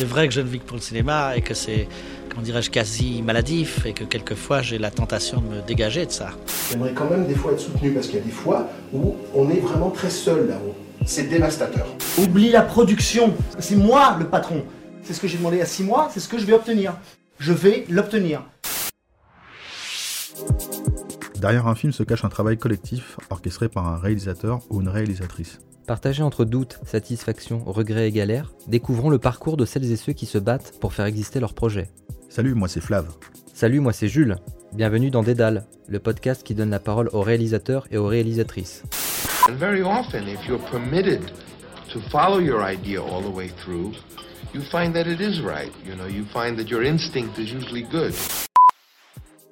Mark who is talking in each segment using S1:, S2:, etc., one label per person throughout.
S1: C'est vrai que je ne vis que pour le cinéma et que c'est, comment dirais-je, quasi maladif et que quelquefois j'ai la tentation de me dégager de ça.
S2: J'aimerais quand même des fois être soutenu parce qu'il y a des fois où on est vraiment très seul là-haut. C'est dévastateur.
S3: Oublie la production. C'est moi le patron. C'est ce que j'ai demandé à six mois, c'est ce que je vais obtenir. Je vais l'obtenir.
S4: Derrière un film se cache un travail collectif orchestré par un réalisateur ou une réalisatrice.
S5: Partagé entre doute, satisfaction, regret et galère, découvrons le parcours de celles et ceux qui se battent pour faire exister leur projet.
S4: Salut, moi c'est Flav.
S5: Salut, moi c'est Jules. Bienvenue dans Dédale, le podcast qui donne la parole aux réalisateurs et aux réalisatrices.
S6: And very often, if you're permitted to follow your idea all the way through, you find that it is right. You know, you find that your instinct is usually good.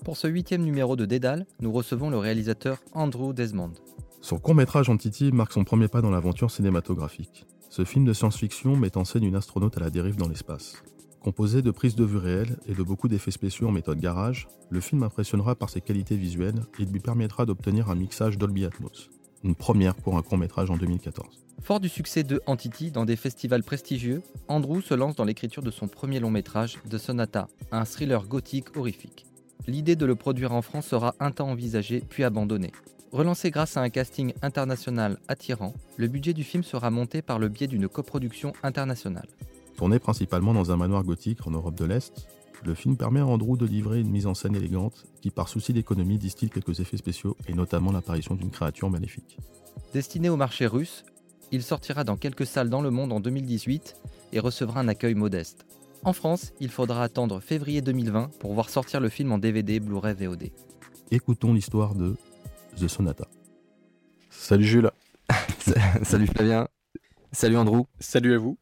S5: Pour ce huitième numéro de Dédale, nous recevons le réalisateur Andrew Desmond.
S4: Son court-métrage Entity marque son premier pas dans l'aventure cinématographique. Ce film de science-fiction met en scène une astronaute à la dérive dans l'espace. Composé de prises de vue réelles et de beaucoup d'effets spéciaux en méthode garage, le film impressionnera par ses qualités visuelles et lui permettra d'obtenir un mixage Dolby Atmos. Une première pour un court-métrage en 2014.
S5: Fort du succès de Entity dans des festivals prestigieux, Andrew se lance dans l'écriture de son premier long métrage, The Sonata, un thriller gothique horrifique. L'idée de le produire en France sera un temps envisagée puis abandonnée. Relancé grâce à un casting international attirant, le budget du film sera monté par le biais d'une coproduction internationale.
S4: Tourné principalement dans un manoir gothique en Europe de l'Est, le film permet à Andrew de livrer une mise en scène élégante qui, par souci d'économie, distille quelques effets spéciaux et notamment l'apparition d'une créature maléfique.
S5: Destiné au marché russe, il sortira dans quelques salles dans le monde en 2018 et recevra un accueil modeste. En France, il faudra attendre février 2020 pour voir sortir le film en DVD, Blu-ray, VOD.
S4: Écoutons l'histoire de The Sonata. Salut Jules.
S5: Salut Flavien. Salut Andrew.
S7: Salut à vous.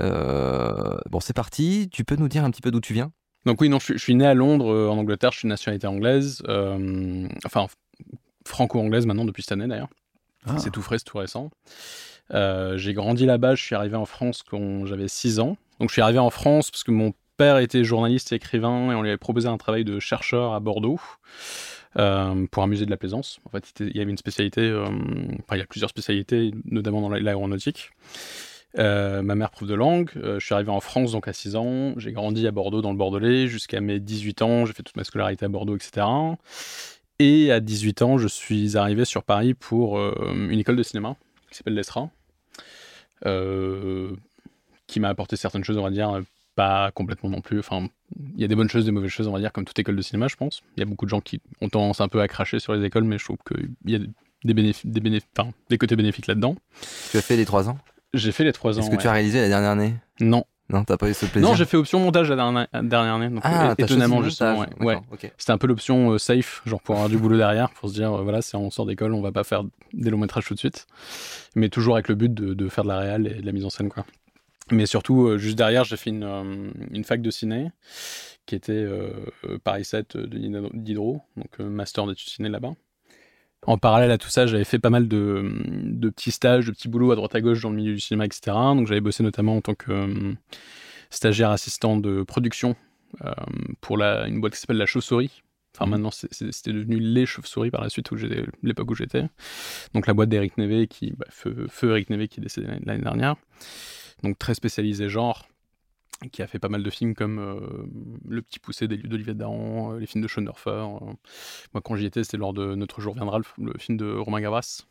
S5: Euh, bon, c'est parti. Tu peux nous dire un petit peu d'où tu viens?
S7: Donc oui, non, je, suis- je suis né à Londres, euh, en Angleterre. Je suis de nationalité anglaise, euh, enfin franco-anglaise maintenant depuis cette année d'ailleurs.
S4: Ah.
S7: C'est tout frais, c'est tout récent. Euh, j'ai grandi là-bas. Je suis arrivé en France quand j'avais 6 ans. Donc je suis arrivé en France parce que mon père était journaliste et écrivain et on lui avait proposé un travail de chercheur à Bordeaux. euh, pour un musée de la plaisance. En fait, il y avait une spécialité, euh, enfin, il y a plusieurs spécialités, notamment dans l'aéronautique. Euh, ma mère prof de langue, je suis arrivé en France donc à 6 ans, j'ai grandi à Bordeaux dans le Bordelais jusqu'à mes 18 ans, j'ai fait toute ma scolarité à Bordeaux, etc. Et à 18 ans, je suis arrivé sur Paris pour une école de cinéma qui s'appelle l'ESRA, qui m'a apporté certaines choses, on va dire, pas complètement non plus. Enfin, il y a des bonnes choses, des mauvaises choses, on va dire, comme toute école de cinéma, je pense. Il y a beaucoup de gens qui ont tendance un peu à cracher sur les écoles, mais je trouve qu'il y a des, bénéfices, des, bénéf- enfin, des côtés bénéfiques là-dedans.
S5: Tu as fait les 3 ans?
S7: J'ai fait les trois ans.
S5: Est-ce que tu as réalisé la dernière année?
S7: Non.
S5: Non, t'as pas eu ce plaisir?
S7: Non, j'ai fait option montage la dernière, année. Donc,
S5: Ah, t'as
S7: étonnamment, justement. ouais. Ouais.
S5: D'accord, ok.
S7: C'était un peu l'option euh, safe, genre pour avoir du boulot derrière, pour se dire, euh, voilà, c'est on sort d'école, on va pas faire des longs métrages tout de suite. Mais toujours avec le but de, de faire de la réal et de la mise en scène, quoi. Mais surtout, euh, juste derrière, j'ai fait une, euh, une fac de ciné, qui était euh, Paris 7 de Diderot- donc master d'études ciné là-bas. En parallèle à tout ça, j'avais fait pas mal de, de petits stages, de petits boulots à droite à gauche dans le milieu du cinéma, etc. Donc j'avais bossé notamment en tant que euh, stagiaire assistant de production euh, pour la, une boîte qui s'appelle La Chauve-souris. Enfin, maintenant, c'est- c'est- c'était devenu Les Chauves-souris par la suite, où l'époque où j'étais. Donc, la boîte d'Eric Nevé, qui, bah, feu, feu Eric Nevé, qui est décédé l'année dernière. Donc, très spécialisé genre, qui a fait pas mal de films comme euh, Le Petit Poussé d'Olivier Dahan, euh, les films de Schoenhofer. euh. Moi, quand j'y étais, c'était lors de Notre Jour Viendra, le, film de Romain Gavras.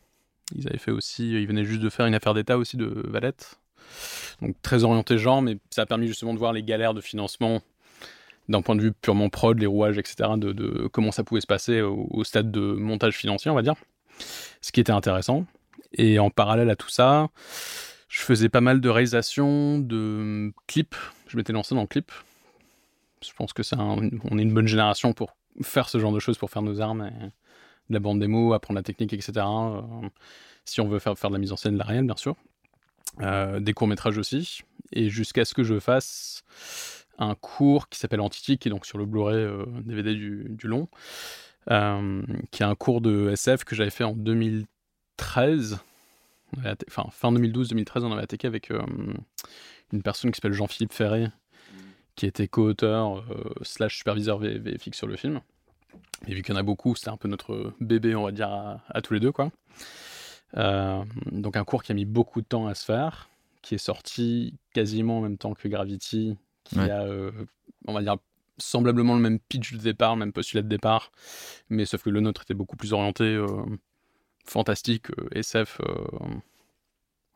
S7: Ils avaient fait aussi, ils venaient juste de faire une affaire d'État aussi de Valette. Donc, très orienté genre, mais ça a permis justement de voir les galères de financement d'un point de vue purement prod, les rouages, etc., de, de comment ça pouvait se passer au, au stade de montage financier, on va dire. Ce qui était intéressant. Et en parallèle à tout ça, je faisais pas mal de réalisation, de clips. Je m'étais lancé dans le clip. Je pense que c'est un- on est une bonne génération pour faire ce genre de choses, pour faire nos armes, de la bande démo, apprendre la technique, etc. Euh, si on veut faire, faire de la mise en scène, de la réelle, bien sûr. Euh, des courts-métrages aussi. Et jusqu'à ce que je fasse un cours qui s'appelle Entity, qui est donc sur le Blu-ray euh, DVD du, du long, euh, qui est un cours de SF que j'avais fait en 2013. On avait atta- Enfin, fin 2012-2013, on avait attaqué avec euh, une personne qui s'appelle Jean-Philippe Ferré, qui était co-auteur euh, slash superviseur VFX sur le film. Et vu qu'il y en a beaucoup, c'était un peu notre bébé, on va dire, à, à tous les deux, quoi. Euh, donc un cours qui a mis beaucoup de temps à se faire, qui est sorti quasiment en même temps que Gravity, qui
S4: Ouais.
S7: a, euh, on va dire, semblablement le même pitch de départ, le même postulat de départ, mais sauf que le nôtre était beaucoup plus orienté euh, fantastique, euh, SF, euh,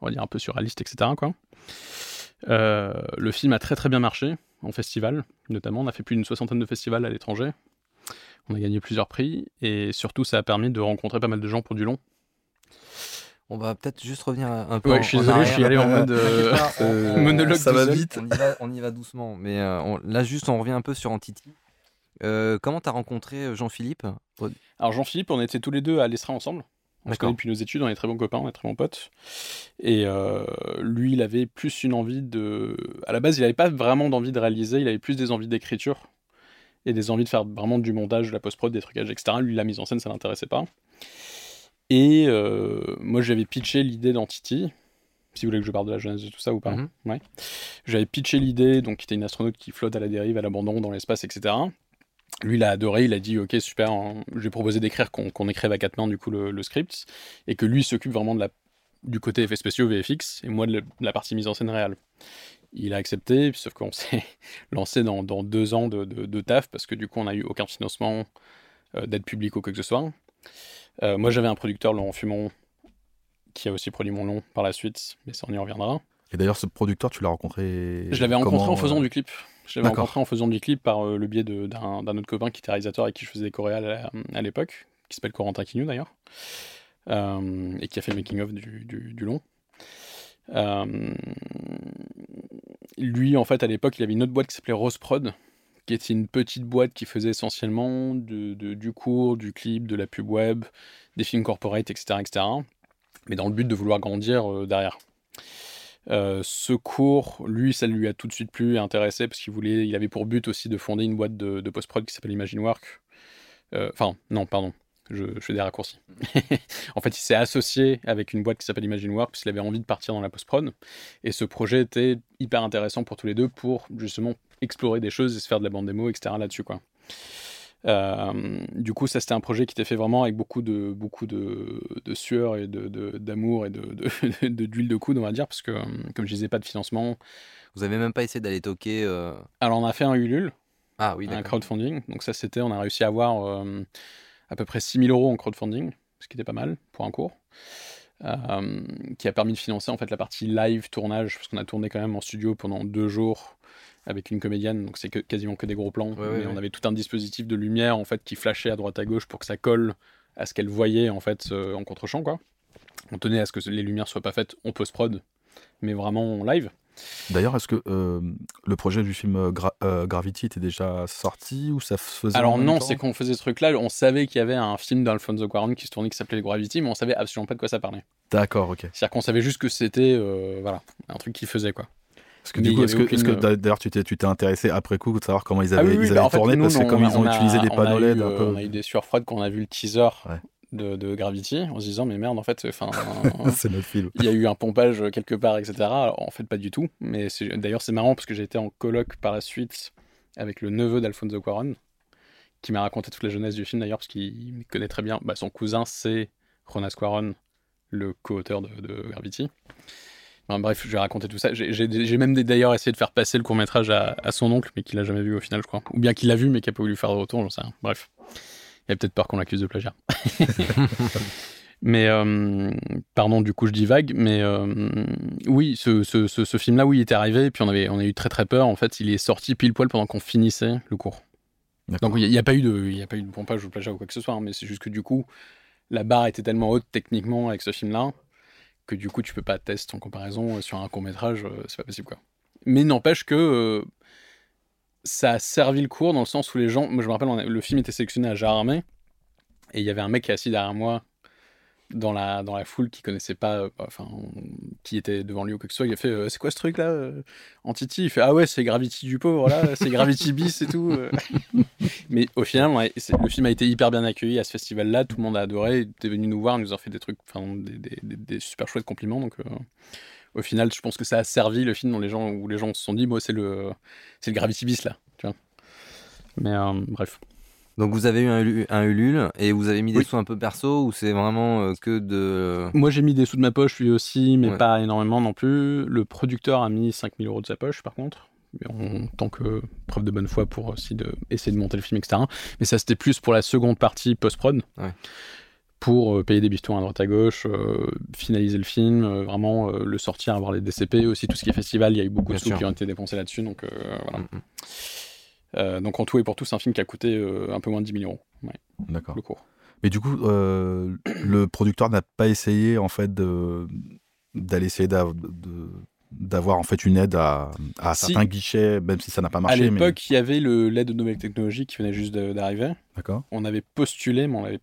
S7: on va dire un peu surréaliste, etc. Quoi. Euh, le film a très très bien marché en festival, notamment. On a fait plus d'une soixantaine de festivals à l'étranger. On a gagné plusieurs prix et surtout ça a permis de rencontrer pas mal de gens pour du long.
S5: On va peut-être juste revenir un peu
S7: Ouais,
S5: en,
S7: je suis désolé, je suis allé en mode euh, monologue
S5: ça va vite. On y va, on y va doucement. Mais euh, on- là, juste, on revient un peu sur. Euh, comment t'as rencontré Jean-Philippe?
S7: Alors Jean-Philippe, on était tous les deux à l'ESRA ensemble. On se connaît depuis nos études, on est très bons copains, on est très bons potes. Et euh, lui, il avait plus une envie de... À la base, il n'avait pas vraiment d'envie de réaliser, il avait plus des envies d'écriture et des envies de faire vraiment du montage, de la post-prod, des trucages, etc. Lui, la mise en scène, ça l'intéressait pas. Et euh, moi, j'avais pitché l'idée d'Entity, si vous voulez que je parle de la jeunesse de tout ça ou pas.
S5: Mhm.
S7: Ouais. J'avais pitché l'idée, donc qui était une astronaute qui flotte à la dérive, à l'abandon, dans l'espace, etc. Lui, il a adoré, il a dit ok super, hein. j'ai proposé d'écrire qu'on écrive à quatre mains du coup le, le script et que lui s'occupe vraiment de la, du côté effets spéciaux VFX et moi de la, de la partie mise en scène réelle. Il a accepté, sauf qu'on s'est lancé dans, dans deux ans de, de- de taf parce que du coup on n'a eu aucun financement euh, d'aide publique ou quoi que ce soit. Euh, moi j'avais un producteur, Laurent Fumon, qui a aussi produit mon long par la suite, mais ça on y reviendra.
S4: Et d'ailleurs, ce producteur, tu l'as rencontré.
S7: Je l'avais rencontré en faisant
S4: euh,
S7: du clip.
S4: D'accord.
S7: rencontré en faisant du clip par euh, le biais d'un autre copain qui était réalisateur et qui je faisais des choréas à, l'époque, qui s'appelle Corentin Quignou d'ailleurs, euh, et qui a fait le making-of du, du- du long. Euh, lui, en fait, à l'époque, il avait une autre boîte qui s'appelait Rose Prod, qui était une petite boîte qui faisait essentiellement de- de- du cours, du clip, de la pub web, des films corporate, etc., etc. Mais dans le but de vouloir grandir euh, derrière. Euh, ce cours, lui, ça lui a tout de suite plu et intéressé parce qu'il voulait, il avait pour but aussi de fonder une boîte de, post-prod qui s'appelle Imagine Work. Euh, Enfin, non, pardon, je, je fais des raccourcis. en fait, il s'est associé avec une boîte qui s'appelle Imagine Work parce avait envie de partir dans la post-prod. Et ce projet était hyper intéressant pour tous les deux pour justement explorer des choses et se faire de la bande démo, etc. là-dessus, quoi. Euh, du coup, ça c'était un projet qui était fait vraiment avec beaucoup de beaucoup de, de sueur et de- d'amour et de d'huile de, coude, on va dire, parce que euh, comme je disais, pas de financement.
S5: Vous avez même pas essayé d'aller toquer. euh,
S7: Alors on a fait un Ulule,
S5: Ah oui,
S7: un crowdfunding. Donc ça c'était, on a réussi à avoir à peu près 6000 euros en crowdfunding, ce qui était pas mal pour un cours. euh, qui a permis de financer en fait la partie live tournage parce qu'on a tourné quand même en studio pendant deux jours avec une comédienne donc c'est que, quasiment que des gros plans
S5: Ouais,
S7: mais
S5: ouais.
S7: on avait tout un dispositif de lumière en fait qui flashait à droite à gauche pour que ça colle à ce qu'elle voyait en fait euh, en contre-champ quoi on tenait à ce que les lumières soient pas faites en post-prod mais vraiment en live
S4: D'ailleurs, est-ce que euh, le projet du film euh, Gra- euh, Gravity était déjà sorti ou ça faisait
S7: Alors non, c'est qu'on faisait ce truc-là, on savait qu'il y avait un film d'Alfonso Cuarón qui se tournait qui s'appelait Gravity, mais on savait absolument pas de quoi ça parlait.
S4: D'accord, ok.
S7: C'est-à-dire qu'on savait juste que c'était euh, voilà, un truc qu'il faisait quoi.
S4: Parce que
S7: Mais
S4: du
S7: il
S4: coup,
S7: y
S4: est-ce que, d'a- d'ailleurs tu t'es, tu t'es intéressé après coup de savoir comment ils
S7: Ah
S4: avaient,
S7: oui, oui,
S4: ils
S7: bah,
S4: avaient
S7: en fait,
S4: tourné
S7: nous,
S4: Parce que
S7: on-
S4: comme ils ont
S7: on a-
S4: utilisé des panneaux LED un
S7: euh,
S4: peu.
S7: On a eu des sueurs froides quand on a vu le teaser
S4: Ouais.
S7: de, de Gravity, en se disant mais merde en fait, enfin,
S4: c'est notre film.
S7: il y a eu un pompage quelque part, etc. Alors, en fait, pas du tout. Mais d'ailleurs, c'est marrant parce que j'ai été en colloque par la suite avec le neveu d'Alfonso Cuarón, qui m'a raconté toute la jeunesse du film d'ailleurs, parce qu'il me connaît très bien. Bah, son cousin, c'est Jonas Cuarón, le co-auteur de, de Gravity. Enfin, bref, je vais raconter tout ça. J'ai- même d'ailleurs essayé de faire passer le court métrage à, à son oncle, mais qu'il a jamais vu au final, je crois. Ou bien qu'il l'a vu, mais qu'il n'a pas voulu faire de retour, j'en sais rien. Bref. Il a peut-être peur qu'on l'accuse de plagiat. Mais euh, pardon, du coup je divague, mais euh, oui, ce, ce, ce, ce film-là, oui, il était arrivé, et puis on avait, on a eu très très peur. En fait, il est sorti pile poil pendant qu'on finissait le cours. Donc il n'y a, pas eu de, il y a pas eu de pompage ou plagiat ou quoi que ce soit, hein, mais c'est juste que du coup, la barre était tellement haute techniquement avec ce film-là que du coup tu peux pas tester en comparaison euh, sur un court métrage, c'est pas possible quoi. Mais n'empêche que euh, ça a servi le cours dans le sens où les gens, je me rappelle, le film était sélectionné à Jarramé et il y avait un mec qui est assis derrière moi dans la, dans la foule qui connaissait pas, euh, enfin, qui était devant lui ou quoi que ce soit, il a fait euh, C'est quoi ce truc là euh, En Titi Il fait Ah ouais, c'est Gravity du pauvre, là, c'est Gravity bis et tout. euh. Mais au final, ouais, le film a été hyper bien accueilli à ce festival-là, tout le monde a adoré, il était venu nous voir, il nous a fait des trucs, enfin, des, des- des- des super chouettes compliments. Donc, au final, je pense que ça a servi le film les gens, où les gens se sont dit Moi, c'est le, le Gravity bis là, tu vois. Mais bref.
S5: Donc vous avez eu un, un Ulule et vous avez mis des sous un peu perso ou c'est vraiment euh, que de...
S7: Moi, j'ai mis des sous de ma poche, lui aussi, mais
S5: Ouais.
S7: pas énormément non plus. Le producteur a mis 5000 euros de sa poche, par contre. En tant que preuve de bonne foi pour aussi de, essayer de monter le film, etc. Mais ça, c'était plus pour la seconde partie post-prod.
S5: Ouais.
S7: Pour euh, payer des bifetons à droite à gauche, euh, finaliser le film, euh, vraiment euh, le sortir, avoir les DCP, aussi tout ce qui est festival. Il y a eu beaucoup
S5: Bien
S7: de sous qui ont été dépensés là-dessus. Donc, euh, voilà.
S5: Mm, mm.
S7: Euh, donc en tout et pour tout, c'est un film qui a coûté euh, un peu moins de 10 000 euros, ouais,
S4: D'accord.
S7: le cours.
S4: Mais du coup, euh, le producteur n'a pas essayé en fait d'aller essayer de- d'avoir en fait une aide à, à
S7: Si.
S4: certains guichets, même si ça n'a pas
S7: À
S4: marché. mais-
S7: l'époque, il y avait le l'aide de nouvelles technologies qui venait juste d'arriver.
S4: D'accord.
S7: on avait postulé, mais on avait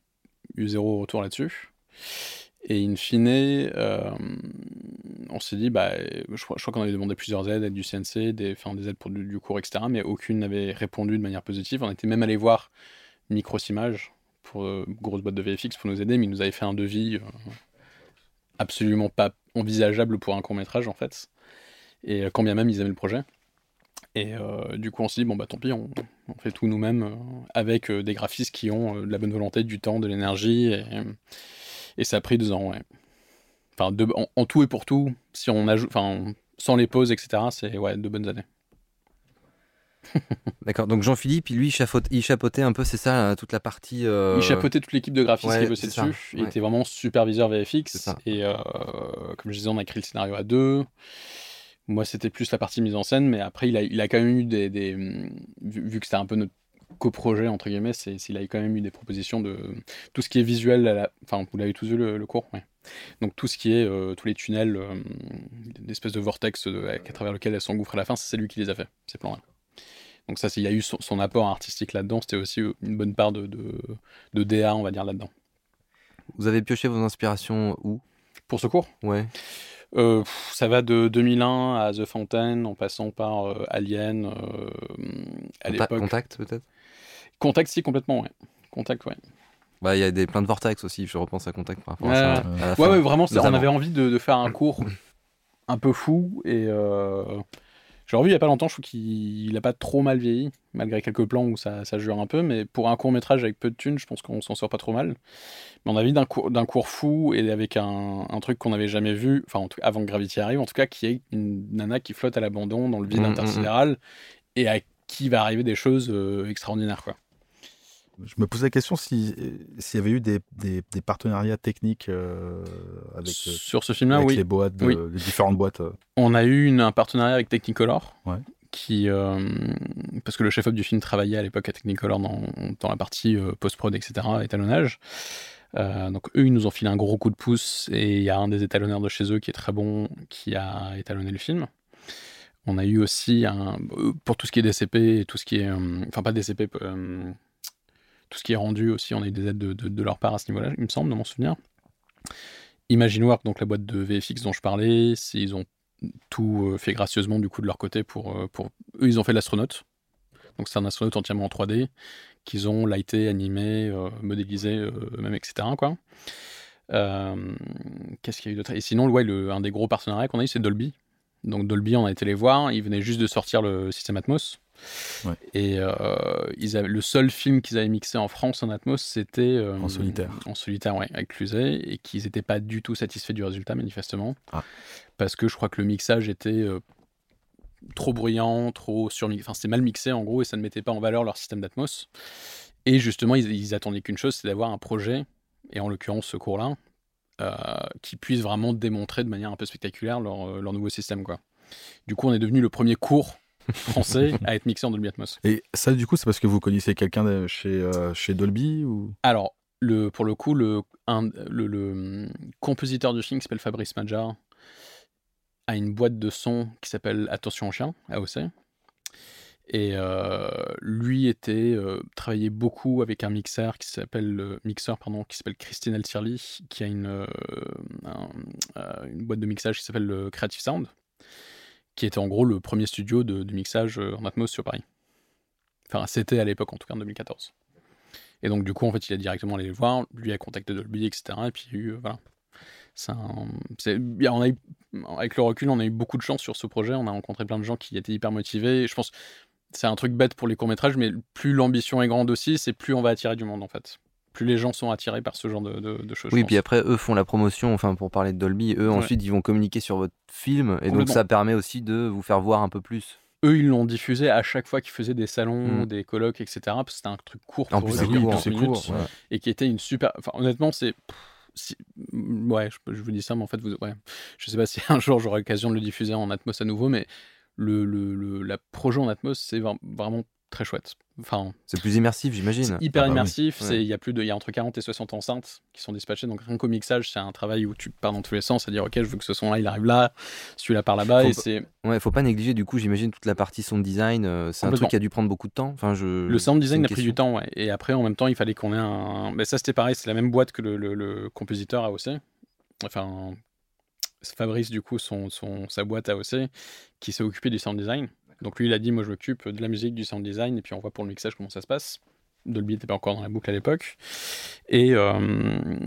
S7: eu zéro retour là-dessus. Et in fine, euh, on s'est dit, bah, je, crois, qu'on avait demandé plusieurs aides, aides du CNC, des, enfin, des aides pour du, cours, etc. Mais aucune n'avait répondu de manière positive. On était même allé voir Microsimage, pour euh, grosse boîte de VFX, pour nous aider, mais ils nous avaient fait un devis euh, absolument pas envisageable pour un court métrage, en fait. Et quand bien même ils avaient le projet. Et euh, du coup, on s'est dit, bon, bah tant pis, on, fait tout nous-mêmes avec des graphistes qui ont de la bonne volonté, du temps, de l'énergie. Et ça a pris deux ans, ouais. Enfin, deux- en, en tout et pour tout, si on ajoute, enfin, sans les pauses, etc., c'est ouais, deux bonnes années.
S5: D'accord, donc Jean-Philippe, lui, il chapeautait, un peu, c'est ça, toute la partie... euh,
S7: Il chapeautait toute l'équipe de graphistes qui bossait dessus. Il
S5: ouais.
S7: était vraiment superviseur VFX. Et euh, comme je disais, on a écrit le scénario à deux. Moi, c'était plus la partie mise en scène, mais après, il a, il a quand même eu des. des- vu, vu que c'était un peu notre coprojet, entre guillemets, c'est, il a quand même eu des propositions de tout ce qui est visuel. à la- Enfin, vous l'avez tous vu le, le cours, ouais. Donc, tout ce qui est euh, tous les tunnels, euh, l'espèce de vortex de- à travers lequel elle s'engouffre à la fin, c'est lui qui les a fait, ces plans-là. Donc, ça, il y a eu son, son apport artistique là-dedans. C'était aussi une bonne part de, de, de DA, on va dire, là-dedans.
S5: Vous avez pioché vos inspirations où?
S7: Pour ce cours?
S5: Ouais.
S7: Euh, ça va de 2001 à The Fountain, en passant par euh, Alien. euh, à l'époque.
S5: Contact, peut-être?
S7: Contact, si, complètement, ouais. Contact, ouais.
S5: Bah, il y a des, plein de vortex aussi, je repense à Contact par rapport
S7: Ouais,
S5: à ça.
S4: ouais.
S5: à
S7: Ouais, vraiment, on avait envie de, de faire un cours un peu fou. Et euh, j'ai revu il y a pas longtemps, je trouve qu'il il a pas trop mal vieilli, malgré quelques plans où ça, ça jure un peu. Mais pour un court métrage avec peu de thunes, je pense qu'on s'en sort pas trop mal. Mais on a envie d'un cours, d'un cours fou et avec un, un truc qu'on n'avait jamais vu, enfin, en tout- avant que Gravity arrive, en tout cas, qui est une nana qui flotte à l'abandon dans le vide
S5: Mm, mm, mm.
S7: intersidéral et à qui va arriver des choses euh, extraordinaires, quoi.
S4: Je me posais la question si- s'il y avait eu des, des- des partenariats techniques euh, avec, euh,
S7: Sur ce film-là,
S4: avec
S7: oui.
S4: les boîtes, de-
S7: Oui.
S4: les différentes boîtes. euh.
S7: On a eu une- un partenariat avec Technicolor,
S4: Ouais.
S7: qui, euh, parce que le chef-op du film travaillait à l'époque à Technicolor dans, dans la partie post-prod, etc., étalonnage. Euh, donc eux, ils nous ont filé un gros coup de pouce et il y a un des étalonneurs de chez eux qui est très bon, qui a étalonné le film. On a eu aussi un, pour tout ce qui est DCP et tout ce qui est, euh, enfin pas DCP, euh, tout ce qui est rendu aussi, on a eu des aides de, de- leur part à ce niveau-là, il me semble, dans mon souvenir. Imaginework, donc la boîte de VFX dont je parlais, ils ont tout euh, fait gracieusement du coup de leur côté pour, euh, pour... eux ils ont fait l'astronaute donc c'est un astronaute entièrement en 3D qu'ils ont lighté, animé, euh, modélisé euh, même etc quoi. Qu'est-ce qu'il y a eu d'autre? Et sinon ouais, un des gros partenariats qu'on a eu c'est Dolby. Donc Dolby on a été les voir, ils venaient juste de sortir le système Atmos.
S4: Ouais.
S7: Et euh, ils avaient, le seul film qu'ils avaient mixé en France en Atmos, c'était euh,
S4: En solitaire.
S7: En solitaire, ouais, avec Cluzet, et qu'ils n'étaient pas du tout satisfaits du résultat, manifestement.
S4: Ah.
S7: Parce que je crois que le mixage était euh, trop bruyant, trop surmixé. Enfin, c'était mal mixé en gros, et ça ne mettait pas en valeur leur système d'Atmos. Et justement, ils, ils attendaient qu'une chose, c'est d'avoir un projet, et en l'occurrence ce cours-là, qui puisse vraiment démontrer de manière un peu spectaculaire leur, leur nouveau système. Quoi. Du coup, on est devenu le premier cours français à être mixé en Dolby Atmos.
S4: Et ça, du coup, c'est parce que vous connaissez quelqu'un chez, euh, chez Dolby ou?
S7: Alors, le, pour le coup, le, un- le, le, hum, compositeur du film qui s'appelle Fabrice Madjar a une boîte de son qui s'appelle Attention au chien, AOC. Et euh, lui était euh, travaillait beaucoup avec un mixeur qui s'appelle euh, mixeur pardon qui s'appelle Christine Altierly qui a une euh, un- une boîte de mixage qui s'appelle le Creative Sound qui était en gros le premier studio de, mixage euh, en Atmos sur Paris. Enfin c'était à l'époque en tout cas en 2014. Et donc, du coup, en fait, il a directement allé les voir, lui a contacté Dolby, etc. Et puis, euh, voilà. Un- on a eu- avec le recul, on a eu beaucoup de chance sur ce projet. On a rencontré plein de gens qui étaient hyper motivés. Je pense, c'est un truc bête pour les courts-métrages, mais plus l'ambition est grande aussi, c'est plus on va attirer du monde en fait. Plus les gens sont attirés par ce genre de, de- de choses.
S5: Oui, puis après, eux font la promotion, enfin, pour parler de Dolby, eux,
S7: Ouais.
S5: ensuite, ils vont communiquer sur votre film, et donc ça permet aussi de vous faire voir un peu plus.
S7: Eux, ils l'ont diffusé à chaque fois qu'ils faisaient des salons,
S5: Mm.
S7: des colloques, etc. Parce que c'était un truc court
S5: En
S7: pour
S5: plus,
S7: eux,
S5: c'est
S7: de
S5: court,
S7: 30
S5: c'est
S7: minutes,
S5: court, ouais.
S7: et qui était une super. Enfin, honnêtement, c'est. si- Ouais, je, vous dis ça, mais en fait, vous... ouais. je sais pas si un jour j'aurai l'occasion de le diffuser en Atmos à nouveau, mais le, le, le- la projet en Atmos, c'est vra- vraiment très chouette. Enfin,
S5: C'est plus immersif, j'imagine.
S7: c'est hyper
S4: Ah bah
S7: immersif. Il y a plus de, il y a entre 40 et 60 enceintes qui sont dispatchées. Donc rien qu'au mixage, c'est un travail où tu pars dans tous les sens, à dire ok, je veux que ce son-là, il arrive là, celui-là par là-bas,
S5: Faut
S7: et c'est
S5: Ouais, faut pas négliger, du coup, j'imagine, toute la partie sound design, euh, c'est un truc qui a dû prendre beaucoup de temps. Enfin, je...
S7: Le sound design a pris du temps, ouais. Et après, en même temps, il fallait qu'on ait un. Mais ça, c'était pareil, c'est la même boîte que le, le- le compositeur AOC. Enfin, Fabrice, du coup, son, son- sa boîte AOC, qui s'est occupé du sound design. Donc lui, il a dit Moi, je m'occupe de la musique, du sound design, et puis on voit pour le mixage comment ça se passe. Dolby n'était pas encore dans la boucle à l'époque. Et, euh,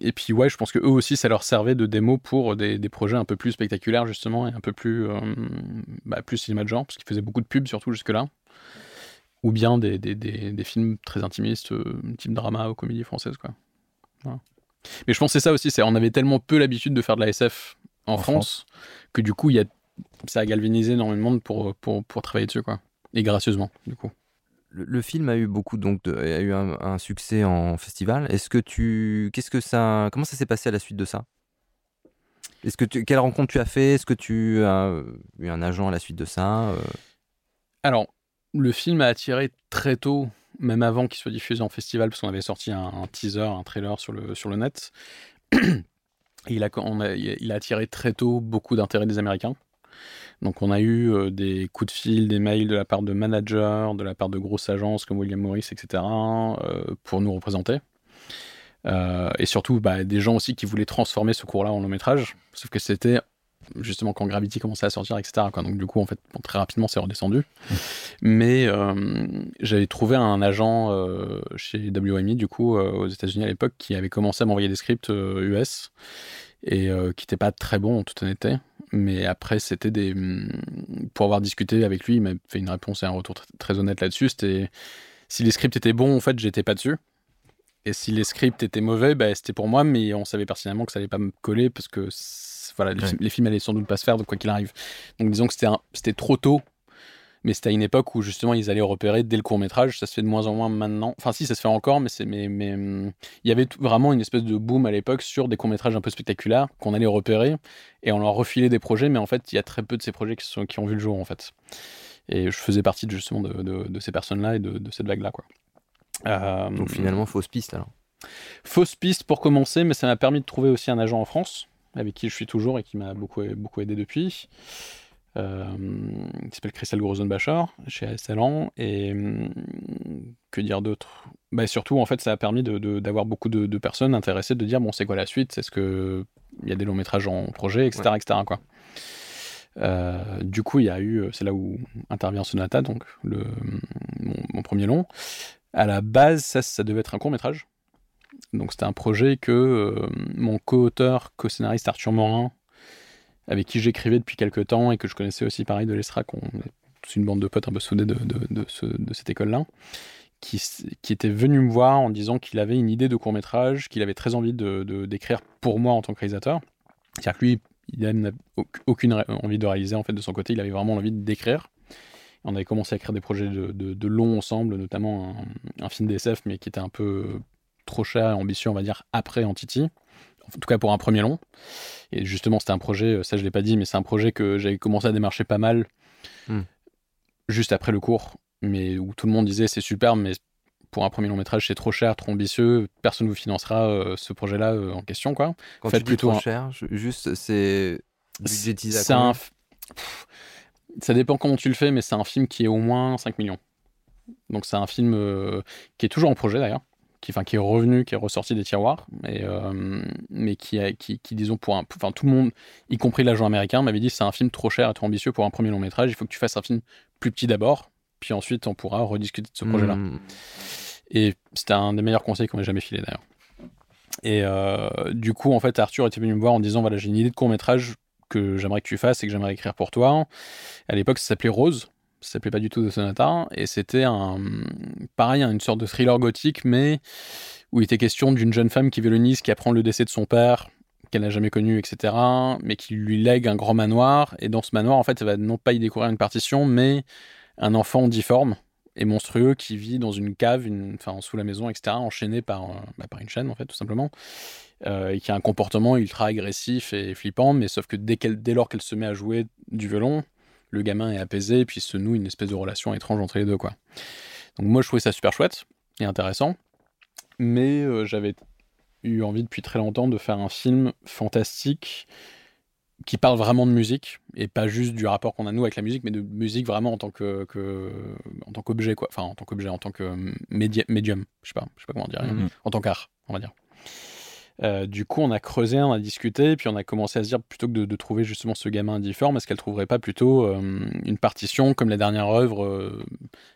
S7: et puis, ouais, je pense que eux aussi, ça leur servait de démo pour des, des projets un peu plus spectaculaires, justement, et un peu plus, euh, bah, plus cinéma de genre, parce qu'ils faisaient beaucoup de pubs, surtout jusque-là ou bien des, des, des, films très intimistes, euh, type drama ou comédie française. Quoi. Voilà. Mais je pense que c'est ça aussi, c'est on avait tellement peu l'habitude de faire de la SF en,
S4: En
S7: France, que du coup, il y a, ça a galvanisé énormément de monde pour, pour, pour travailler dessus. Quoi. Et gracieusement, du coup.
S5: Le, le film a eu beaucoup donc de- a eu un, un succès en festival. Est-ce que tu qu'est-ce que ça comment ça s'est passé à la suite de ça? Est-ce que tu, quelle rencontre tu as fait? Est-ce que tu as euh, eu un agent à la suite de ça Euh,
S7: Alors, le film a attiré très tôt, même avant qu'il soit diffusé en festival, parce qu'on avait sorti un, un teaser, un trailer sur le, sur le net. Et il, a, on a- il a attiré très tôt beaucoup d'intérêt des Américains. Donc on a eu euh, des coups de fil, des mails de la part de managers, de la part de grosses agences comme William Morris, etc., euh, pour nous représenter. Euh, et surtout bah, des gens aussi qui voulaient transformer ce cours-là en long métrage, sauf que c'était justement quand Gravity commençait à sortir, etc. quoi. Donc du coup, en fait, bon, très rapidement, c'est redescendu. Mais euh, j'avais trouvé un agent euh, chez WME, du coup, aux États-Unis à l'époque, qui avait commencé à m'envoyer des scripts US et qui n'étaient pas très bons en toute honnêteté. Mais après, c'était des. hum, Pour avoir discuté avec lui, il m'a fait une réponse et un retour tr- très honnête là-dessus. C'était. Si les scripts étaient bons, en fait, j'étais pas dessus. Et si les scripts étaient mauvais, bah, c'était pour moi, mais on savait pertinemment que ça allait pas me coller parce que voilà, les, films, les films allaient sans doute pas se faire, de quoi qu'il arrive. Donc disons que c'était trop tôt, mais c'était à une époque où justement ils allaient repérer dès le court métrage. Ça se fait de moins en moins maintenant. Enfin, si, ça se fait encore, mais c'est mais mais hum, il y avait tout- vraiment une espèce de boom à l'époque sur des courts métrages un peu spectaculaires qu'on allait repérer et on leur refilait des projets, mais en fait il y a très peu de ces projets qui sont qui ont vu le jour en fait. Et je faisais partie de, justement de, de- de ces personnes-là et de, de cette vague-là quoi. Euh,
S5: donc finalement fausse piste alors.
S7: Fausse piste pour commencer, mais ça m'a permis de trouver aussi un agent en France, avec qui je suis toujours et qui m'a beaucoup, beaucoup aidé depuis, euh, qui s'appelle Christelle Grosenbacher, chez ASLan. Et hum, que dire d'autre? Bah, Surtout, en fait, ça a permis d'avoir beaucoup de, de personnes intéressées de dire bon, c'est quoi la suite? Est-ce qu'il y a des longs métrages en projet, etc. etc. quoi. Euh, du coup, il y a eu, c'est là où intervient Sonata, donc le, mon, mon premier long. À la base, ça, ça devait être un court métrage. Donc c'était un projet que euh, mon co-auteur, co-scénariste Arthur Morin, avec qui j'écrivais depuis quelques temps et que je connaissais aussi pareil de l'ESRAC, on est une bande de potes un peu soudés de, de, de, ce- de cette école-là, qui, qui était venu me voir en disant qu'il avait une idée de court métrage, qu'il avait très envie de, d'écrire pour moi en tant que réalisateur. C'est-à-dire que lui, il n'a aucune envie de réaliser en fait de son côté, il avait vraiment envie d'écrire. On avait commencé à écrire des projets de, de, long ensemble, notamment un, un film d'SF, mais qui était un peu trop cher et ambitieux, on va dire, après Entity. En tout cas pour un premier long. Et justement, c'était un projet, ça je l'ai pas dit, mais c'est un projet que j'avais commencé à démarcher pas mal
S5: Hmm.
S7: juste après le cours, mais où tout le monde disait c'est super, mais pour un premier long métrage c'est trop cher, trop ambitieux, personne vous financera euh, ce projet-là euh, en question quoi.
S5: Quand
S7: Faites
S5: tu dis
S7: plutôt
S5: trop
S7: un-
S5: cher, juste c'est budgétisé
S7: un. Ça dépend comment tu le fais, mais c'est un film qui est au moins 5 millions. Donc c'est un film euh, qui est toujours en projet d'ailleurs, qui, enfin, qui est revenu, qui est ressorti des tiroirs, mais, euh, mais qui, qui, qui, disons, pour un, enfin, tout le monde, y compris l'agent américain, m'avait dit c'est un film trop cher et trop ambitieux pour un premier long métrage, il faut que tu fasses un film plus petit d'abord, puis ensuite on pourra rediscuter de ce projet-là.
S5: Hmm.
S7: Et c'était un des meilleurs conseils qu'on m'ait jamais filé d'ailleurs. Et euh, du coup, en fait, Arthur était venu me voir en disant voilà, j'ai une idée de court métrage que j'aimerais que tu fasses et que j'aimerais écrire pour toi. À l'époque, ça s'appelait Rose Ça s'appelait pas du tout The Sonata. Et c'était un, pareil, une sorte de thriller gothique, mais où il était question d'une jeune femme qui violonise, qui apprend le décès de son père, qu'elle n'a jamais connu, etc., mais qui lui lègue un grand manoir. Et dans ce manoir, en fait, elle va non pas y découvrir une partition, mais un enfant difforme et monstrueux qui vit dans une cave, enfin, sous la maison, etc., enchaîné par, euh, bah, par une chaîne, en fait, tout simplement, euh, et qui a un comportement ultra agressif et flippant, mais sauf que dès, dès lors qu'elle se met à jouer du violon, le gamin est apaisé, et puis se noue une espèce de relation étrange entre les deux, quoi. Donc moi, je trouvais ça super chouette et intéressant, mais euh, j'avais eu envie depuis très longtemps de faire un film fantastique qui parle vraiment de musique et pas juste du rapport qu'on a nous avec la musique, mais de musique vraiment en tant que, en tant qu'objet quoi. Enfin en tant qu'objet, en tant que médium. Je sais pas, je sais pas comment dire. Mm-hmm. En tant qu'art, on va dire. Euh, du coup, on a creusé, on a discuté, puis on a commencé à se dire plutôt que de, trouver justement ce gamin difforme, est-ce qu'elle trouverait pas plutôt euh, une partition comme la dernière œuvre euh,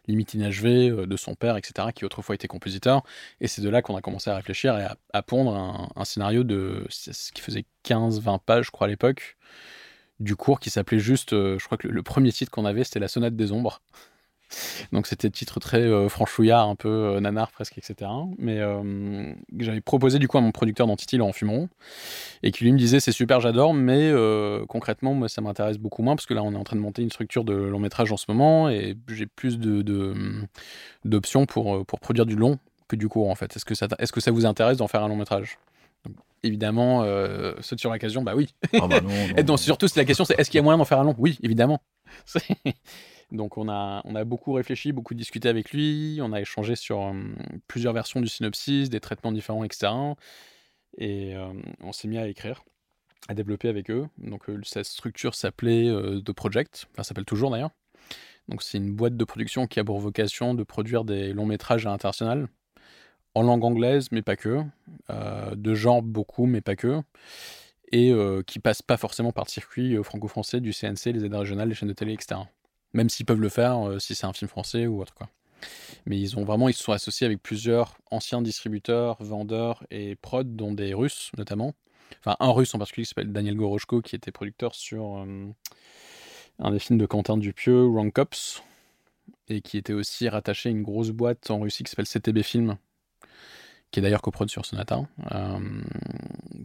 S7: limite inachevée de son père, etc., qui autrefois était compositeur. Et c'est de là qu'on a commencé à réfléchir et à, pondre un, scénario de ce qui faisait 15-20 pages, je crois, à l'époque, du cours qui s'appelait juste, je crois que le premier titre qu'on avait, c'était La Sonate des Ombres. Donc c'était titre très euh, franchouillard, un peu euh, nanar presque, etc. Mais euh, j'avais proposé du coup à mon producteur d'Antity, en Fumon, et qui lui me disait c'est super, j'adore, mais concrètement, moi ça m'intéresse beaucoup moins parce que là on est en train de monter une structure de long métrage en ce moment et j'ai plus de, d'options pour, pour produire du long que du court en fait. Est-ce que ça, est-ce que ça vous intéresse d'en faire un long métrage? Évidemment, saute sur l'occasion, bah oui. Ah bah non, surtout, la question c'est est-ce qu'il y a moyen d'en faire un long? Oui, évidemment. Donc on a, on a beaucoup réfléchi, beaucoup discuté avec lui, on a échangé sur euh, plusieurs versions du synopsis, des traitements différents, etc. Et euh, on s'est mis à écrire, à développer avec eux. Donc euh, cette structure s'appelait The Project, enfin s'appelle toujours d'ailleurs. Donc c'est une boîte de production qui a pour vocation de produire des longs métrages à l'international, en langue anglaise, mais pas que, de genre beaucoup, mais pas que et qui passe pas forcément par le circuit franco-français du CNC, les aides régionales, les chaînes de télé, etc même s'ils peuvent le faire euh, si c'est un film français ou autre quoi. Mais ils ont vraiment, ils se sont associés avec plusieurs anciens distributeurs, vendeurs et prod, dont des Russes notamment. Enfin, un Russe en particulier qui s'appelle Daniel Goroshko, qui était producteur sur euh, un des films de Quentin Dupieux, Wrong Cops, et qui était aussi rattaché à une grosse boîte en Russie qui s'appelle CTB Film, qui est d'ailleurs coprod sur Sonata, euh,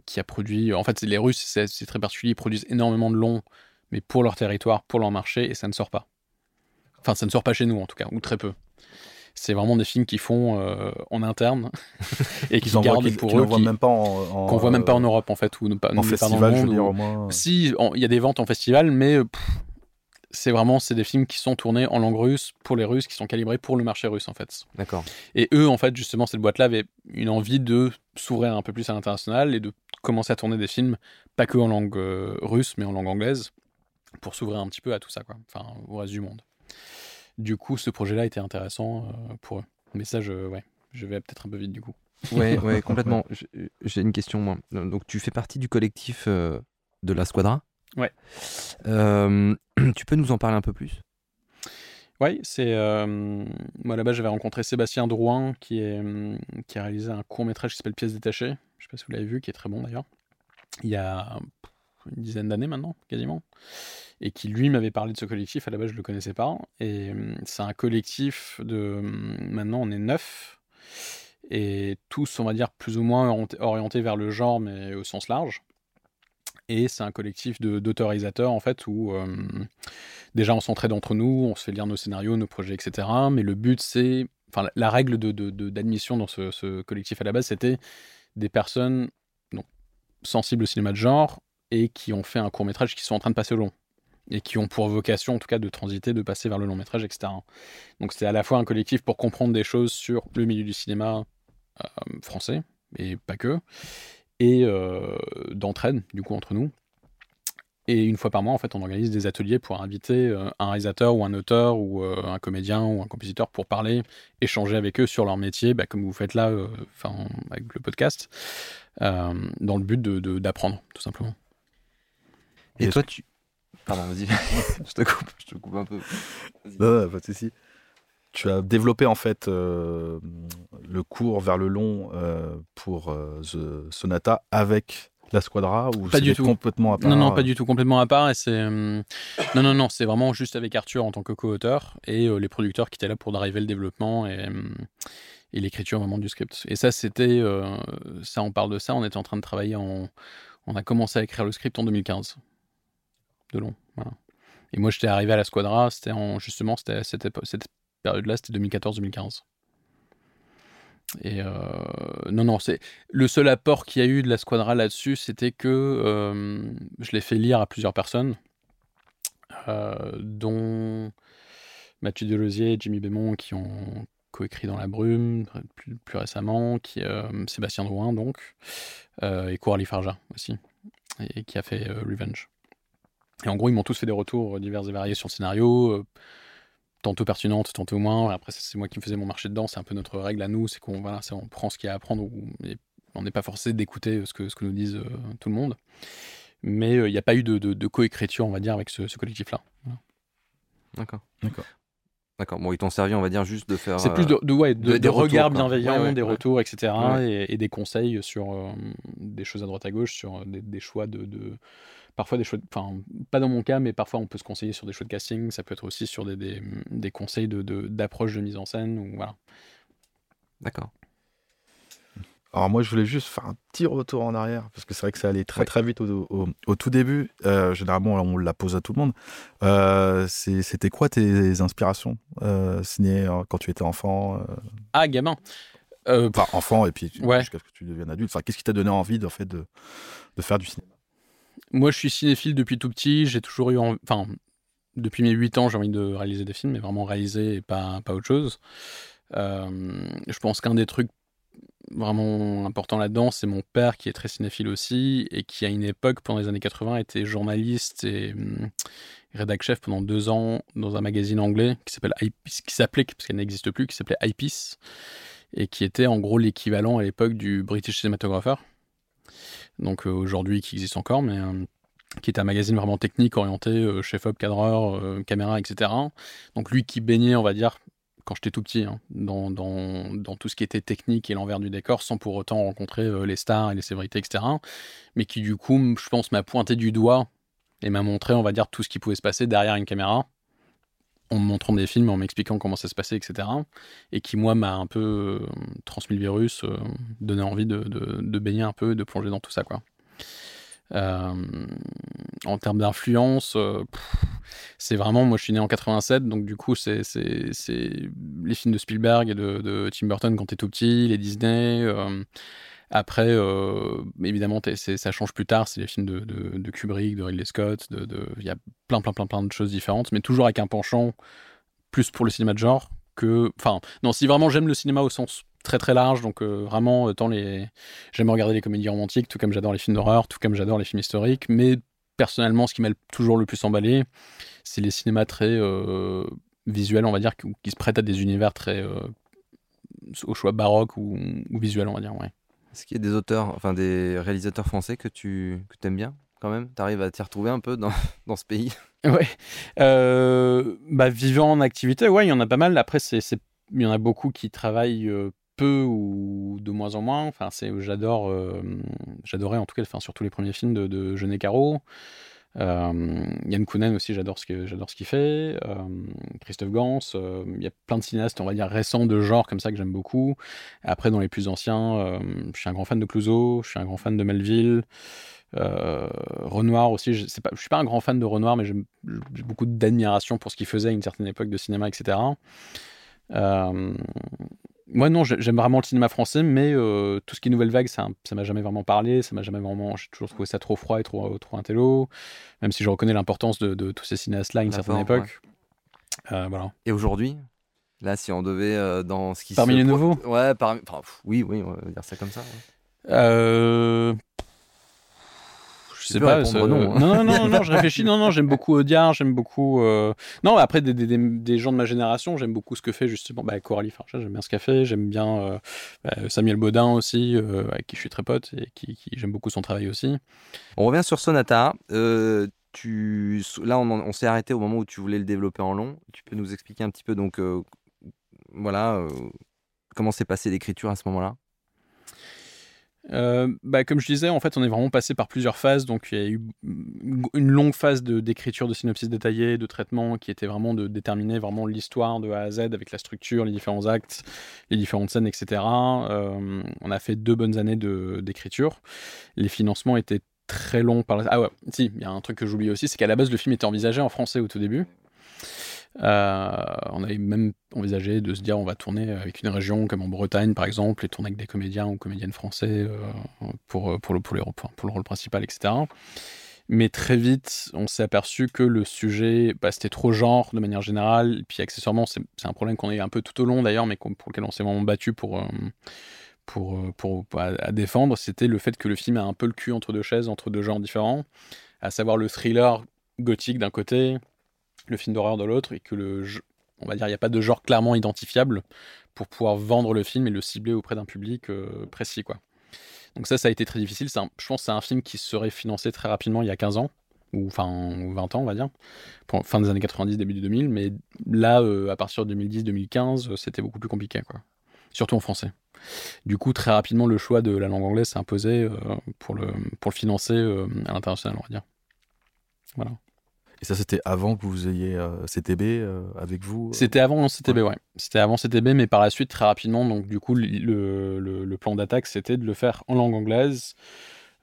S7: qui a produit. En fait, les Russes, c'est très particulier, ils produisent énormément de longs, mais pour leur territoire, pour leur marché, et ça ne sort pas. Enfin, ça ne sort pas chez nous en tout cas, ou très peu. C'est vraiment des films qui font euh, en interne et qui sont gardent pour eux.
S4: Qu'on voit même pas en,
S7: qu'on voit même pas en Europe en fait ou pas,
S4: en festival, je veux dire au moins.
S7: Si, il y a des ventes en festival, mais c'est vraiment c'est des films qui sont tournés en langue russe pour les Russes, qui sont calibrés pour le marché russe en fait.
S5: D'accord.
S7: Et eux en fait justement cette boîte-là avait une envie de s'ouvrir un peu plus à l'international et de commencer à tourner des films pas que en langue euh, russe mais en langue anglaise pour s'ouvrir un petit peu à tout ça quoi. Enfin au reste du monde. Du coup, ce projet-là était intéressant euh, pour eux. Mais ça, je, ouais, je vais peut-être un peu vite du coup.
S5: Ouais, ouais complètement. J'ai une question, moi. Donc, tu fais partie du collectif euh, de la Squadra
S7: Ouais.
S5: Euh, tu peux nous en parler un peu plus?
S7: Oui, c'est. moi, là-bas, j'avais rencontré Sébastien Drouin, qui, est, qui a réalisé un court-métrage qui s'appelle Pièces détachées. Je ne sais pas si vous l'avez vu, qui est très bon d'ailleurs. Il y a une dizaine d'années maintenant, quasiment et qui lui m'avait parlé de ce collectif. À la base, je le connaissais pas. Et hum, c'est un collectif de. Hum, maintenant, on est neuf. Et tous, on va dire, plus ou moins orientés vers le genre, mais au sens large. Et c'est un collectif d'autorisateurs, en fait, où hum, déjà on s'entraide entre nous, on se fait lire nos scénarios, nos projets, etc. Mais le but, c'est. Enfin, la règle d'admission de, dans ce, collectif à la base, c'était des personnes sensibles au cinéma de genre et qui ont fait un court métrage qui sont en train de passer au long et qui ont pour vocation en tout cas de transiter, de passer vers le long métrage, etc. Donc c'est à la fois un collectif pour comprendre des choses sur le milieu du cinéma euh, français, et pas que, et euh, d'entraide du coup entre nous. Et une fois par mois, en fait, on organise des ateliers pour inviter euh, un réalisateur ou un auteur ou un comédien ou un compositeur pour parler, échanger avec eux sur leur métier, bah, comme vous faites là, enfin avec le podcast, dans le but d'apprendre, de, tout simplement.
S5: Et, toi, tu, Pardon, vas-y. je te coupe, je te coupe un peu.
S4: Non, pas de Tu as développé en fait euh, le cours vers le long euh, pour euh, The Sonata avec la Squadra ou
S7: Pas du tout.
S4: complètement à part
S7: Non, non, pas du tout, complètement à part. Et c'est, euh, non, non, non, c'est vraiment juste avec Arthur en tant que co-auteur et euh, les producteurs qui étaient là pour driver le développement et, euh, et l'écriture vraiment du script. Et ça, c'était, euh, ça, on parle de ça. On était en train de travailler en, on a commencé à écrire le script en 2015, de long. Voilà. Et moi, j'étais arrivé à la Squadra, c'était en, justement, c'était cette, période-là, c'était 2014-2015. Et euh, non, non, c'est le seul apport qu'il y a eu de la Squadra là-dessus, c'était que euh, je l'ai fait lire à plusieurs personnes, euh, dont Mathieu Delosier et Jimmy Bémont qui ont coécrit dans La Brume plus, récemment, qui, Sébastien Drouin donc, et Coralie Farja aussi, et, qui a fait Revenge. Et en gros, ils m'ont tous fait des retours divers et variés sur le scénario, euh, tantôt pertinentes, tantôt moins. Après, c'est moi qui me faisais mon marché dedans. C'est un peu notre règle à nous, c'est qu'on voilà, on prend ce qu'il y a à apprendre. ou- et on n'est pas forcé d'écouter ce que, ce que nous disent euh, tout le monde. Mais euh, il n'y a pas eu de, de, de coécriture, on va dire, avec ce, ce collectif-là. Voilà.
S8: D'accord.
S4: D'accord.
S8: D'accord. Bon, ils t'ont servi, on va dire, juste de faire.
S7: C'est
S8: euh,
S7: plus de, de- ouais, de-
S8: de-
S7: des regards bienveillants,
S8: Ouais, ouais,
S7: des
S8: ouais.
S7: retours, etc.
S8: Ouais.
S7: Et, et des conseils sur euh, des choses à droite à gauche, sur euh, des, des choix de, de- Parfois des choix. de- Enfin, pas dans mon cas, mais parfois on peut se conseiller sur des choix de casting. Ça peut être aussi sur des, des, des conseils d'approche de, d'approche de mise en scène. Ou, voilà.
S8: D'accord.
S4: Alors moi, je voulais juste faire un petit retour en arrière, parce que c'est vrai que ça allait très
S8: Ouais.
S4: très vite au, au- au tout début. Euh, généralement, on la pose à tout le monde. Euh, C'était quoi tes inspirations euh, ciné euh, quand tu étais enfant euh,
S7: Ah, gamin Euh,
S4: Enfin, enfant, et puis
S7: Ouais.
S4: jusqu'à ce que tu deviennes adulte. Enfin, qu'est-ce qui t'a donné envie de, en fait, de, de faire du cinéma?
S7: Moi, je suis cinéphile depuis tout petit. J'ai toujours eu. Enfin, depuis mes 8 ans, j'ai envie de réaliser des films, mais vraiment réaliser et pas, pas autre chose. Euh, je pense qu'un des trucs vraiment importants là-dedans, c'est mon père qui est très cinéphile aussi et qui, à une époque, pendant les années 80, était journaliste et hum, rédac chef pendant deux ans dans un magazine anglais qui s'appelle qui s'appelait, parce qu'elle n'existe plus, qui s'appelait Eyepiece et qui était en gros l'équivalent à l'époque du British Cinematographer. Donc euh, aujourd'hui, qui existe encore, mais euh, qui est un magazine vraiment technique orienté euh, chef-op, cadreur, caméra, etc. Donc lui qui baignait, on va dire, quand j'étais tout petit, hein, dans, dans, dans tout ce qui était technique et l'envers du décor, sans pour autant rencontrer les stars et les célébrités, etc. Mais qui du coup, je pense, m'a pointé du doigt et m'a montré, on va dire, tout ce qui pouvait se passer derrière une caméra, en me montrant des films, en m'expliquant comment ça se passait, etc. Et qui, moi, m'a un peu euh, transmis le virus, euh, donné envie de, de, baigner un peu, de plonger dans tout ça, quoi. Euh, en termes d'influence, c'est vraiment, moi je suis né en 87, donc du coup c'est les films de Spielberg et de, de Tim Burton quand t'es tout petit, les Disney. Après, euh, évidemment, ça change plus tard, c'est les films de, Kubrick, de Ridley Scott, de- de- il y a plein, plein, plein, plein de choses différentes, mais toujours avec un penchant plus pour le cinéma de genre que. Enfin, non, si vraiment j'aime le cinéma au sens très très large, donc euh, vraiment, tant les. J'aime regarder les comédies romantiques, tout comme j'adore les films d'horreur, tout comme j'adore les films historiques, mais personnellement, ce qui m'a toujours le plus emballé, c'est les cinémas très euh, visuels, on va dire, qui, se prêtent à des univers très. au choix baroque ou, ou visuel, on va dire, ouais.
S8: Est-ce qu'il y a des auteurs, enfin des réalisateurs français que tu que aimes bien quand même? T'arrives à t'y retrouver un peu dans, dans ce pays?
S7: Ouais. Euh, bah, vivant en activité, ouais, il y en a pas mal. Après, il y en a beaucoup qui travaillent euh, peu ou de moins en moins. Enfin, j'adore, euh, j'adorais en tout cas, enfin, surtout les premiers films de, de Jeunet Caro. Euh, Yann Kounen aussi, j'adore ce, que, qu'il fait. Euh, Christophe Gans. euh, Il y a plein de cinéastes, on va dire, récents de genre comme ça que j'aime beaucoup. Après, dans les plus anciens, je suis un grand fan de Clouseau, je suis un grand fan de Melville. Renoir aussi, je, je suis pas un grand fan de Renoir, mais j'ai beaucoup d'admiration pour ce qu'il faisait à une certaine époque de cinéma, etc. moi, non, j'ai- j'aime vraiment le cinéma français, mais euh, tout ce qui est nouvelle vague, ça, m'a jamais vraiment parlé, ça m'a jamais vraiment, j'ai toujours trouvé ça trop froid et trop, trop intello, même si je reconnais l'importance de, de tous ces cinéastes-là à une certaine époque. Euh, voilà.
S8: Et aujourd'hui Là, si on devait euh, dans ce qui
S7: Parmi
S8: se
S7: les nouveaux?
S8: Ouais, parmi. enfin, pff, oui, oui, on va dire ça comme ça. ouais.
S7: Euh... Sais pas. ça-
S8: non, hein.
S7: non, non, non, je réfléchis. Non, non, j'aime beaucoup Audiard, j'aime beaucoup. euh, Non, après, des, des, des- des gens de ma génération, j'aime beaucoup ce que fait justement bah, Coralie Farja, j'aime bien ce qu'elle fait, j'aime bien euh, bah, Samuel Baudin aussi, euh, avec qui je suis très pote et qui, qui- j'aime beaucoup son travail aussi.
S8: On revient sur Sonata. Tu... Là, on, on s'est arrêté au moment où tu voulais le développer en long. Tu peux nous expliquer un petit peu, donc, voilà, comment s'est passée l'écriture à ce moment-là?
S7: Euh, bah, comme je disais, en fait, on est vraiment passé par plusieurs phases. Donc, il y a eu une longue phase d'écriture de, synopsis détaillés, de traitement, qui était vraiment de déterminer vraiment l'histoire de A à Z avec la structure, les différents actes, les différentes scènes, etc. Euh, on a fait deux bonnes années d'écriture. Les financements étaient très longs. Ah ouais, si, il y a un truc que j'oublie aussi, c'est qu'à la base, le film était envisagé en français au tout début. Euh, on avait même envisagé de se dire on va tourner avec une région comme en Bretagne par exemple et tourner avec des comédiens ou comédiennes français euh, pour, pour, le, pour, pour le rôle principal, etc. Mais très vite, on s'est aperçu que le sujet, bah, c'était trop genre de manière générale. Et puis accessoirement, c'est un problème qu'on a eu un peu tout au long d'ailleurs, mais pour lequel on s'est vraiment battu pour, euh, pour, euh, pour, à, à défendre. C'était le fait que le film a un peu le cul entre deux chaises, entre deux genres différents, à savoir le thriller gothique d'un côté, le film d'horreur de l'autre, et que le, ge- on va dire, il n'y a pas de genre clairement identifiable pour pouvoir vendre le film et le cibler auprès d'un public euh, précis, quoi. Donc ça, ça a été très difficile. Je pense que c'est un film qui serait financé très rapidement il y a 15 ans, ou enfin ou 20 ans, on va dire, pour fin des années 90, début du 2000. Mais là, euh, à partir de 2010-2015, euh, c'était beaucoup plus compliqué, quoi. Surtout en français. Du coup, très rapidement, le choix de la langue anglaise s'est imposé pour, le, pour le financer à l'international, on va dire. Voilà.
S4: Et ça, c'était avant que vous ayez euh, CTB euh, avec vous euh
S7: C'était avant CTB, ouais. C'était avant CTB, mais par la suite, très rapidement, donc du coup, le, le- le plan d'attaque, c'était de le faire en langue anglaise,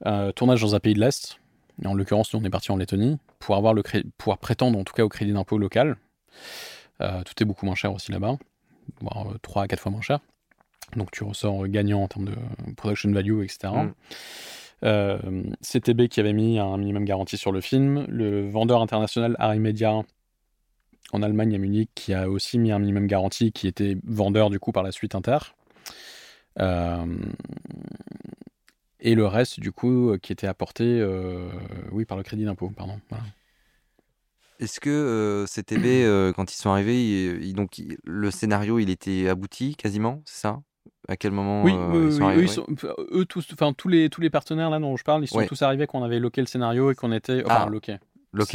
S7: euh, tournage dans un pays de l'Est. Et en l'occurrence, nous, on est parti en Lettonie, pour avoir le cré- pouvoir prétendre en tout cas au crédit d'impôt local. Euh, tout est beaucoup moins cher aussi là-bas, voire 3 à 4 fois moins cher. Donc tu ressors gagnant en termes de production value, etc.
S8: Mm.
S7: Euh, CTB qui avait mis un minimum garanti sur le film, le vendeur international Harry Media en Allemagne à Munich qui a aussi mis un minimum garanti qui était vendeur du coup par la suite Inter. Euh, et le reste du coup euh, qui était apporté oui par le crédit d'impôt pardon.
S8: Est-ce que CTB, quand ils sont arrivés, il- donc, le scénario, il était abouti quasiment, c'est ça? À quel moment
S7: Oui,
S8: euh, ils sont arrivés
S7: eux, ils sont- eux tous, enfin tous les tous les partenaires là dont je parle, ils sont
S8: Ouais.
S7: tous arrivés quand on avait loqué le scénario et qu'on était enfin
S8: Ah.
S7: loqué.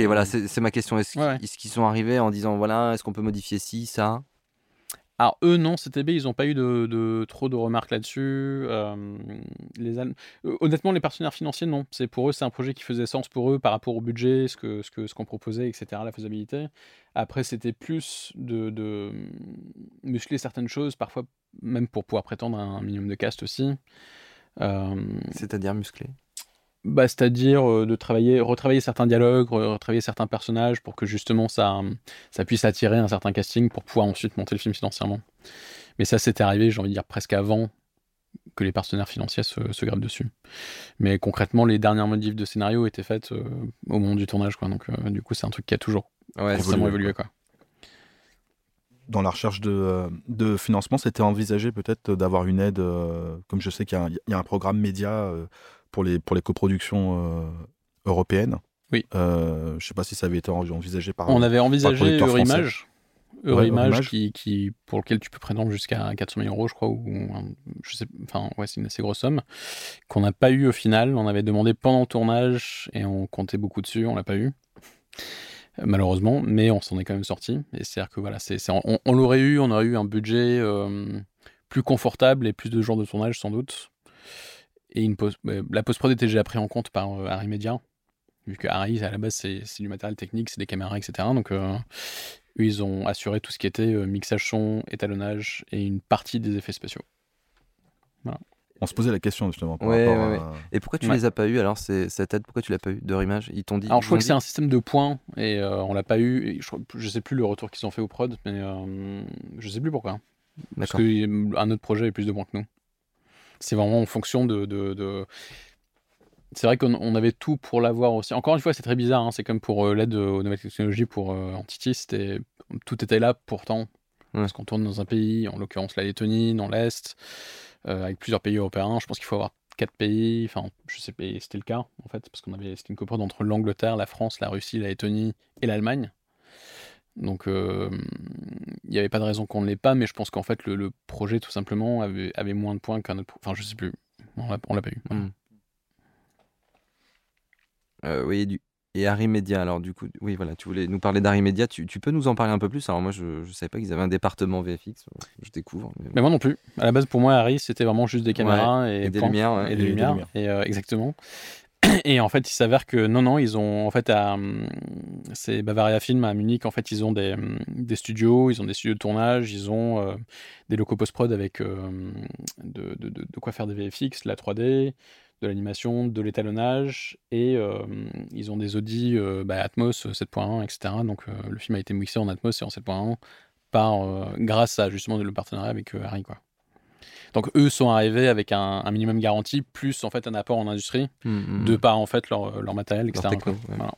S8: Voilà, c'est ma question.
S7: Ouais,
S8: est-ce qu'ils sont arrivés en disant voilà, est-ce qu'on peut modifier ci, ça?
S7: Alors eux non, CTB ils n'ont pas eu de, trop de remarques là-dessus. Euh, les euh, honnêtement les partenaires financiers non, c'est pour eux c'est un projet qui faisait sens pour eux par rapport au budget, ce ce que ce qu'on proposait, etc. La faisabilité. Après c'était plus de, de muscler certaines choses, parfois même pour pouvoir prétendre à un minimum de cast aussi. Euh,
S8: C'est-à-dire musclé
S7: bah, c'est-à-dire euh, de travailler, retravailler certains dialogues, re- retravailler certains personnages pour que justement ça, ça puisse attirer un certain casting pour pouvoir ensuite monter le film financièrement. Mais ça, c'était arrivé, j'ai envie de dire, presque avant que les partenaires financiers se, se grappent dessus. Mais concrètement, les dernières modifs de scénario étaient faites euh, au moment du tournage, quoi. Donc, euh, du coup, c'est un truc qui a toujours
S8: Ouais,
S4: évolué,
S7: évolué, quoi.
S4: Dans la recherche de, de financement, c'était envisagé peut-être d'avoir une aide, euh, comme je sais qu'il y, a un- il y a un programme média euh, pour, les, pour les coproductions euh, européennes.
S7: Oui.
S4: Euh, je ne sais pas si ça avait été en- envisagé par
S7: On avait envisagé. Eurimage.
S4: Ouais,
S7: Eurimage, qui, qui, pour lequel tu peux prétendre jusqu'à 400 000 euros, je crois, ou un- je sais, enfin, ouais, c'est une assez grosse somme, qu'on n'a pas eu au final. On avait demandé pendant le tournage et on comptait beaucoup dessus, on l'a pas eu, malheureusement, mais on s'en est quand même sorti. Et c'est-à-dire que voilà, c'est, c'est- on, on l'aurait eu, on aurait eu un budget euh, plus confortable et plus de jours de tournage sans doute. Et une post, ouais, la post-prod était déjà pris en compte par euh, Harry Media, vu que Harry, à la base, c'est, du matériel technique, c'est des caméras, etc. Donc, euh, eux, ils ont assuré tout ce qui était euh, mixage son, étalonnage et une partie des effets spéciaux.
S4: On se posait la question justement. Par
S8: Ouais,
S4: rapport
S8: ouais,
S4: à-
S8: Et pourquoi tu
S7: Ouais.
S8: les as pas eu alors c'est- cette aide? Pourquoi tu l'as pas eu de Rimage? Ils t'ont dit.
S7: Alors, je crois que c'est un système de points et euh, on l'a pas eu. Je, je sais plus le retour qu'ils ont fait au prod, mais euh, je sais plus pourquoi. Parce qu'un autre projet a plus de points que nous. C'est vraiment en fonction de. de- de- C'est vrai qu'on on avait tout pour l'avoir aussi. Encore une fois, c'est très bizarre. hein, C'est comme pour euh, l'aide aux nouvelles technologies pour euh, Entity. C'était tout était là pourtant.
S8: Ouais.
S7: Parce qu'on tourne dans un pays, en l'occurrence la Lettonie, dans l'Est, euh, avec plusieurs pays européens. Je pense qu'il faut avoir quatre pays. Enfin, je sais pas, c'était le cas en fait, parce qu'on avait c'était une coprode entre l'Angleterre, la France, la Russie, la Lettonie et l'Allemagne. Donc, euh, il n'y avait pas de raison qu'on ne l'ait pas, mais je pense qu'en fait, le, le projet, tout simplement, avait, avait moins de points qu'un autre. Enfin, je sais plus. On l'a, on l'a pas eu. voilà.
S8: Hmm. Euh, oui, du... et Harry Media. Alors du coup, oui, voilà, tu voulais nous parler d'Harry Media. Tu, tu peux nous en parler un peu plus? Alors moi, je ne savais pas qu'ils avaient un département VFX. Je découvre. mais-
S7: Mais moi non plus. À la base, pour moi, Harry, c'était vraiment juste des caméras et,
S8: et des lumières, ouais.
S7: Et des
S4: Et des
S7: lumières.
S4: lumières.
S7: Et, euh, exactement. Et en fait, il s'avère que non, non, ils ont en fait à hum, c'est Bavaria Film à Munich. En fait, ils ont des, hum, des studios, ils ont des studios de tournage, ils ont euh, des locaux post-prod avec euh, de, de, de- quoi faire des VFX, la 3D, de l'animation, de l'étalonnage, et euh, ils ont des audis euh, bah, Atmos euh, 7.1, etc. Donc le film a été mixé en Atmos et en 7.1 par grâce à justement le partenariat avec Harry quoi. Donc eux sont arrivés avec un, un minimum garanti plus en fait un apport en industrie
S8: Mhm.
S7: de par en fait leur, leur matériel etc.
S8: techno,
S7: quoi.
S8: ouais.
S7: Voilà.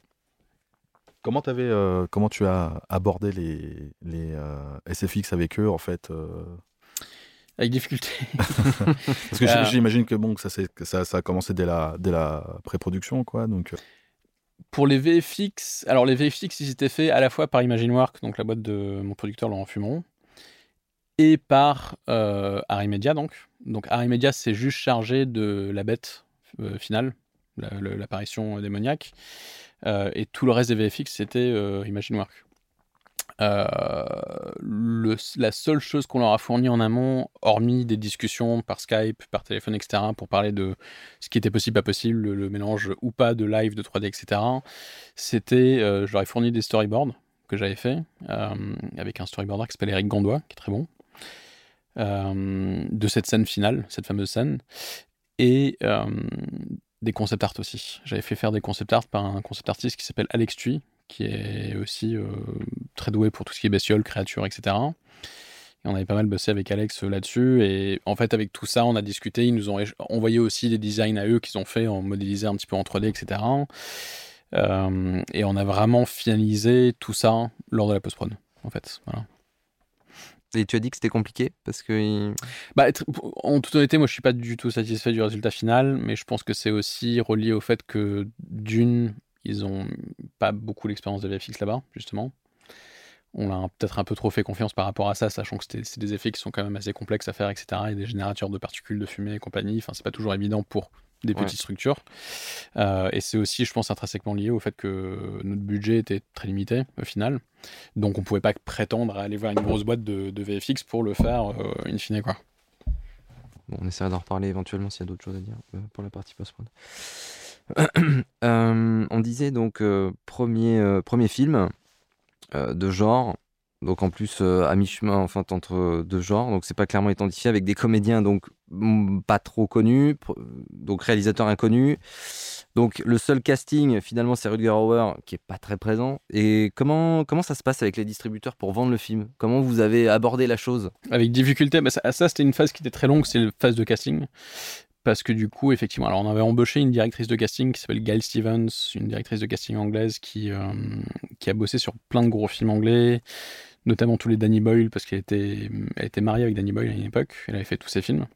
S4: Comment, t'avais, euh, comment tu as abordé les, les euh, SFX avec eux, en fait euh,
S7: Avec difficulté.
S4: Parce que
S7: Euh.
S4: j'imagine que, bon, que ça, ça, ça a commencé dès la, dès la pré-production, quoi. Donc,
S7: Pour les VFX, alors les VFX ils étaient faits à la fois par Imaginework, donc la boîte de mon producteur Laurent Fumon, et par euh, Harry Media donc. Donc Harry Media c'est juste chargé de la bête euh, finale, la- le- l'apparition démoniaque, euh, et tout le reste des VFX c'était euh, Imaginework. Euh, le- la seule chose qu'on leur a fourni en amont, hormis des discussions par Skype, par téléphone, etc., pour parler de ce qui était possible, pas possible, le, mélange ou pas de live, de 3D, etc., c'était, je leur ai fourni des storyboards que j'avais fait avec un storyboarder qui s'appelle Eric Gandois, qui est très bon, de cette scène finale, cette fameuse scène, et euh, des concept art aussi. J'avais fait faire des concept art par un concept artiste qui s'appelle Alex Thuy, qui est aussi euh, très doué pour tout ce qui est bestiole, créatures, etc. Et on avait pas mal bossé avec Alex euh, là-dessus. Et en fait, avec tout ça, on a discuté. Ils nous ont envoyé aussi des designs à eux qu'ils ont fait en modélisé un petit peu en 3D, etc. Euh, et on a vraiment finalisé tout ça lors de la post-prod, en fait. Voilà.
S8: Et tu as dit que c'était compliqué parce que
S7: Bah, en toute honnêteté, moi je suis pas du tout satisfait du résultat final, mais je pense que c'est aussi relié au fait que d'une, ils ont pas beaucoup l'expérience de VFX là-bas, justement. On a peut-être un peu trop fait confiance par rapport à ça, sachant que c'est des effets qui sont quand même assez complexes à faire, etc. Et des générateurs de particules, de fumée et compagnie. Enfin, c'est pas toujours évident pour des
S8: Ouais.
S7: petites structures. Euh, et c'est aussi, je pense, intrinsèquement lié au fait que notre budget était très limité au final. Donc on pouvait pas prétendre à aller voir une grosse boîte de, de VFX pour le faire euh, in fine, quoi.
S8: Bon, on essaiera d'en reparler éventuellement s'il y a d'autres choses à dire euh, pour la partie post-prod. Euh, on disait donc premier, premier film de genre, donc en plus euh, à mi-chemin enfin entre deux genres, donc c'est pas clairement identifié avec des comédiens donc pas trop connus, donc réalisateur inconnu. Donc le seul casting finalement c'est Rutger Hauer qui est pas très présent. Et comment comment ça se passe avec les distributeurs pour vendre le film? Comment vous avez abordé la chose?
S7: Avec difficulté, bah, ça, c'était une phase qui était très longue, c'est la phase de casting. Parce que du coup, effectivement, alors on avait embauché une directrice de casting qui s'appelle Gail Stevens, une directrice de casting anglaise qui, euh, a bossé sur plein de gros films anglais, notamment tous les Danny Boyle, parce qu'elle était, elle était mariée avec Danny Boyle à une époque, elle avait fait tous ses films.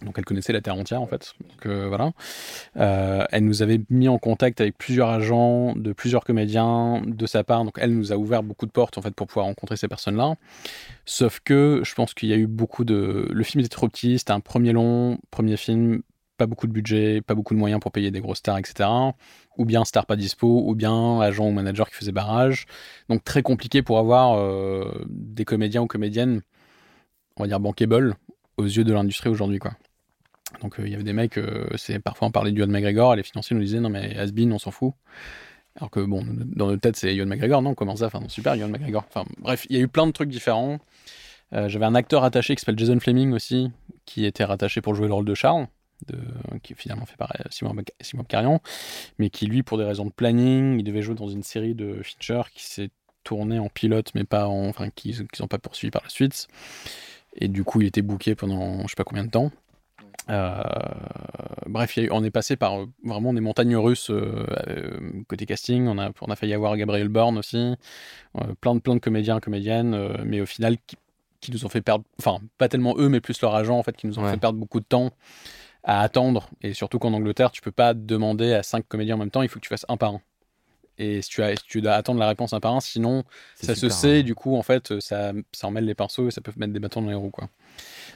S7: Donc elle connaissait la terre entière en fait. Donc euh, voilà. Euh, elle nous avait mis en contact avec plusieurs agents, de plusieurs comédiens de sa part. Donc elle nous a ouvert beaucoup de portes en fait pour pouvoir rencontrer ces personnes-là. Sauf que je pense qu'il y a eu beaucoup de. Le film était trop petit, c'était un premier long, premier film, pas beaucoup de budget, pas beaucoup de moyens pour payer des grosses stars, etc. Ou bien star pas dispo, ou bien agent ou manager qui faisait barrage. Donc très compliqué pour avoir euh, des comédiens ou comédiennes, on va dire bankable, aux yeux de l'industrie aujourd'hui, quoi. Donc euh, il y avait des mecs, euh, c'est parfois on parlait Ewan McGregor, et les financiers nous disaient non mais Asbin on s'en fout. Alors que bon, dans notre tête c'est Ewan McGregor, non comment ça, enfin super Ewan McGregor. Enfin bref, il y a eu plein de trucs différents. Euh, J'avais un acteur attaché qui s'appelle Jason Fleming aussi, qui était rattaché pour jouer le rôle de Charles, de, qui finalement fait par Simon, Simon Carian, mais qui lui pour des raisons de planning, il devait jouer dans une série de Fincher qui s'est tournée en pilote, mais pas en, enfin qui qu'ils n'ont pas poursuivi par la suite. Et du coup il était booké pendant je sais pas combien de temps. Euh, bref, y a on est passé par vraiment des montagnes russes euh, euh, côté casting. On a, on a failli avoir Gabriel Byrne aussi, plein, de, plein de comédiens, comédiennes, mais au final qui, qui nous ont fait perdre, enfin pas tellement eux, mais plus leur agent en fait, qui nous ont
S8: Ouais.
S7: fait perdre beaucoup de temps à attendre. Et surtout qu'en Angleterre, tu peux pas demander à cinq comédiens en même temps, il faut que tu fasses un par un. Et si tu, as, tu dois attendre la réponse un par un, sinon ça se sait,
S8: hein.
S7: du coup, en fait, ça, ça emmêle les pinceaux et ça peut mettre des bâtons dans les roues, quoi.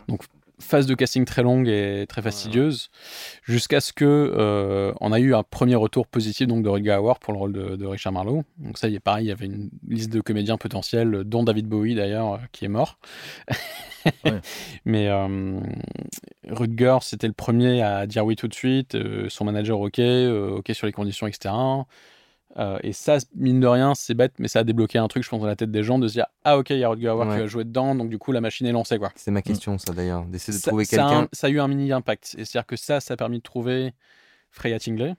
S7: Donc, phase de casting très longue et très fastidieuse, jusqu'à ce que euh, on a eu un premier retour positif donc de Rutger Hauer pour le rôle de, de Richard Marlowe. Donc ça, il est pareil, il y avait une liste de comédiens potentiels, dont David Bowie d'ailleurs, euh, qui est mort.
S4: Ouais.
S7: Mais euh, Rutger, c'était le premier à dire oui tout de suite. euh, son manager, ok, euh, ok sur les conditions, etc. Euh, et ça, mine de rien, c'est bête, mais ça a débloqué un truc, je pense, dans la tête des gens de se dire Ah, ok, il y a
S8: Ouais.
S7: qui va jouer dedans, donc du coup, la machine est lancée, quoi.
S8: C'est ma question, ça d'ailleurs, d'essayer de
S7: Ça-
S8: trouver
S7: ça, a
S8: quelqu'un.
S7: un- ça a eu un mini impact. Et C'est-à-dire que ça, ça a permis de trouver Freya Tingley,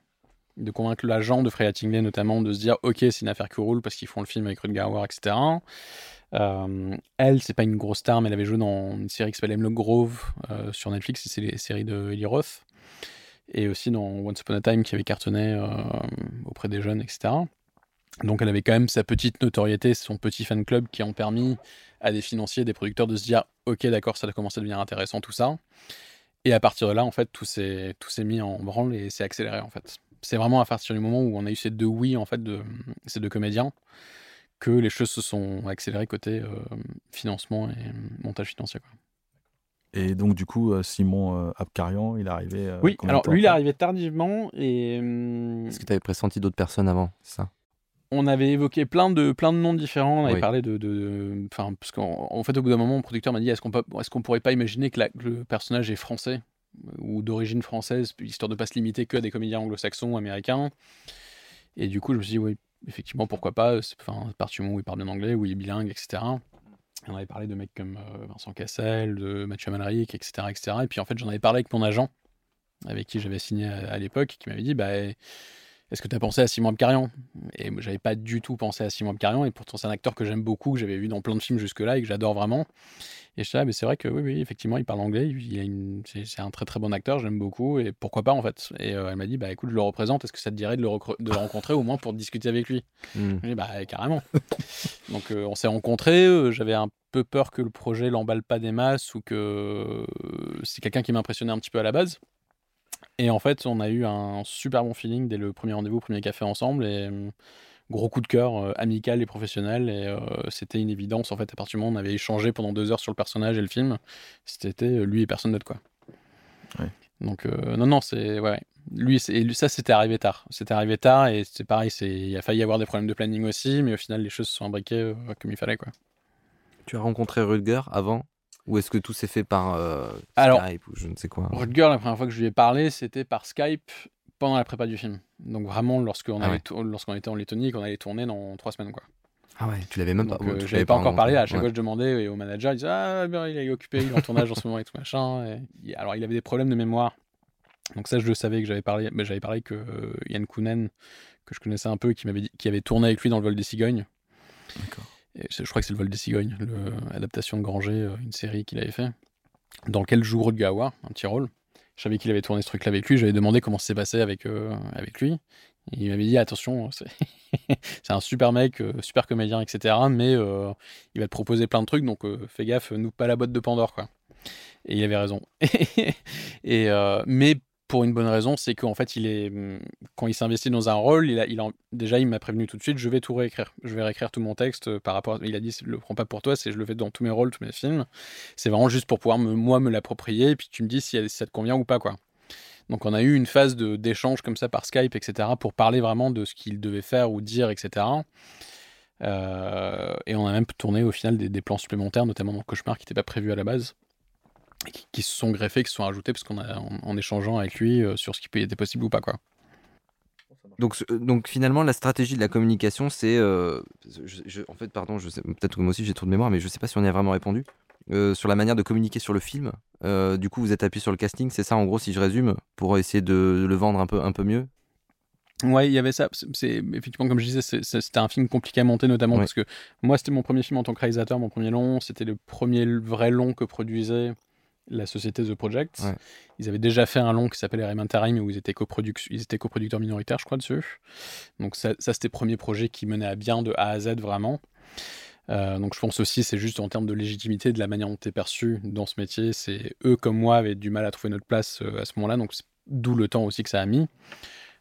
S7: de convaincre l'agent de Freya Tingley notamment de se dire ok, c'est une affaire qui roule parce qu'ils font le film avec Rutger Hauer, etc. Euh, elle, c'est pas une grosse star, mais elle avait joué dans une série qui s'appelle Hemlock Grove euh, sur Netflix, c'est les séries de Eli Roth, et aussi dans Once Upon a Time qui avait cartonné euh, auprès des jeunes, etc. Donc elle avait quand même sa petite notoriété, son petit fan club qui ont permis à des financiers, des producteurs de se dire ok d'accord ça a commencé à devenir intéressant tout ça. Et à partir de là en fait tout s'est tout s'est mis en branle et s'est accéléré en fait. C'est vraiment à partir du moment où on a eu ces deux oui en fait de ces deux comédiens que les choses se sont accélérées côté euh, financement et montage financier. Quoi.
S4: Et donc, du coup, euh, Simon euh, Abkarian, il est arrivé. euh,
S7: oui, alors lui il est arrivé tardivement et hum,
S8: Est-ce que tu avais pressenti d'autres personnes avant ça?
S7: on avait évoqué plein de, plein de noms différents. On avait
S8: Oui.
S7: parlé de. de- Enfin, parce qu'en en fait, au bout d'un moment, mon producteur m'a dit est-ce qu'on est-ce qu'on pourrait pas imaginer que, la- que le personnage est français ou d'origine française, histoire de pas se limiter que à des comédiens anglo-saxons, américains? Et du coup, je me suis dit oui, effectivement, pourquoi pas Enfin, à partir du moment où il parle bien anglais, où il est bilingue, etc. On avait parlé de mecs comme euh, Vincent Cassel, de Mathieu Amalric, etc., etc. Et puis en fait, j'en avais parlé avec mon agent, avec qui j'avais signé à, à l'époque, qui m'avait dit bah, est-ce que tu as pensé à Simon Abkarian? Et j'avais pas du tout pensé à Simon Abkarian, et pourtant c'est un acteur que j'aime beaucoup, que j'avais vu dans plein de films jusque-là et que j'adore vraiment. Et je là, mais c'est vrai que oui, oui, effectivement, il parle anglais, il a une... c'est, un très très bon acteur, j'aime beaucoup, et pourquoi pas en fait Et euh, elle m'a dit, bah écoute, je le représente, est-ce que ça te dirait de le, recre- de le rencontrer au moins pour discuter avec lui?
S8: Hmm.
S7: Je lui ai dit, bah carrément. Donc euh, on s'est rencontrés, euh, j'avais un peu peur que le projet l'emballe pas des masses ou que c'est quelqu'un qui m'impressionnait un petit peu à la base. Et en fait, on a eu un super bon feeling dès le premier rendez-vous, premier café ensemble. Et euh, gros coup de cœur, euh, amical et professionnel. Et euh, c'était une évidence. En fait, à partir du moment où on avait échangé pendant deux heures sur le personnage et le film, c'était euh, lui et personne d'autre. quoi.
S4: Ouais.
S7: Donc, euh, non, non, c'est. Ouais. Lui, et lui, ça, c'était arrivé tard. C'était arrivé tard et c'est pareil. Il a failli y avoir des problèmes de planning aussi. Mais au final, les choses se sont imbriquées comme il fallait. quoi.
S8: Tu as rencontré Rutger avant Ou est-ce que tout s'est fait par euh,
S7: Alors,
S8: Skype ou je ne sais quoi
S7: Rutger, la première fois que je lui ai parlé, c'était par Skype pendant la prépa du film. Donc vraiment, lorsqu'on
S8: Ah ouais.
S7: lorsqu'on était en Lettonie et qu'on allait tourner dans trois semaines. Quoi.
S8: Ah ouais, tu l'avais même pas.
S7: Donc,
S8: bon,
S7: euh, j'avais
S8: l'avais
S7: pas encore parlé. À chaque
S8: ouais.
S7: fois, je demandais et au manager, il disait Ah, ben, il est occupé, il est en tournage en ce moment et tout machin. Et alors, il avait des problèmes de mémoire. Donc, ça, je le savais que j'avais parlé. Mais j'avais parlé que euh, Yann Kounen, que je connaissais un peu, qui m'avait dit, qui avait tourné avec lui dans le vol des cigognes.
S4: D'accord.
S7: C'est- je crois que c'est le vol des cigognes, l'adaptation de Granger, euh, une série qu'il avait fait, dans lequel joue Hauer, un petit rôle. Je savais qu'il avait tourné ce truc-là avec lui. J'avais demandé comment ça s'est passé avec, euh, avec lui. Il m'avait dit attention, c'est c'est un super mec, euh, super comédien, etc. Mais il va te proposer plein de trucs, donc fais gaffe, nous pas la boîte de Pandore, quoi. Et il avait raison. et mais pour une bonne raison, c'est qu'en fait, il est hum, quand il s'investit dans un rôle, il a, déjà il m'a prévenu tout de suite, je vais tout réécrire, je vais réécrire tout mon texte euh, par rapport. à- il a dit, le prends pas pour toi, c'est je le fais dans tous mes rôles, tous mes films. C'est vraiment juste pour pouvoir moi me l'approprier, et puis tu me dis si, si ça te convient ou pas, quoi. Donc on a eu une phase d'échange comme ça par Skype, etc., pour parler vraiment de ce qu'il devait faire ou dire, etc. Euh, et on a même tourné au final des, des plans supplémentaires, notamment dans Cauchemar, qui n'étaient pas prévus à la base, qui, qui se sont greffés, qui se sont ajoutés, parce qu'on a en, en échangeant avec lui euh, sur ce qui était possible ou pas, quoi.
S8: Donc, donc finalement, la stratégie de la communication, c'est. euh, en fait, pardon, je sais- peut-être que moi aussi j'ai trop de mémoire, mais je sais pas si on y a vraiment répondu. Euh, sur la manière de communiquer sur le film. Euh, du coup, vous êtes appuyé sur le casting, c'est ça en gros, si je résume, pour essayer de le vendre un peu, un peu mieux?
S7: Ouais, il y avait ça. C'est effectivement, comme je disais, c'était un film compliqué à monter, notamment
S8: Ouais.
S7: parce que moi, c'était mon premier film en tant que réalisateur, mon premier long. C'était le premier vrai long que produisait la société The Project.
S8: Ouais.
S7: Ils avaient déjà fait un long qui s'appelait Time où ils étaient, ils étaient coproducteurs minoritaires, je crois, dessus. Donc, ça, ça c'était le premier projet qui menait à bien de A à Z, vraiment. Euh, donc je pense aussi c'est juste en termes de légitimité de la manière dont tu es perçu dans ce métier c'est eux comme moi avaient du mal à trouver notre place euh, à ce moment-là donc d'où le temps aussi que ça a mis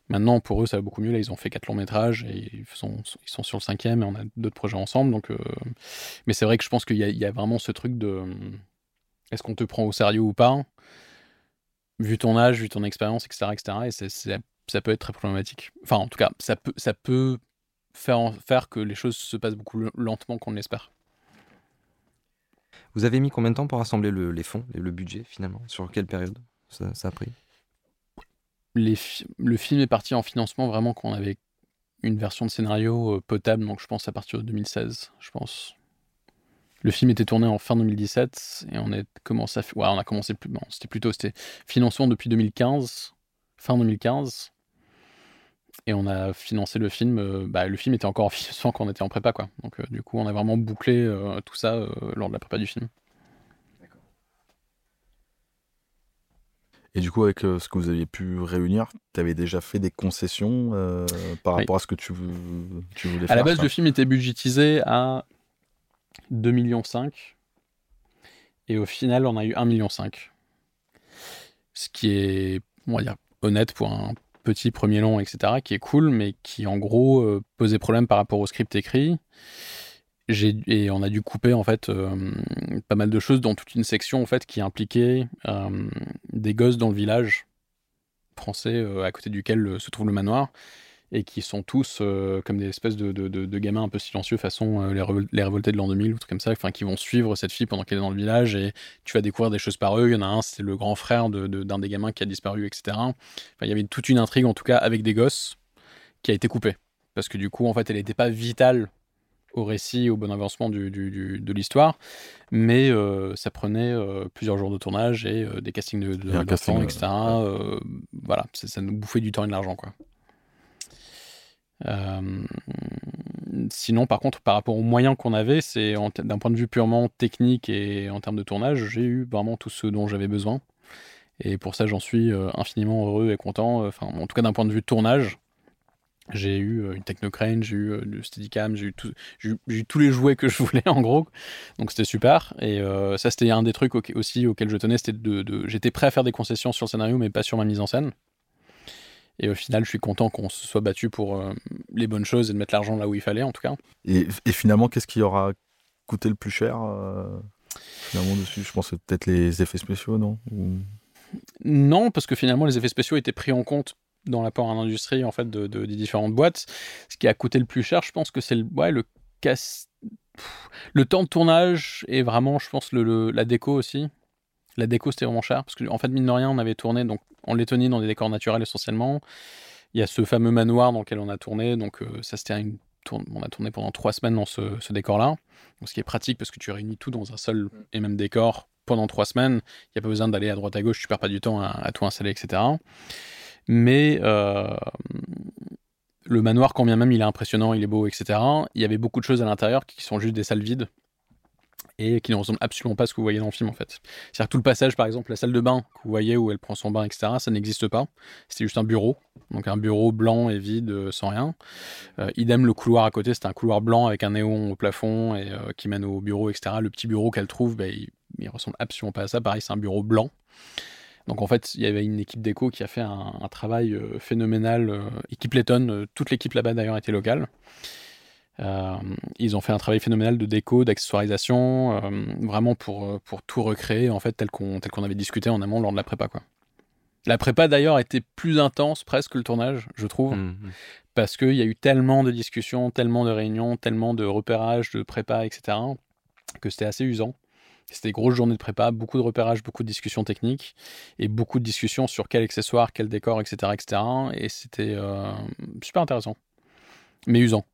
S7: Maintenant, pour eux, ça va beaucoup mieux. Là, ils ont fait quatre longs métrages et ils sont, ils sont sur le cinquième et on a d'autres projets ensemble. Donc, euh, Mais c'est vrai que je pense qu'il y a vraiment ce truc de. Est-ce qu'on te prend au sérieux ou pas Vu ton âge, vu ton expérience, etc., etc. Et c'est- c'est- ça peut être très problématique. Enfin, en tout cas, ça peut, ça peut faire, en- faire que les choses se passent beaucoup lentement qu'on l'espère.
S8: Vous avez mis combien de temps pour rassembler le- les fonds, et le budget finalement? Sur quelle période? Ça, ça a pris?
S7: Les fi- le film est parti en financement vraiment quand on avait une version de scénario euh, potable, donc je pense à partir de 2016, je pense. Le film était tourné en fin 2017 et on a commencé à, ouais, on a commencé plus, bon, c'était plutôt c'était financement depuis 2015, fin 2015, et on a financé le film. euh, bah, le film était encore en financement quand on était en prépa, quoi. Donc euh, du coup, on a vraiment bouclé euh, tout ça lors de la prépa du film.
S4: Et du coup, avec ce que vous aviez pu réunir, tu avais déjà fait des concessions par
S7: Oui.
S4: rapport à ce que tu, vou- tu voulais faire
S7: À la base,
S4: enfin,
S7: le film était budgétisé à 2,5 millions. Et au final, on a eu 1,5 million. Ce qui est, on va dire, honnête pour un petit premier long, etc., qui est cool, mais qui, en gros, euh, posait problème par rapport au script écrit. Et on a dû couper, en fait, euh, pas mal de choses dans toute une section, en fait, qui impliquait euh, des gosses dans le village français à côté duquel se trouve le manoir et qui sont tous euh, comme des espèces de, de- de- de gamins un peu silencieux façon euh, les, revol- les révoltés de l'an 2000 ou trucs comme ça, enfin qui vont suivre cette fille pendant qu'elle est dans le village et tu vas découvrir des choses par eux. Il y en a un, c'est le grand frère d'un des gamins qui a disparu, etc. Enfin, il y avait toute une intrigue en tout cas avec des gosses qui a été coupée parce que du coup en fait elle n'était pas vitale au récit, au bon avancement du- du- du- de l'histoire, mais euh, ça prenait euh, plusieurs jours de tournage et euh, des castings de, de
S4: Et un casting,
S7: etc. Voilà, ça, ça nous bouffait du temps et de l'argent, quoi. Euh, sinon, par contre, par rapport aux moyens qu'on avait, c'est d'un point de vue purement technique et en termes de tournage, j'ai eu vraiment tout ce dont j'avais besoin. Et pour ça, j'en suis euh, infiniment heureux et content. Enfin, en tout cas, d'un point de vue tournage, j'ai eu euh, une Technocrane, j'ai eu du Steadicam, j'ai eu, tous les jouets que je voulais en gros. Donc c'était super. Et ça, c'était un des trucs aussi auxquels je tenais. C'était de, de- J'étais prêt à faire des concessions sur le scénario, mais pas sur ma mise en scène. Et au final, je suis content qu'on se soit battu pour euh, les bonnes choses et de mettre l'argent là où il fallait, en tout cas.
S4: Et, et finalement, qu'est-ce qui aura coûté le plus cher euh, finalement dessus? Je pense que peut-être les effets spéciaux, non? Ou-
S7: Non, parce que finalement, les effets spéciaux étaient pris en compte dans l'apport à l'industrie en fait de, de- des différentes boîtes. Ce qui a coûté le plus cher, je pense que c'est le, ouais, le casse. Pff, Le temps de tournage et vraiment, je pense, le, le- la déco aussi. La déco, c'était vraiment cher. Parce que, en fait, mine de rien, on avait tourné donc, en Lettonie dans des décors naturels essentiellement. Il y a ce fameux manoir dans lequel on a tourné. Donc, euh, ça, c'était une On a tourné pendant trois semaines dans ce, décor-là. Ce qui est pratique parce que tu réunis tout dans un seul et même décor pendant trois semaines. Il n'y a pas besoin d'aller à droite à gauche, tu perds pas du temps à, à tout installer, etc. Mais euh, le manoir, quand bien même il est impressionnant, il est beau, etc., il y avait beaucoup de choses à l'intérieur qui sont juste des salles vides et qui ne ressemblent absolument pas à ce que vous voyez dans le film en fait. C'est-à-dire tout le passage, par exemple, la salle de bain que vous voyez où elle prend son bain, etc., ça n'existe pas. C'était juste un bureau, donc un bureau blanc et vide, euh, sans rien. Euh, idem, le couloir à côté, c'était un couloir blanc avec un néon au plafond et euh, qui mène au bureau, etc. Le petit bureau qu'elle trouve, ben, il, il ressemble absolument pas à ça. Pareil, c'est un bureau blanc. Donc en fait, il y avait une équipe d'éco qui a fait un, un travail phénoménal. équipe Letton, euh, toute l'équipe là-bas d'ailleurs était locale. Euh, ils ont fait un travail phénoménal de déco, d'accessoirisation, euh, vraiment pour, euh, pour tout recréer en fait tel qu'on qu'on avait discuté en amont lors de la prépa quoi. La prépa d'ailleurs était plus intense presque que le tournage, je trouve,
S8: Mhm.
S7: parce qu'il y a eu tellement de discussions, tellement de réunions, tellement de repérages, de prépa, etc., que c'était assez usant. C'était des grosses journées de prépa, beaucoup de repérages, beaucoup de discussions techniques et beaucoup de discussions sur quel accessoire, quel décor, etc. etc. et c'était euh, super intéressant, mais usant.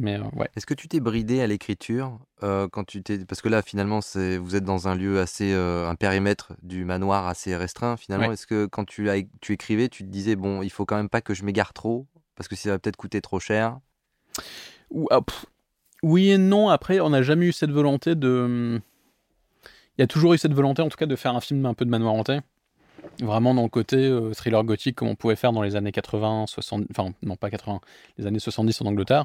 S7: Mais euh, ouais.
S8: Est-ce que tu t'es bridé à l'écriture euh, quand tu t'es parce que là finalement c'est vous êtes dans un lieu assez euh, un périmètre du manoir assez restreint finalement
S7: Ouais.
S8: est-ce que quand tu as tu écrivais tu te disais bon il faut quand même pas que je m'égare trop parce que ça va peut-être coûter trop cher?
S7: Ou- ah, oui et non. Après, on n'a jamais eu cette volonté de. Il y a toujours eu cette volonté, en tout cas, de faire un film un peu de manoir hanté. Vraiment dans le côté euh, thriller gothique, comme on pouvait faire dans les années 80, 60. Enfin, non, pas 80, les années 70 en Angleterre.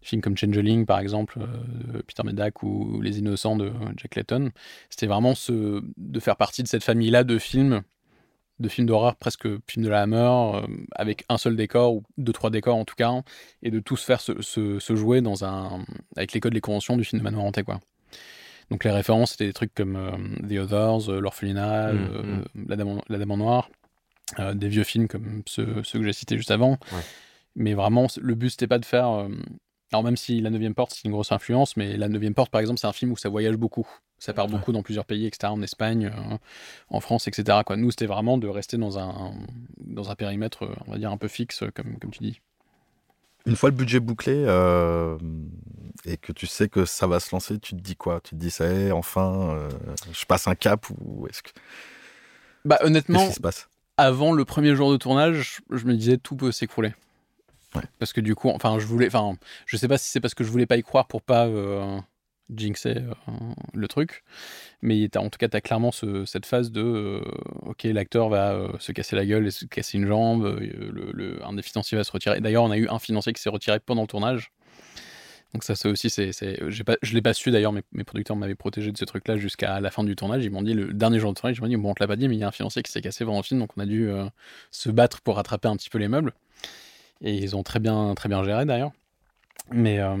S7: Des films comme Changeling, par exemple, euh, Peter Medak ou Les Innocents de Jack Layton. C'était vraiment de faire partie de cette famille-là de films de films d'horreur, presque films de la Hammer, euh, avec un seul décor, ou deux, trois décors en tout cas, et de tous faire se, se- se jouer dans un, avec les codes, les conventions du film de manoir hanté, quoi. Donc les références, c'était des trucs comme euh, The Others, euh, L'Orphelinat,
S8: Mm,
S7: euh, La, Dame en, La Dame en Noir, des vieux films comme ceux, ceux que j'ai cités juste avant.
S8: Ouais.
S7: Mais vraiment, le but, c'était pas de faire. alors, même si La Neuvième Porte, c'est une grosse influence, mais La Neuvième Porte, par exemple, c'est un film où ça voyage beaucoup. Ça part beaucoup dans plusieurs pays, etc., en Espagne, en France, etc. Quoi. Nous, c'était vraiment de rester dans un, dans un périmètre, on va dire, un peu fixe, comme, comme tu dis.
S4: Une fois le budget bouclé euh, et que tu sais que ça va se lancer, tu te dis quoi? Tu te dis ça y est, enfin, euh, je passe un cap ou est-ce que
S7: Bah, honnêtement,
S4: qui se passe?
S7: avant le premier jour de tournage, je me disais tout peut s'écrouler.
S4: Ouais.
S7: Parce que du coup, enfin, je voulais, enfin, je sais pas si c'est parce que je voulais pas y croire pour pas euh, jinxer euh, le truc, mais en tout cas, t'as clairement ce- cette phase de, euh, ok, l'acteur va euh, se casser la gueule et se casser une jambe, le, un des financiers va se retirer. D'ailleurs, on a eu un financier qui s'est retiré pendant le tournage. Donc ça, c'est aussi, c'est, pas, je l'ai pas su d'ailleurs, mes, mes producteurs m'avaient protégé de ce truc-là jusqu'à la fin du tournage. Ils m'ont dit, le dernier jour de tournage, ils m'ont dit, bon, on te l'a pas dit, mais il y a un financier qui s'est cassé pendant le film, donc on a dû se battre pour rattraper un petit peu les meubles. Et ils ont très bien, très bien géré d'ailleurs. Mais euh,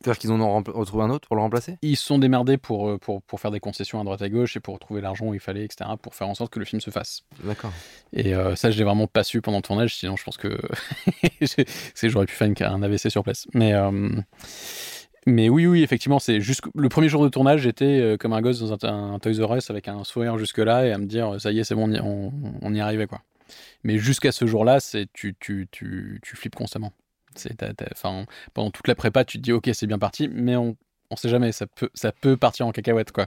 S8: C'est-à-dire qu'ils en ont retrouvé un autre pour le remplacer?
S7: ils se sont démerdés pour, euh, pour, pour faire des concessions à droite à gauche et pour trouver l'argent où il fallait, etc., pour faire en sorte que le film se fasse.
S8: D'accord.
S7: Et euh, ça, je l'ai vraiment pas su pendant le tournage, sinon je pense que j'aurais pu faire une- un AVC sur place. Mais, euh, mais oui, oui, effectivement, c'est juste le premier jour de tournage, j'étais comme un gosse dans un, un Toys R Us avec un sourire jusque-là et à me dire, ça y est, c'est bon, on y, on, on y arrivait, quoi. Mais jusqu'à ce jour-là, c'est tu, tu, tu, tu flippes constamment. Enfin, pendant toute la prépa, tu te dis, ok, c'est bien parti, mais on, on sait jamais, ça peut, ça peut partir en cacahuète, quoi.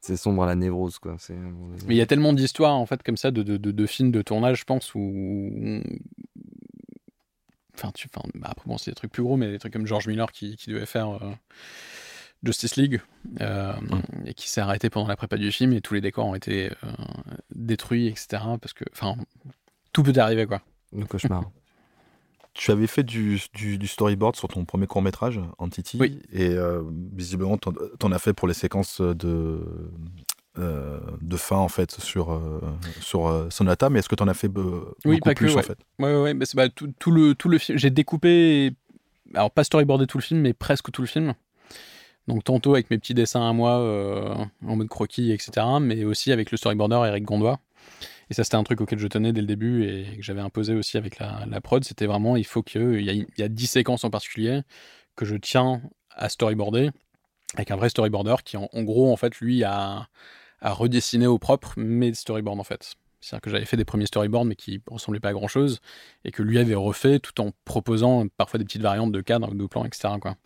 S8: C'est sombre à la névrose, quoi. C'est...
S7: Mais il y a tellement d'histoires en fait comme ça de, de, de, de films de tournage, je pense, où. Enfin, tu, enfin, bah, après, bon, c'est des trucs plus gros, mais des trucs comme George Miller qui, qui devait faire euh, Justice League euh, et qui s'est arrêté pendant la prépa du film et tous les décors ont été euh, détruits, etc. Parce que, enfin, tout peut arriver quoi.
S8: Le cauchemar.
S4: Tu avais fait du, du- du storyboard sur ton premier court métrage, Entity,
S7: Oui.
S4: et euh, visiblement, t'en en as fait pour les séquences de, euh, de fin en fait sur, euh, sur euh, Sonata, mais est-ce que tu en as fait be-
S7: Oui,
S4: beaucoup
S7: pas que,
S4: plus en
S7: ouais.
S4: fait?
S7: Ouais, ouais, mais bah, tout, tout le, tout le film. J'ai découpé, alors pas storyboardé tout le film, mais presque tout le film. Donc tantôt avec mes petits dessins à moi en mode croquis, etc. Mais aussi avec le storyboarder Eric Gondois. Et ça, c'était un truc auquel je tenais dès le début et que j'avais imposé aussi avec la, la prod. C'était vraiment, il faut qu'il y, y a 10 séquences en particulier que je tiens à storyboarder avec un vrai storyboarder qui, en, gros, en fait, lui, a, redessiné au propre mes storyboards, en fait. C'est-à-dire que j'avais fait des premiers storyboards, mais qui ressemblaient pas à grand-chose, et que lui avait refait tout en proposant parfois des petites variantes de cadres, de plans, etc. Quoi.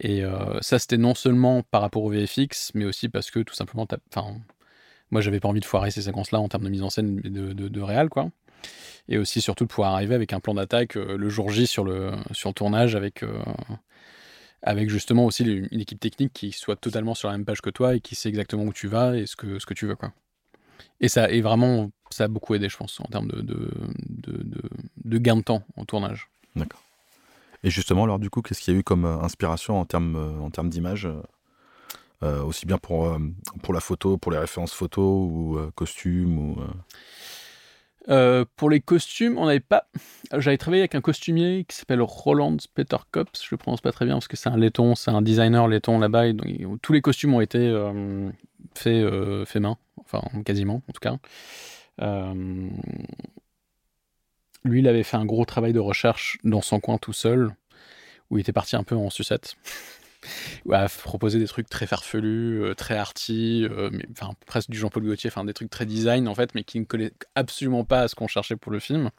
S7: Et euh, ça, c'était non seulement par rapport au VFX, mais aussi parce que tout simplement, enfin, moi, j'avais pas envie de foirer ces séquences-là en termes de mise en scène et de, de, réal, quoi. Et aussi, surtout, de pouvoir arriver avec un plan d'attaque euh, le jour J sur le, sur tournage avec, euh, avec justement aussi une équipe technique qui soit totalement sur la même page que toi et qui sait exactement où tu vas et ce que, ce que tu veux, quoi. Et ça, vraiment, ça a beaucoup aidé, je pense, en termes de, de, de, de, gain de temps en tournage.
S4: D'accord. Et justement, alors du coup, qu'est-ce qu'il y a eu comme euh, inspiration en termes, en termes d'image aussi bien pour, euh, pour la photo, pour les références photos ou euh, costumes ou, euh,
S7: Euh, pour les costumes, on n'avait pas. J'avais travaillé avec un costumier qui s'appelle Roland Peter Kops. Je le prononce pas très bien parce que c'est un laiton, c'est un designer laiton là-bas. donc, tous les costumes ont été euh, faits euh, main, enfin quasiment en tout cas. Euh, lui, il avait fait un gros travail de recherche dans son coin tout seul, où il était parti un peu en sucette. À proposer des trucs très farfelus, euh, très arty, euh, presque du Jean-Paul Gaultier, enfin des trucs très design en fait, mais qui ne collaient absolument pas à ce qu'on cherchait pour le film.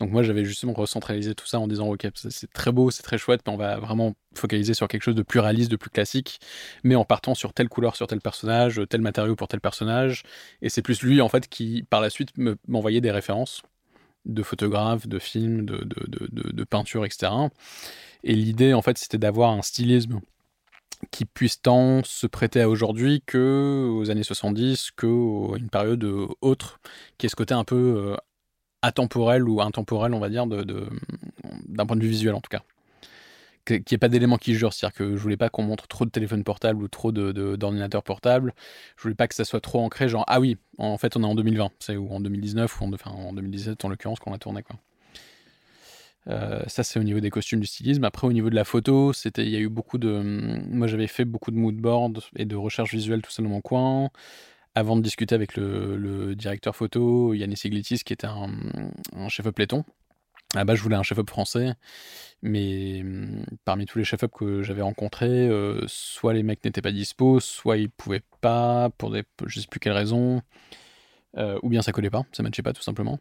S7: Donc moi j'avais justement recentralisé tout ça en disant ok c'est- très beau, c'est très chouette, mais on va vraiment focaliser sur quelque chose de plus réaliste, de plus classique, mais en partant sur telle couleur sur tel personnage, tel matériau pour tel personnage, et c'est plus lui en fait qui par la suite me- m'envoyait des références de photographes, de films, de, de, etc. Et l'idée, en fait, c'était d'avoir un stylisme qui puisse tant se prêter à aujourd'hui que aux années 70, que une période euh, autre, qui est ce côté un peu euh, atemporel ou intemporel, on va dire, de, de- d'un point de vue visuel en tout cas. Qu'il n'y ait pas d'éléments qui jurent, c'est-à-dire que je voulais pas qu'on montre trop de téléphones portables ou trop de, de- d'ordinateurs portables. Je voulais pas que ça soit trop ancré, genre ah oui, en fait on est en 2020, c'est ou en 2019 ou en, enfin, en 2017 en l'occurrence qu'on a tourné quoi. Euh, ça, c'est au niveau des costumes, du stylisme. Après, au niveau de la photo, c'était, il y a eu beaucoup de. Moi, j'avais fait beaucoup de mood board et de recherche visuelle tout seul dans mon coin. Avant de discuter avec le, directeur photo, Yannis Iglitis, qui était un, chef-op letton. Ah bah, je voulais un chef-op français, mais hum, parmi tous les chefs-op que j'avais rencontrés, euh, soit les mecs n'étaient pas dispo, soit ils pouvaient pas pour des, je sais plus quelles raisons, euh, ou bien ça collait pas, ça matchait pas tout simplement.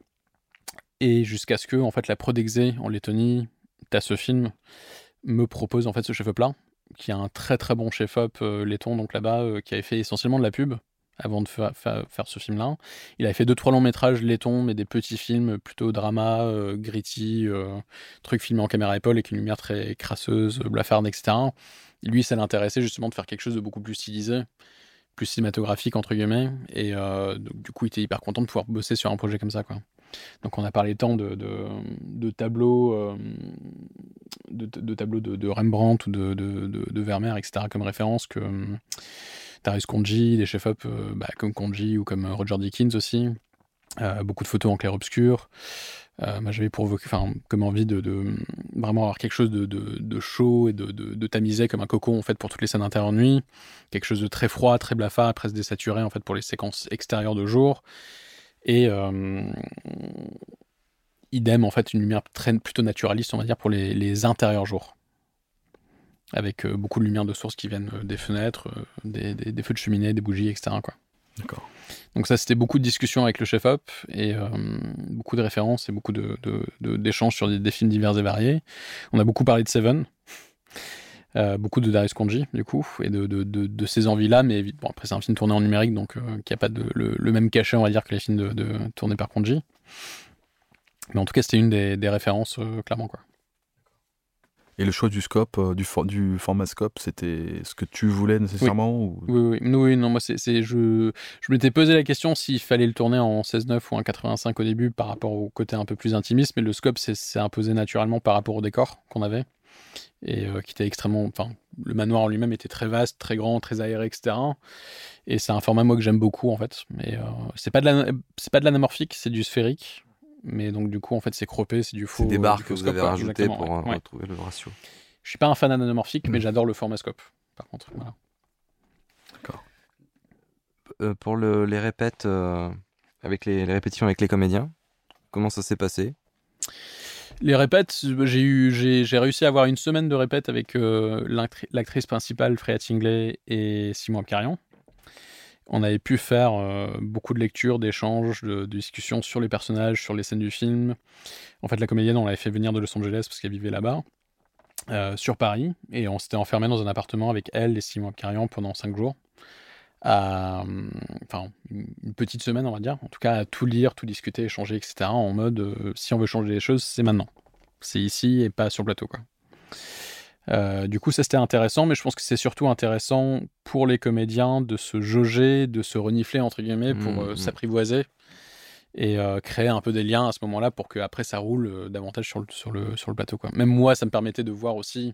S7: Et jusqu'à ce que en fait la Prodexé en Lettonie, t'as ce film, me propose en fait ce chef-op là, qui est un très très bon chef-op euh, letton donc là-bas, qui avait fait essentiellement de la pub avant de faire, ce film-là. Il avait fait deux trois longs métrages lettons, mais des petits films plutôt drama, euh, gritty, euh, trucs filmés en caméra épaule avec une lumière très crasseuse, blafarde, etc. lui, ça l'intéressait justement de faire quelque chose de beaucoup plus stylisé, plus cinématographique entre guillemets, et euh, du coup, il était hyper content de pouvoir bosser sur un projet comme ça, quoi. Donc on a parlé tant de, de, tableaux, de, tableaux de, Rembrandt ou de, de, Vermeer, etc. comme référence que Darius Konji, des chefs-op euh, bah, comme Konji ou comme euh, Roger Dickens aussi. Euh, beaucoup de photos en clair-obscur. j'avais comme envie de, vraiment avoir quelque chose de, chaud et de, tamisé comme un cocon en fait pour toutes les scènes d'intérieur nuit, quelque chose de très froid, très blafard, presque désaturé en fait pour les séquences extérieures de jour, et idem en fait une lumière très, plutôt naturaliste on va dire pour les, les intérieurs jours avec euh, beaucoup de lumière de source qui viennent euh, des fenêtres, euh, des, feux de cheminée, des bougies, etc. Quoi.
S4: D'accord.
S7: Donc ça, c'était beaucoup de discussions avec le chef-op et beaucoup de références et beaucoup d'échanges de, sur des, films divers et variés. On a beaucoup parlé de Seven, beaucoup de Darius Konji, du coup, et de, ces envies-là, mais bon, après, c'est un film tourné en numérique, donc qui n'a pas le, même cachet, on va dire, que les films de, tournés par Konji. Mais en tout cas, c'était une des, références, clairement, quoi.
S4: Et le choix du scope, euh, du, du format scope, c'était ce que tu voulais nécessairement
S7: oui. Ou... Oui, oui, non, moi, c'est, je, je m'étais posé la question s'il fallait le tourner en 16-9 ou en 85 au début par rapport au côté un peu plus intimiste, mais le scope s'est imposé naturellement par rapport au décor qu'on avait et euh, qui était extrêmement. Enfin, le manoir en lui-même était très vaste, très grand, très aéré, etc. Et c'est un format moi que j'aime beaucoup en fait. Mais euh, c'est pas de la, c'est pas de l'anamorphique, c'est du sphérique. Mais donc, du coup, en fait, c'est croppé, c'est du faux.
S8: C'est des barres que vous avez rajoutées pour euh, retrouver le ratio.
S7: Je suis pas un fan anamorphique, mais mm. j'adore le format scope, par contre.
S4: D'accord.
S8: Euh, pour le, les répètes, euh, avec les, répétitions avec les comédiens, comment ça s'est passé?
S7: Les répètes, j'ai eu, j'ai, réussi à avoir une semaine de répètes avec l'actrice principale Freya Tingley et Simon Abkarian on avait pu faire euh, beaucoup de lectures, d'échanges, de, discussions sur les personnages, sur les scènes du film. En fait, la comédienne, on l'avait fait venir de Los Angeles parce qu'elle vivait là-bas, euh, sur Paris, et on s'était enfermé dans un appartement avec elle et Simon Carian pendant cinq jours. À, enfin, une petite semaine, on va dire. En tout cas, à tout lire, tout discuter, échanger, etc. En mode, euh, si on veut changer les choses, c'est maintenant. C'est ici et pas sur le plateau, quoi. Euh, du coup, ça c'était intéressant, mais je pense que c'est surtout intéressant pour les comédiens de se jauger, de se renifler entre guillemets pour euh, mmh. s'apprivoiser et euh, créer un peu des liens à ce moment-là pour que après ça roule davantage sur le, sur, le, sur le plateau. Quoi. Même moi, ça me permettait de voir aussi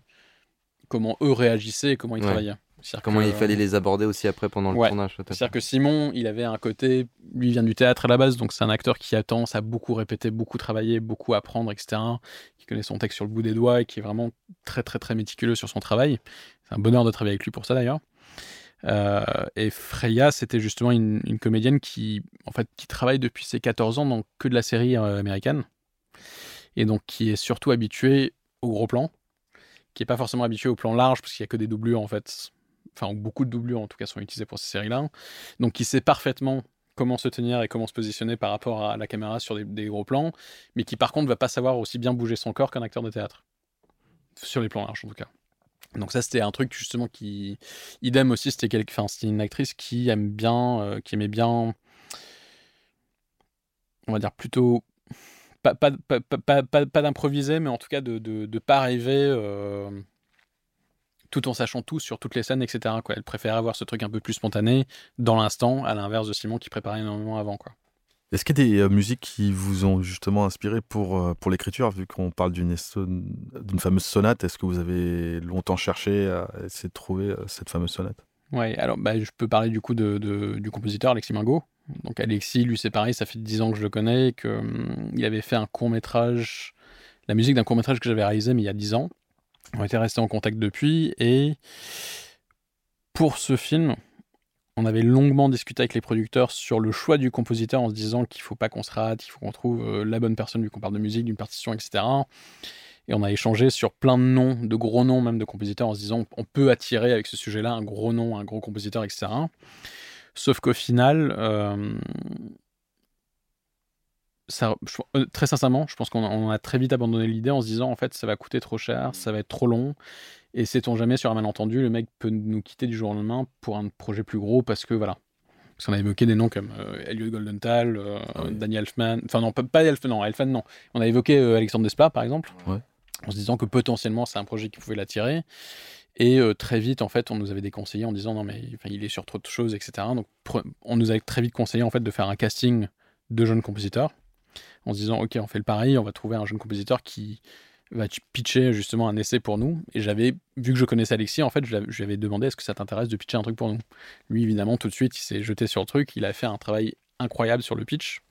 S7: comment eux réagissaient et comment ils travaillaient.
S8: Comment il fallait les aborder aussi après pendant le tournage.
S7: C'est-à-dire que Simon, il avait un côté, lui vient du théâtre à la base, donc c'est un acteur qui attend, ça a beaucoup répété, beaucoup travaillé, beaucoup apprendre, etc connaît son texte sur le bout des doigts et qui est vraiment très très très méticuleux sur son travail. C'est un bonheur de travailler avec lui pour ça d'ailleurs. Euh, et Freya, c'était justement une, comédienne qui, en fait, qui travaille depuis ses 14 ans dans que de la série euh, américaine. Et donc qui est surtout habituée au gros plan, qui n'est pas forcément habituée au plan large, parce qu'il n'y a que des doublures en fait. Enfin, beaucoup de doublures en tout cas sont utilisées pour ces séries-là. Donc qui sait parfaitement comment se tenir et comment se positionner par rapport à la caméra sur des, gros plans, mais qui par contre va pas savoir aussi bien bouger son corps qu'un acteur de théâtre. Sur les plans larges en tout cas. Donc ça c'était un truc justement qui... Idem aussi, c'était quelque... enfin, une actrice qui aime bien, euh, qui aimait bien, on va dire plutôt pas, pas, pas, pas d'improviser, mais en tout cas de ne pas rêver euh, tout en sachant tout sur toutes les scènes, etc. Quoi. Elle préfère avoir ce truc un peu plus spontané dans l'instant, à l'inverse de Simon qui préparait énormément avant. Quoi.
S4: Est-ce qu'il y a des euh, musiques qui vous ont justement inspiré pour, euh, pour l'écriture, vu qu'on parle d'une, d'une fameuse sonate? Est-ce que vous avez longtemps cherché à essayer de trouver euh, cette fameuse sonate?
S7: Oui, alors bah, je peux parler du coup de, du compositeur Alexis Mingo. Donc Alexis, lui c'est pareil, ça fait 10 ans que je le connais, qu'il hum, avait fait un court métrage la musique d'un court métrage que j'avais réalisé mais il y a 10 ans. On était restés en contact depuis et pour ce film, on avait longuement discuté avec les producteurs sur le choix du compositeur en se disant qu'il faut pas qu'on se rate, il faut qu'on trouve euh, la bonne personne vu qu'on parle de musique, d'une partition, etc. Et on a échangé sur plein de noms, de gros noms même de compositeurs en se disant on peut attirer avec ce sujet-là un gros nom, un gros compositeur, etc. Sauf qu'au final, euh, ça, euh, très sincèrement, je pense qu'on a très vite abandonné l'idée en se disant en fait ça va coûter trop cher, ça va être trop long. Et sait-on jamais sur un malentendu, le mec peut nous quitter du jour au lendemain pour un projet plus gros parce que voilà. Parce qu'on a évoqué des noms comme euh, Elliot Goldenthal, euh, ah Daniel Elfman, enfin non, pas, pas Elfman, non, Elfman non. On a évoqué euh, Alexandre Desplat par exemple, en se disant que potentiellement c'est un projet qui pouvait l'attirer. Et très vite, en fait, on nous avait déconseillé en disant non, mais il est sur trop de choses, etc. Donc on nous a très vite conseillé en fait de faire un casting de jeunes compositeurs en se disant ok, on fait le pareil, on va trouver un jeune compositeur qui va pitcher justement un essai pour nous. Et j'avais, vu que je connaissais Alexis, en fait, je lui avais demandé est-ce que ça t'intéresse de pitcher un truc pour nous? Lui, évidemment, tout de suite, il s'est jeté sur le truc. Il a fait un travail incroyable sur le pitch.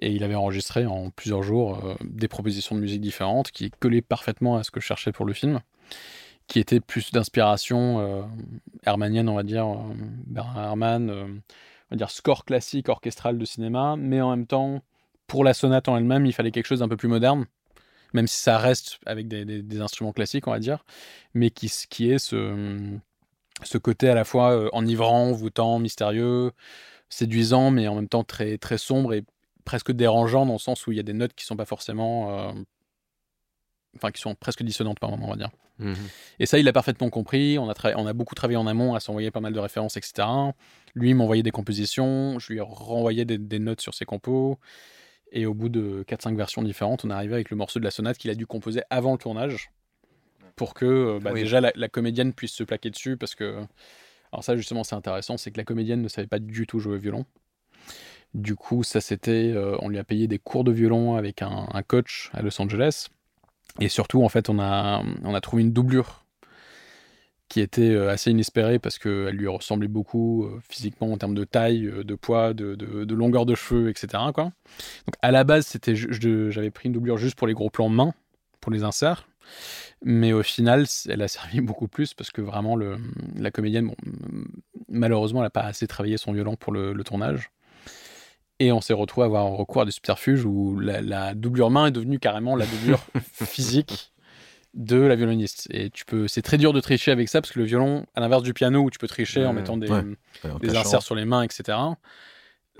S7: Et il avait enregistré en plusieurs jours euh, des propositions de musique différentes qui collaient parfaitement à ce que je cherchais pour le film, qui étaient plus d'inspiration euh, hermanienne, on va dire, euh, Bernard Herrmann, on va dire score classique orchestral de cinéma, mais en même temps, pour la sonate en elle-même, il fallait quelque chose d'un peu plus moderne même si ça reste avec des, instruments classiques, on va dire, mais qui, qui est ce, ce côté à la fois euh, enivrant, voûtant, mystérieux, séduisant, mais en même temps très, très sombre et presque dérangeant dans le sens où il y a des notes qui sont pas forcément. Euh, enfin, qui sont presque dissonantes par moment, on va dire. Mmh et ça, il a parfaitement compris. On a, on a beaucoup travaillé en amont à s'envoyer pas mal de références, etc. Lui, m'envoyait des compositions, je lui renvoyais des, des notes sur ses compos. Et au bout de 4-5 versions différentes, on est arrivé avec le morceau de la sonate qu'il a dû composer avant le tournage pour que euh, bah, déjà la, comédienne puisse se plaquer dessus parce que alors ça justement c'est intéressant c'est que la comédienne ne savait pas du tout jouer au violon. Du coup ça c'était euh, on lui a payé des cours de violon avec un, un, coach à Los Angeles. Et surtout en fait on a on a trouvé une doublure qui était euh, assez inespérée parce qu'elle lui ressemblait beaucoup euh, physiquement en termes de taille, euh, de poids, de, de, longueur de cheveux, etc. Quoi. Donc à la base, c'était j'avais pris une doublure juste pour les gros plans main, pour les inserts. Mais au final, elle a servi beaucoup plus parce que vraiment, le, la comédienne, bon, malheureusement, elle n'a pas assez travaillé son violon pour le, tournage. Et on s'est retrouvé à avoir un recours à des subterfuges où la, la doublure main est devenue carrément la doublure physique de la violoniste. Et tu peux, c'est très dur de tricher avec ça parce que le violon, à l'inverse du piano où tu peux tricher en mettant des, des inserts sur les mains, etc.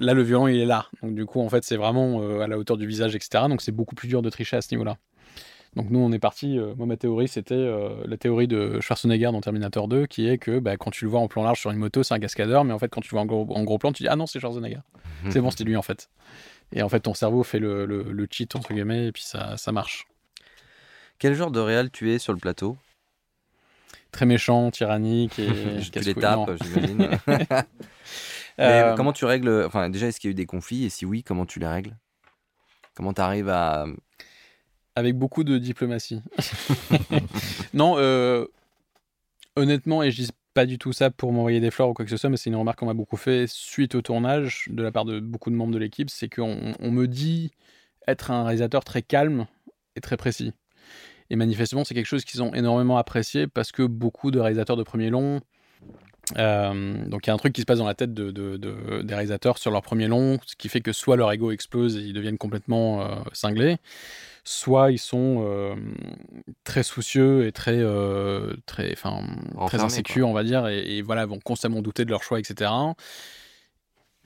S7: Là, le violon, il est là. Donc, du coup, en fait, c'est vraiment euh, à la hauteur du visage, etc. Donc, c'est beaucoup plus dur de tricher à ce niveau-là. Donc, nous, on est parti. Euh, moi, ma théorie, c'était euh, la théorie de Schwarzenegger dans Terminator 2, qui est que bah, quand tu le vois en plan large sur une moto, c'est un cascadeur, mais en fait, quand tu le vois en gros, en gros plan, tu dis Ah non, c'est Schwarzenegger. c'est bon, c'est lui, en fait. Et en fait, ton cerveau fait le, le, cheat, entre guillemets, et puis ça, ça marche.
S8: Quel genre de réal tu es sur le plateau?
S7: Très méchant, tyrannique et
S8: tu les tapes, j'imagine. Euh, comment tu règles Enfin, déjà, est-ce qu'il y a eu des conflits? Et si oui, comment tu les règles? Comment tu arrives à
S7: Avec beaucoup de diplomatie. non, euh, honnêtement, et je dis pas du tout ça pour m'envoyer des fleurs ou quoi que ce soit, mais c'est une remarque qu'on m'a beaucoup fait suite au tournage de la part de beaucoup de membres de l'équipe, c'est qu'on me dit être un réalisateur très calme et très précis. Et manifestement, c'est quelque chose qu'ils ont énormément apprécié parce que beaucoup de réalisateurs de premier long. Euh, donc il y a un truc qui se passe dans la tête de, des réalisateurs sur leur premier long, ce qui fait que soit leur ego explose et ils deviennent complètement euh, cinglés, soit ils sont euh, très soucieux et très, très, très insécures, on va dire, et, et, voilà, vont constamment douter de leur choix, etc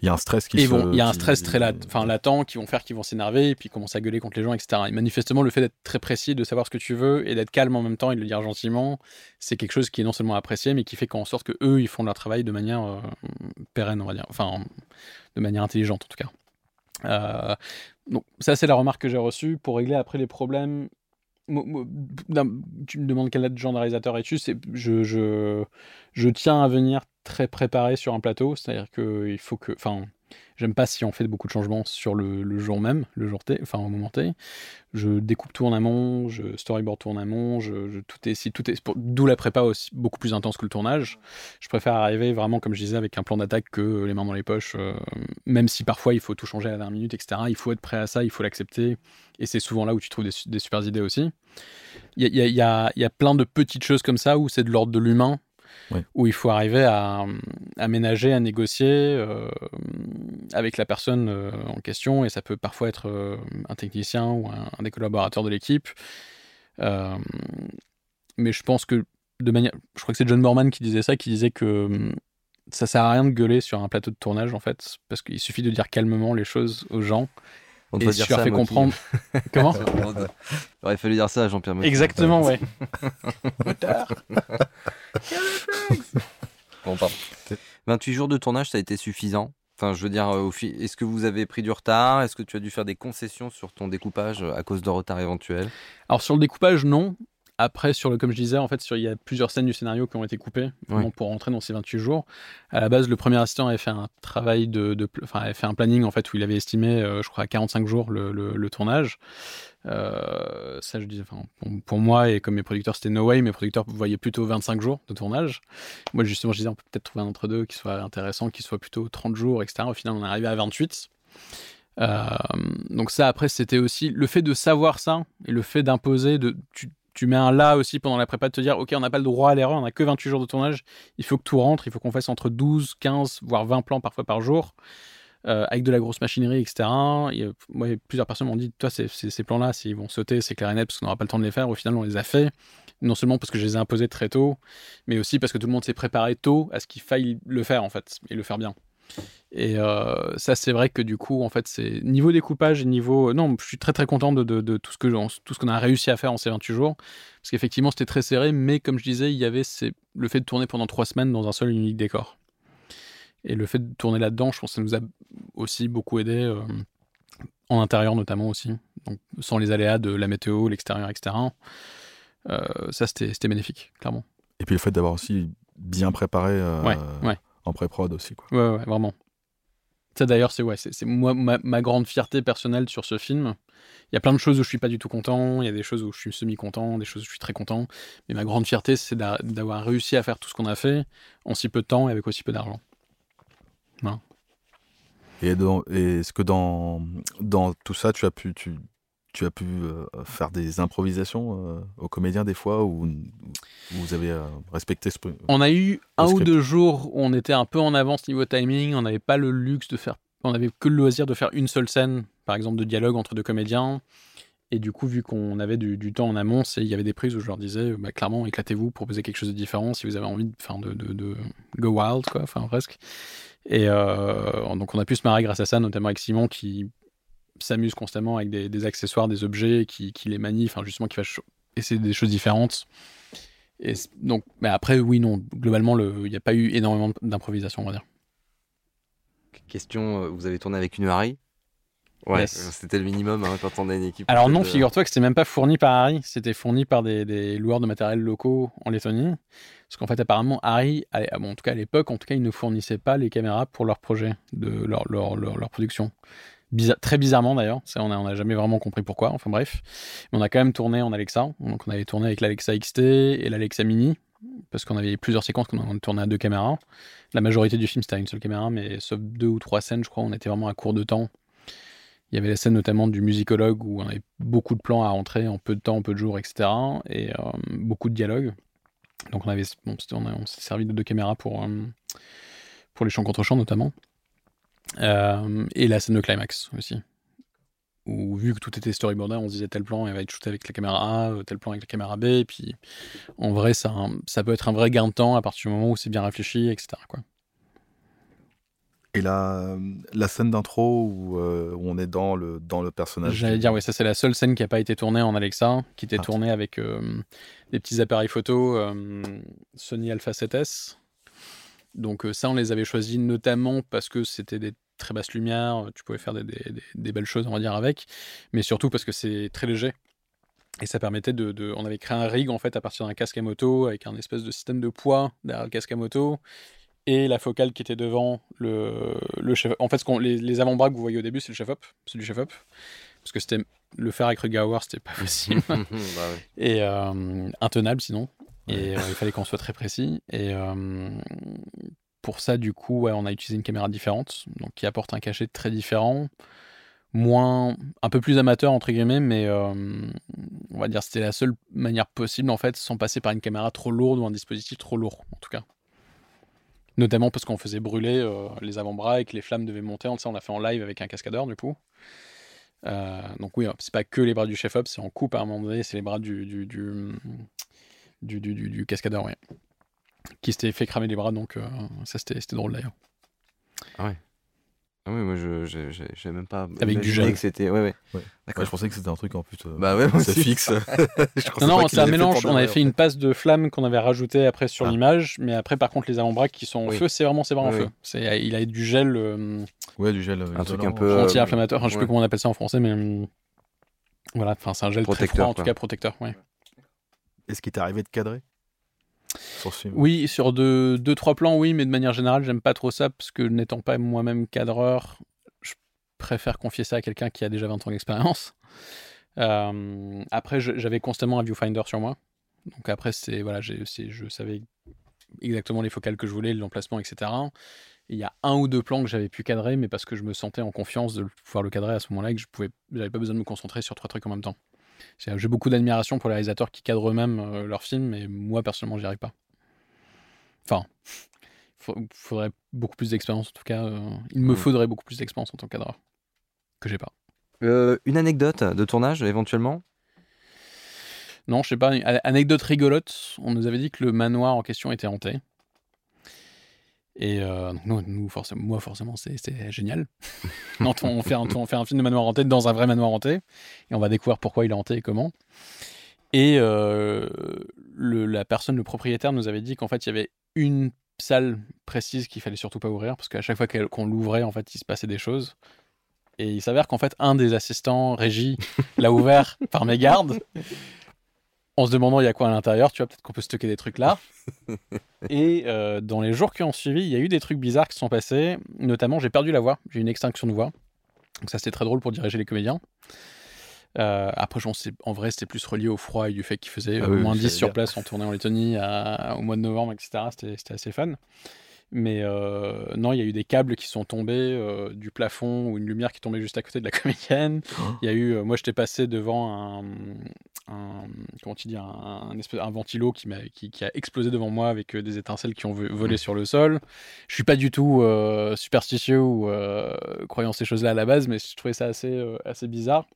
S4: il y a un stress qui
S7: et il y a un stress très lat, enfin, latent qui vont faire qu'ils vont s'énerver et puis commencer à gueuler contre les gens, etc. Et manifestement, le fait d'être très précis, de savoir ce que tu veux et d'être calme en même temps et de le dire gentiment, c'est quelque chose qui est non seulement apprécié, mais qui fait qu'en sorte que eux, ils font leur travail de manière euh, pérenne, on va dire, enfin, de manière intelligente en tout cas. Euh, donc ça, c'est la remarque que j'ai reçue pour régler après les problèmes. Tu me demandes quel genre de réalisateur es-tu je, je, je tiens à venir très préparé sur un plateau, c'est-à-dire qu'il faut que, enfin, J'aime pas si on fait beaucoup de changements sur le, jour même, le jour T, enfin au moment T. Je découpe tout en amont, je storyboard tout en amont, je, tout est, si tout est, d'où la prépa aussi beaucoup plus intense que le tournage. Je préfère arriver vraiment, comme je disais, avec un plan d'attaque que les mains dans les poches, euh, même si parfois il faut tout changer à la dernière minute, etc. Il faut être prêt à ça, il faut l'accepter, et c'est souvent là où tu trouves des, des super idées aussi. Il y y y y a plein de petites choses comme ça où c'est de l'ordre de l'humain, Où il faut arriver à, à ménager, à négocier euh, avec la personne euh, en question, et ça peut parfois être euh, un technicien ou un, des collaborateurs de l'équipe. Mais je pense que de manière, je crois que c'est John Borman qui disait ça, qui disait que ça sert à rien de gueuler sur un plateau de tournage en fait, parce qu'il suffit de dire calmement les choses aux gens.
S8: On
S7: et
S8: doit
S7: si
S8: dire ça, qui-
S7: comprendre. Comment
S8: Il aurait fallu dire ça à Jean-Pierre.
S7: Exactement, ouais.
S8: Bon, pardon. 28 jours de tournage, ça a été suffisant? Enfin, je veux dire, euh, est-ce que vous avez pris du retard? Est-ce que tu as dû faire des concessions sur ton découpage euh, à cause de retard éventuel?
S7: Alors sur le découpage, non. Après, sur le, comme je disais, en fait, sur, il y a plusieurs scènes du scénario qui ont été coupées
S8: Ouais.
S7: pour rentrer dans ces 28 jours. À la base, le premier assistant avait fait un travail de, de- enfin, avait fait un planning en fait où il avait estimé, euh, je crois, à 45 jours le, le- le tournage. Euh, ça, je disais, enfin, pour, pour moi et comme mes producteurs, c'était no way. Mes producteurs voyaient plutôt 25 jours de tournage. Moi, justement, je disais, on peut peut-être trouver un entre deux qui soit intéressant, qui soit plutôt 30 jours, etc. Au final, on est arrivé à 28. Euh, donc ça, après, c'était aussi le fait de savoir ça et le fait d'imposer, de tu, tu mets un là aussi pendant la prépa de te dire, ok, on n'a pas le droit à l'erreur, on n'a que 28 jours de tournage, il faut que tout rentre, il faut qu'on fasse entre 12, 15, voire 20 plans parfois par jour, euh, avec de la grosse machinerie, etc. Plusieurs personnes m'ont dit, toi, ces plans-là, s'ils vont sauter, c'est clair et net, parce qu'on n'aura pas le temps de les faire. Au final, on les a fait, non seulement parce que je les ai imposés très tôt, mais aussi parce que tout le monde s'est préparé tôt à ce qu'il faille le faire, en fait, et le faire bien. Et euh, ça, c'est vrai que du coup, en fait, c'est niveau découpage et niveau. Non, je suis très très content de, de- de tout ce que j'en- tout ce qu'on a réussi à faire en ces 28 jours, parce qu'effectivement, c'était très serré, mais comme je disais, il y avait ces- le fait de tourner pendant trois semaines dans un seul et unique décor. Et le fait de tourner là-dedans, je pense que ça nous a aussi beaucoup aidé euh, en intérieur notamment aussi, donc sans les aléas de la météo, l'extérieur, etc. Euh, ça, c'était c'était bénéfique, clairement.
S4: Et puis le fait d'avoir aussi bien préparé
S7: Ouais, ouais.
S4: En pré-prod aussi. Quoi.
S7: Ouais, ouais, vraiment. Ça d'ailleurs, c'est ouais, c'est moi ma, ma grande fierté personnelle sur ce film. Il y a plein de choses où je suis pas du tout content, il y a des choses où je suis semi content, des choses où je suis très content. Mais ma grande fierté, c'est d'a- d'avoir réussi à faire tout ce qu'on a fait en si peu de temps et avec aussi peu d'argent.
S4: Et, dans- et est-ce que dans, dans tout ça, tu as pu, tu, tu as pu euh, faire des improvisations euh, aux comédiens des fois ou ou vous avez euh, respecté ce.
S7: On a eu un ou deux jours où on était un peu en avance niveau timing. On n'avait pas le luxe de faire. On avait que le loisir de faire une seule scène, par exemple, de dialogue entre deux comédiens. Et du coup, vu qu'on avait du, du temps en amont, c'est- il y avait des prises où je leur disais, bah, clairement, éclatez-vous, proposez quelque chose de différent si vous avez envie de, de, de, de go wild, quoi, enfin presque. Et donc, on a pu se marrer grâce à ça, notamment avec Simon qui s'amuse constamment avec des, des accessoires, des objets, qui, qui les manie, enfin, justement, qui va essayer des choses différentes. Et donc, mais après, oui, non, globalement, le- il n'y a pas eu énormément d'improvisation, on va dire.
S8: Question, euh, vous avez tourné avec une Harry? Ouais,
S7: Yes.
S8: euh, c'était le minimum hein, quand on a une équipe.
S7: Alors non,
S8: de-
S7: figure-toi que c'était même pas fourni par Harry, c'était fourni par des, des loueurs de matériel locaux en Lettonie. Parce qu'en fait, apparemment, Harry, à- à- bon, en tout cas à l'époque, en tout cas, ils ne fournissaient pas les caméras pour leur projet, de leur, leur, leur, leur production. Très bizarrement d'ailleurs, on n'a jamais vraiment compris pourquoi, enfin bref. Mais on a quand même tourné en Alexa, donc on avait tourné avec l'Alexa XT et l'Alexa Mini, parce qu'on avait plusieurs séquences qu'on a tourné à deux caméras. La majorité du film c'était à une seule caméra, mais sauf deux ou trois scènes, je crois, on était vraiment à court de temps. Il y avait la scène notamment du musicologue où on avait beaucoup de plans à rentrer en peu de temps, en peu de jours, etc. Et euh, beaucoup de dialogues. Donc on avait, on s'est servi de deux caméras pour, euh, pour les chants contre chants notamment. Euh, et la scène de climax aussi. Où vu que tout était storyboardé, on se disait tel plan il va être shooté avec la caméra A, euh, tel plan avec la caméra B. Et puis en vrai, ça, ça peut être un vrai gain de temps à partir du moment où c'est bien réfléchi, etc. Quoi.
S4: Et la, la scène d'intro où, euh, où on est dans le, dans le personnage.
S7: J'allais dire, oui, ça c'est la seule scène qui n'a pas été tournée en Alexa, qui était
S4: Ah.
S7: tournée avec euh, des petits appareils photo euh, Sony Alpha 7S. Donc euh, ça, on les avait choisis notamment parce que c'était des très basses lumières, tu pouvais faire des, des- des- des belles choses, on va dire, avec, mais surtout parce que c'est très léger. Et ça permettait de, de- On avait créé un rig en fait à partir d'un casque à moto avec un espèce de système de poids derrière le casque à moto et la focale qui était devant le, le chef. En fait, ce les, les avant-bras que vous voyez au début, c'est le chef-op. C'est du chef-op. Parce que c'était le faire avec Ruger Hauer, c'était pas possible.
S8: Bah ouais.
S7: et euh, intenable sinon. Et euh, il fallait qu'on soit très précis. Et euh, pour ça, du coup, ouais, on a utilisé une caméra différente, donc qui apporte un cachet très différent, moins, un peu plus amateur entre guillemets, mais euh, on va dire c'était la seule manière possible en fait, sans passer par une caméra trop lourde ou un dispositif trop lourd, en tout cas. Notamment parce qu'on faisait brûler euh, les avant-bras et que les flammes devaient monter. On, on l'a fait en live avec un cascadeur du coup. Euh, donc oui, c'est pas que les bras du chef-op, c'est en coupe à un moment donné, c'est les bras du, du, du, du, du- du- du cascadeur, ouais. Qui s'était fait cramer les bras, donc euh, ça c'était c'était drôle d'ailleurs.
S8: Ah oui, moi je j'avais même pas
S7: Avec du gel.
S8: que c'était. Ouais, ouais.
S4: Ouais.
S8: D'accord.
S4: Ouais, je pensais que c'était un truc en plus. euh,
S8: Bah ouais, moi
S4: c'est fixe.
S7: Non, non, c'est un mélange. On avait fait une passe de flamme qu'on avait rajouté après sur
S4: Ah.
S7: l'image, mais après, par contre, les avant-bras qui sont en
S8: Oui.
S7: feu, c'est vraiment, c'est vraiment en
S8: Oui,
S7: feu. C'est, il a du gel euh,
S4: Ouais, du gel. euh,
S8: Un truc un peu, Euh,
S7: anti-inflammatoire. Enfin, je sais
S8: ouais.
S7: plus comment on appelle ça en français, mais hum, voilà. Enfin, c'est un gel très
S8: Protecteur,
S7: froid, en tout cas protecteur. Ouais.
S4: Est-ce qu'il t'est arrivé de cadrer
S7: Oui, sur deux, deux, trois plans, oui, mais de manière générale, j'aime pas trop ça parce que n'étant pas moi-même cadreur, je préfère confier ça à quelqu'un qui a déjà 20 ans d'expérience. Euh, après, j'avais constamment un viewfinder sur moi. Donc après, voilà, je savais exactement les focales que je voulais, l'emplacement, etc. Et Il y a un ou deux plans que j'avais pu cadrer, mais parce que je me sentais en confiance de pouvoir le cadrer à ce moment-là et que je pouvais, j'avais pas besoin de me concentrer sur trois trucs en même temps. J'ai j'ai beaucoup d'admiration pour les réalisateurs qui cadrent eux-mêmes euh, leurs films, mais moi personnellement, j'y arrive pas. Enfin, il faudrait beaucoup plus d'expérience en tout cas. euh, il me faudrait beaucoup plus d'expérience en tant que cadreur que j'ai pas.
S8: Euh, une anecdote de tournage éventuellement?
S7: Non, je sais pas. une Anecdote rigolote. On nous avait dit que le manoir en question était hanté. Et euh, nous, nous, forcément, moi, forcément, c'est c'est génial. on, fait un, on fait un film de manoir hanté dans un vrai manoir hanté. Et on va découvrir pourquoi il est hanté et comment. Et euh, la personne, le propriétaire, nous avait dit qu'en fait, il y avait une salle précise qu'il fallait surtout pas ouvrir. Parce qu'à chaque fois qu'on l'ouvrait, en fait, il se passait des choses. Et il s'avère qu'en fait, un des assistants régie l'a ouvert par mégarde en se demandant il y a quoi à l'intérieur, tu vois, peut-être qu'on peut stocker des trucs là. Et euh, dans les jours qui ont suivi, il y a eu des trucs bizarres qui sont passés. Notamment, j'ai perdu la voix, j'ai eu une extinction de voix. Donc ça, c'était très drôle pour diriger les comédiens. Euh, après, sais- en vrai, c'était plus relié au froid et du fait qu'il faisait
S4: Ah
S7: euh,
S4: oui,
S7: moins
S4: oui,
S7: 10
S4: j'allais
S7: sur place en tournée en Lettonie à- au mois de novembre, etc. C'était assez fun. Mais euh, non, il y a eu des câbles qui sont tombés euh, du plafond ou une lumière qui tombait juste à côté de la comédienne. Il y a eu, euh, moi, j'étais passé devant un, un- comment tu dis, un, un espèce, un ventilo qui, m'a, qui, qui a explosé devant moi avec euh, des étincelles qui ont vo- volé sur le sol. Je suis pas du tout superstitieux ou croyant ces choses-là à la base, mais je trouvais ça assez, assez bizarre.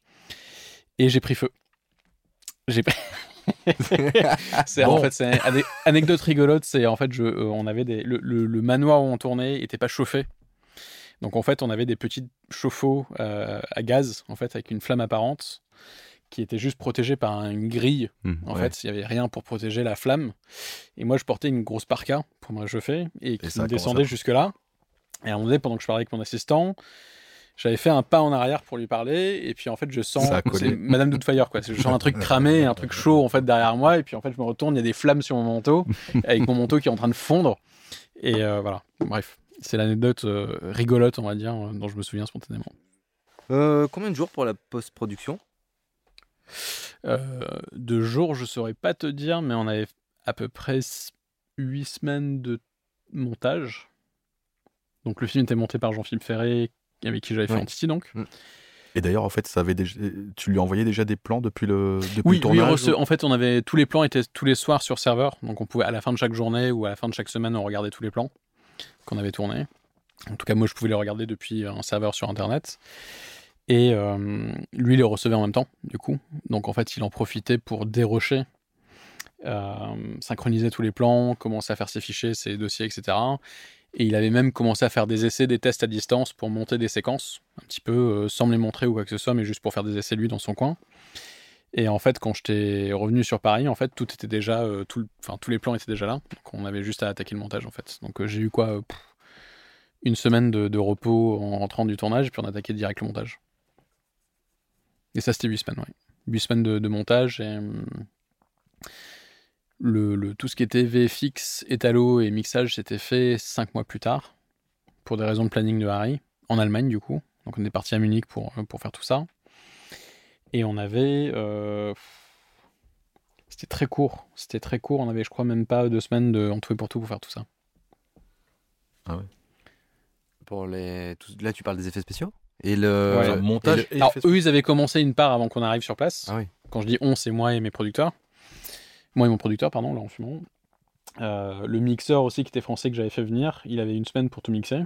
S7: Et j'ai pris feu. J'ai c'est en fait c'est ane- anecdote rigolote c'est en fait je euh, on avait des le, le- le manoir où on tournait était pas chauffé. Donc en fait on avait des petits chauffe-eau euh, à gaz en fait avec une flamme apparente qui était juste protégée par une grille. En
S4: Ouais.
S7: fait il y avait rien pour protéger la flamme. Et moi je portais une grosse parka pour me réchauffer et qui
S4: ça a
S7: me descendait
S4: à-
S7: jusque là et à un moment donné pendant que je parlais avec mon assistant j'avais fait un pas en arrière pour lui parler et puis en fait je sens Madame Doubtfire quoi. Je sens un truc cramé un truc chaud en fait derrière moi et puis en fait je me retourne il y a des flammes sur mon manteau avec mon manteau qui est en train de fondre. Et euh, voilà. Bref c'est l'anecdote euh, rigolote on va dire euh, dont je me souviens spontanément.
S8: Euh, Combien de jours pour la post-production?
S7: Euh, de jours je saurais pas te dire mais on avait à peu près 8 semaines de montage. Donc le film était monté par Jean-Philippe Ferré avec qui j'avais fait. Antity donc
S4: Et d'ailleurs, en fait, ça avait déjà... tu lui envoyais déjà des plans depuis le, depuis
S7: Oui,
S4: le tournage
S7: oui,
S4: ou-
S7: en fait, on avait tous les plans étaient tous les soirs sur serveur, donc on pouvait à la fin de chaque journée ou à la fin de chaque semaine, on regardait tous les plans qu'on avait tournés. En tout cas, moi, je pouvais les regarder depuis un serveur sur Internet. Et euh, lui, il les recevait en même temps, du coup. Donc, en fait, il en profitait pour dérocher, euh, synchroniser tous les plans, commencer à faire ses fichiers, ses dossiers, etc. Et il avait même commencé à faire des essais, des tests à distance pour monter des séquences, un petit peu euh, sans me les montrer ou quoi que ce soit, mais juste pour faire des essais lui dans son coin. Et en fait, quand j'étais revenu sur Paris, en fait, tout était déjà, euh, tout, enfin, tous les plans étaient déjà là. Donc, on avait juste à attaquer le montage, en fait. Donc, euh, j'ai eu quoi, une semaine de, repos en rentrant du tournage, puis on attaquait direct le montage. Et ça, c'était 8 semaines, ouais. 8 semaines de, de montage, et hum, le, le- tout ce qui était VFX, étalo et mixage s'était fait cinq mois plus tard, pour des raisons de planning de Harry, en Allemagne du coup. Donc on est parti à Munich pour, pour faire tout ça. Et on avait... euh, C'était très court, c'était très court, on avait je crois même pas deux semaines de en tout et pour tout pour faire tout ça.
S8: Pour les... Là, tu parles des effets spéciaux? Et le
S7: Ouais.
S8: et le-
S4: montage? Et
S7: Alors eux ils avaient commencé une part avant qu'on arrive sur place.
S8: Ah oui.
S7: Quand je dis on, c'est moi et mes producteurs. Moi et mon producteur, pardon, Laurent Fumon. Euh, le mixeur aussi, qui était français, que j'avais fait venir, il avait une semaine pour tout mixer.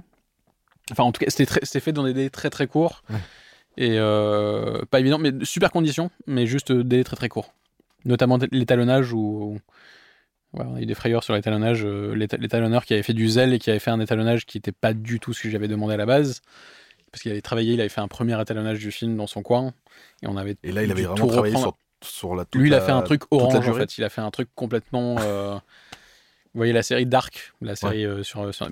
S7: Enfin, en tout cas, c'était fait dans des délais très très courts.
S8: Ouais.
S7: Et euh, pas évident, mais super conditions, mais juste euh, délais très très courts. Notamment l'étalonnage où. Ouais, on a eu des frayeurs sur l'étalonnage. euh, l'éta- L'étalonneur qui avait fait du zèle et qui avait fait un étalonnage qui n'était pas du tout ce que j'avais demandé à la base. Parce qu'il avait travaillé, il avait fait un premier étalonnage du film dans son coin. Et on avait
S4: Et là, il avait vraiment travaillé sur, sur la
S7: Lui, il a fait un truc orange en fait. Il a fait un truc complètement. euh, Vous voyez la série Dark, la série euh, sur, sur-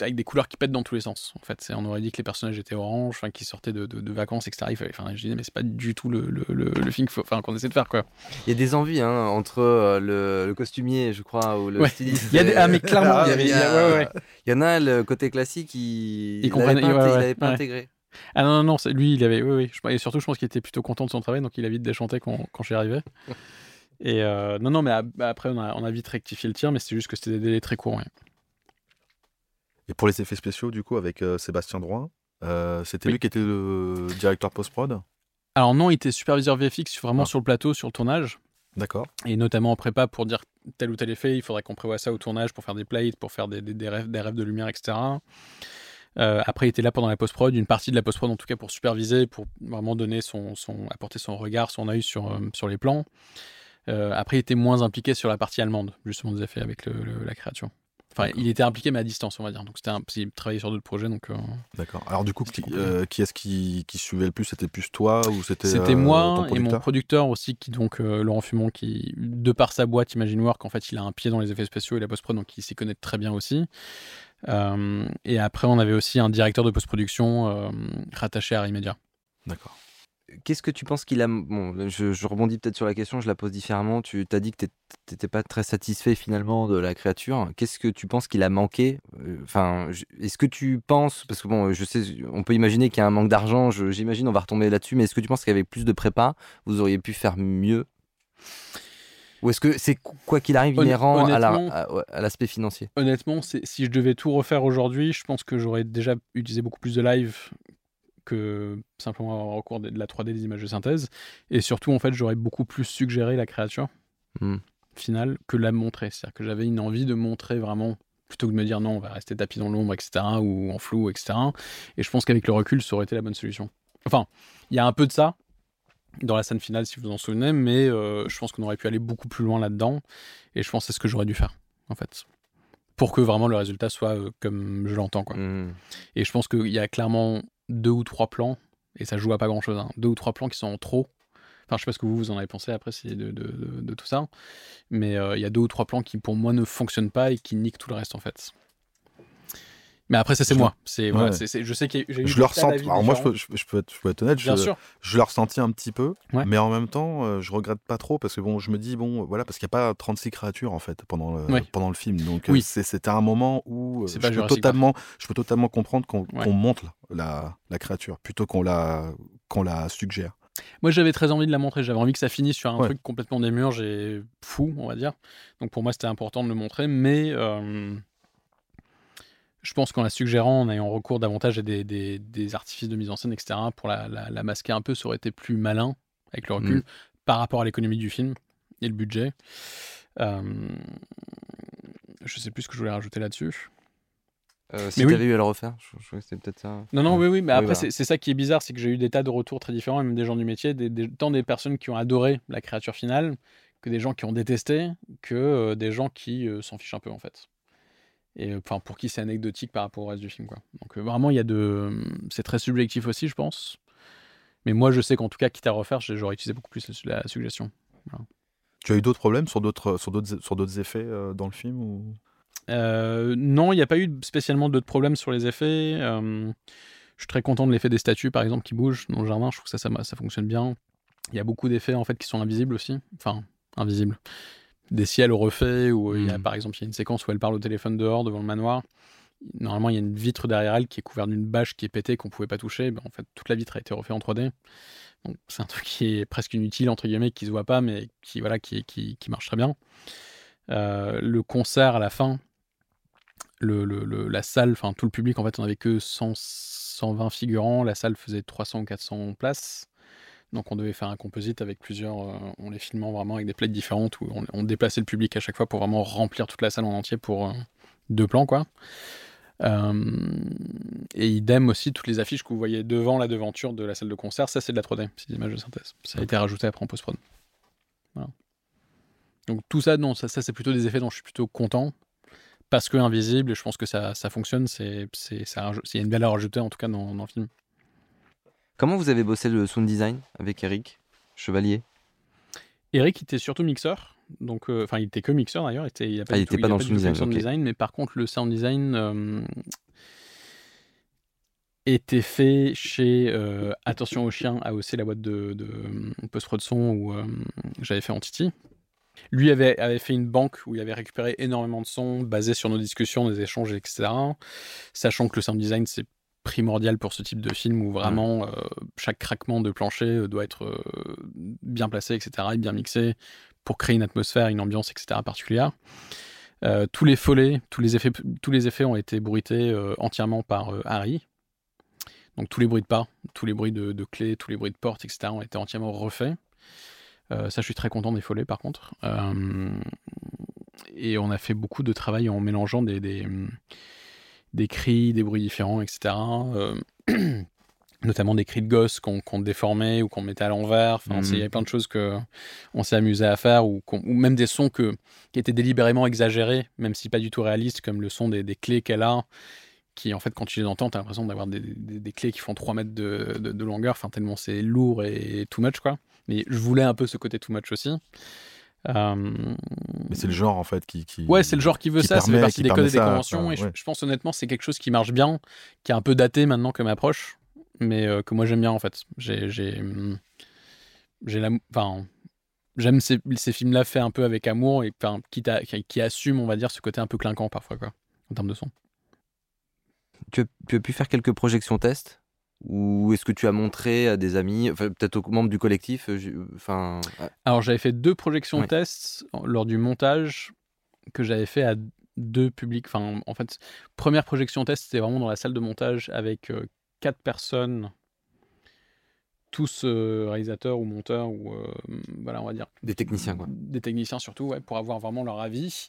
S7: avec des couleurs qui pètent dans tous les sens. En fait, c'est on aurait dit que les personnages étaient orange, enfin, qui sortaient de, de- de vacances, etc. Il fallait- Enfin, je disais mais c'est pas du tout le, le, le- le film qu'on essaie de faire quoi.
S8: Il y a des envies hein, entre euh, le, le costumier, je crois, ou le
S7: Ouais.
S8: styliste.
S7: Il y a des- ah, mais clairement, il y avait-
S8: il y, a-
S7: ouais, ouais.
S8: il y en a le côté classique, il, il pas, il avait pas
S7: ouais.
S8: intégré.
S7: Ah non non non, lui il avait oui oui. Je- Et surtout je pense qu'il était plutôt content de son travail, donc il a vite déchanté quand, quand j'y arrivais. Et euh, non non mais a- après on a, on a vite rectifié le tir, mais c'est juste que c'était des délais très courts. ouais.
S4: Et pour les effets spéciaux, du coup, avec euh, Sébastien Drouin, euh, c'était lui qui était le directeur post-prod?
S7: Alors non, il était superviseur VFX vraiment
S4: Ah.
S7: sur le plateau, sur le tournage.
S4: D'accord.
S7: et notamment en prépa pour dire tel ou tel effet, il faudrait qu'on prévoie ça au tournage pour faire des plates, pour faire des, des- des rêves, des rêves de lumière, etc. Euh, après, il était là pendant la post-prod, une partie de la post-prod en tout cas pour superviser, pour vraiment donner son, son apporter son regard, son œil sur, euh, sur les plans. Euh, après, il était moins impliqué sur la partie allemande, justement des effets avec le- le- la créature. Enfin, il était impliqué mais à distance, on va dire. Donc c'était un, il travaillait sur d'autres projets, donc. euh,
S4: D'accord. Alors, du coup, qui, euh, est-ce qui, qui suivait le plus? C'était plus toi ou c'était
S7: C'était
S4: euh,
S7: moi et mon
S4: producteur?
S7: aussi, qui donc Laurent Fumon, qui de par sa boîte Imagine Work, en fait, il a un pied dans les effets spéciaux et la post-prod, donc il s'y connaît très bien aussi. Euh, et après, on avait aussi un directeur de post-production euh, rattaché à Remedia.
S4: D'accord.
S8: Qu'est-ce que tu penses qu'il a. Bon, je, je rebondis peut-être sur la question, je la pose différemment. Tu t'as dit que t'ét- t'étais pas très satisfait finalement de la créature. Qu'est-ce que tu penses qu'il a manqué? Euh, Enfin, est-ce que tu penses. Parce que bon, je sais, on peut imaginer qu'il y a un manque d'argent, j'imagine, on va retomber là-dessus, mais est-ce que tu penses qu'avec plus de prépa, vous auriez pu faire mieux? Ou est-ce que c'est quoi qu'il arrive inhérent à la-
S7: honnêtement-
S8: à- ouais, à l'aspect financier?
S7: Honnêtement, c'est- si je devais tout refaire aujourd'hui, je pense que j'aurais déjà utilisé beaucoup plus de live que simplement avoir recours de la 3D des images de synthèse. Et surtout, en fait, j'aurais beaucoup plus suggéré la créature
S8: Hmm.
S7: finale que la montrer. C'est-à-dire que j'avais une envie de montrer vraiment, plutôt que de me dire non, on va rester tapis dans l'ombre, etc., ou en flou, etc. Et je pense qu'avec le recul, ça aurait été la bonne solution. Enfin, il y a un peu de ça dans la scène finale, si vous vous en souvenez, mais euh, je pense qu'on aurait pu aller beaucoup plus loin là-dedans. Et je pense que c'est ce que j'aurais dû faire, en fait. Pour que vraiment le résultat soit euh, comme je l'entends, quoi.
S8: Hmm.
S7: Et je pense qu'il y a clairement deux ou trois plans, et ça joue à pas grand chose, deux ou trois plans qui sont en trop. Enfin, je sais pas ce que vous, vous en avez pensé après si- de, de- de- de tout ça, mais euh, il y a deux ou trois plans qui pour moi ne fonctionnent pas et qui niquent tout le reste en fait. Mais après, ça c'est moi. C'est, voilà,
S4: Ouais.
S7: c'est- c'est- je sais a j'ai eu
S4: Je le ressens. Alors, moi, je peux, je, je peux être, je peux être honnête.
S7: Bien
S4: je,
S7: sûr.
S4: je l'ai ressenti un petit peu,
S7: Ouais.
S4: mais en même temps, euh, je regrette pas trop parce que bon, je me dis bon, voilà, parce qu'il n'y a pas 36 créatures en fait pendant le,
S7: Ouais.
S4: pendant le film, donc euh,
S7: Oui.
S4: c'est- c'était un moment où euh, je peux totalement, je peux totalement comprendre qu'on qu'on monte la, la créature plutôt qu'on la, qu'on la suggère.
S7: Moi, j'avais très envie de la montrer. J'avais envie que ça finisse sur un
S4: Ouais.
S7: truc complètement démurge et fou, on va dire. Donc pour moi, c'était important de le montrer. Mais euh, je pense qu'en la suggérant, en ayant recours davantage à des, des- des artifices de mise en scène, etc., pour la, la- la masquer un peu, ça aurait été plus malin avec le recul
S4: Mm.
S7: par rapport à l'économie du film et le budget. Euh, je sais plus ce que je voulais rajouter là-dessus.
S8: Euh, Si
S7: Mais oui.
S8: t'avais eu à le refaire, je, je crois que c'était peut-être ça.
S7: Non, non, oui, oui, mais après,
S8: voilà.
S7: c'est ça qui est bizarre, c'est que j'ai eu des tas de retours très différents, même des gens du métier, des, des- tant des personnes qui ont adoré la créature finale, que des gens qui ont détesté, que euh, des gens qui euh, s'en fichent un peu, en fait. Et euh, enfin, pour qui c'est anecdotique par rapport au reste du film, quoi. Donc euh, vraiment, il y a de. C'est très subjectif aussi, je pense. Mais moi, je sais qu'en tout cas, quitte à refaire, j'aurais utilisé beaucoup plus la, la suggestion.
S4: Tu as eu d'autres problèmes sur d'autres, sur d'autres, sur d'autres effets euh, dans le film ou...
S7: Euh, non, il n'y a pas eu spécialement d'autres problèmes sur les effets. Je suis très content de l'effet des statues, par exemple, qui bougent dans le jardin. Je trouve que ça, ça, ça fonctionne bien. Il y a beaucoup d'effets en fait qui sont invisibles aussi. Enfin, invisibles. Des ciels refaits, où il y a
S8: Mm.
S7: par exemple il y a une séquence où elle parle au téléphone dehors devant le manoir. Normalement, il y a une vitre derrière elle qui est couverte d'une bâche qui est pétée qu'on pouvait pas toucher. Ben, en fait, toute la vitre a été refaite en 3D. Donc c'est un truc qui est presque inutile entre guillemets, qui se voit pas, mais qui voilà, qui, qui, qui marche très bien. Euh, le concert à la fin, le, le- le- la salle, enfin tout le public, en fait, on avait que 100, 120 figurants. La salle faisait 300 ou 400 places. Donc on devait faire un composite avec plusieurs, euh, en les filmant vraiment avec des plaques différentes où on, on déplaçait le public à chaque fois pour vraiment remplir toute la salle en entier pour euh, deux plans quoi. Euh, et idem aussi toutes les affiches que vous voyez devant la devanture de la salle de concert, ça c'est de la 3D, c'est des images de synthèse. Ça a été rajouté après en post-prod. Donc tout ça, ça, c'est plutôt des effets dont je suis plutôt content parce que invisible je pense que ça, ça fonctionne, c'est c'est ça raj- il y a une valeur ajoutée en tout cas dans le film.
S8: Comment vous avez bossé le sound design avec Eric Chevalier?
S7: Eric était surtout mixeur, donc euh, enfin il était que mixeur d'ailleurs, il était, il a pas,
S8: Ah,
S7: tout-
S8: était pas dans le sound design, ok.
S7: design, mais par contre le sound design euh, était fait chez euh, Attention aux chiens, a aussi la boîte de, de post-prod son où j'avais fait Entity. Lui avait, avait fait une banque où il avait récupéré énormément de sons basés sur nos discussions, des échanges, etc. Sachant que le sound design c'est primordial pour ce type de film où vraiment euh, chaque craquement de plancher euh, doit être euh, bien placé, etc. et bien mixé pour créer une atmosphère, une ambiance, etc. particulière. Euh, tous les follets, tous les effets, tous les effets ont été bruités euh, entièrement par euh, Harry. Donc tous les bruits de pas, tous les bruits de, de clés, tous les bruits de portes, etc. ont été entièrement refaits. Ça, je suis très content des follets, par contre. Et on a fait beaucoup de travail en mélangeant des, des, des cris, des bruits différents, etc. Euh, notamment des cris de gosses qu'on déformait ou qu'on mettait à l'envers. Enfin,
S8: Mhm.
S7: il y avait plein de choses que on s'est amusé à faire, ou, même des sons que, qui étaient délibérément exagérés, même si pas du tout réalistes, comme le son des, des clés qu'elle a, qui en fait quand tu les entends, t'as l'impression d'avoir des, des- des clés qui font 3 mètres de, de- de longueur, enfin tellement c'est lourd et too much quoi. Mais je voulais un peu ce côté too much aussi. Euh,
S4: Mais c'est le genre en fait qui. qui-
S7: Ouais, c'est le genre qui veut
S4: qui
S7: ça, ça fait
S4: permet-
S7: partie
S4: qui
S7: des
S4: permet
S7: codes et des conventions.
S4: enfin,
S7: et je,
S4: ouais.
S7: je pense honnêtement, c'est quelque chose qui marche bien, qui est un peu daté maintenant comme approche, mais euh, que moi j'aime bien en fait. J'ai, j'ai, hum, j'ai la, enfin, j'aime ces, ces films-là faits un peu avec amour et enfin, qui, qui, qui assument, on va dire, ce côté un peu clinquant parfois, quoi, en termes de son.
S8: tu as, tu as pu faire quelques projections tests Ou est-ce que tu as montré à des amis, enfin, peut-être aux membres du collectif euh, Enfin,
S7: Alors j'avais fait deux projections
S8: Ouais.
S7: tests lors du montage que j'avais fait à deux publics. Enfin, en fait, première projection test, c'était vraiment dans la salle de montage avec euh, quatre personnes, tous euh, réalisateurs ou monteurs ou euh, voilà, on va dire
S8: des techniciens, quoi.
S7: des techniciens surtout, ouais, pour avoir vraiment leur avis,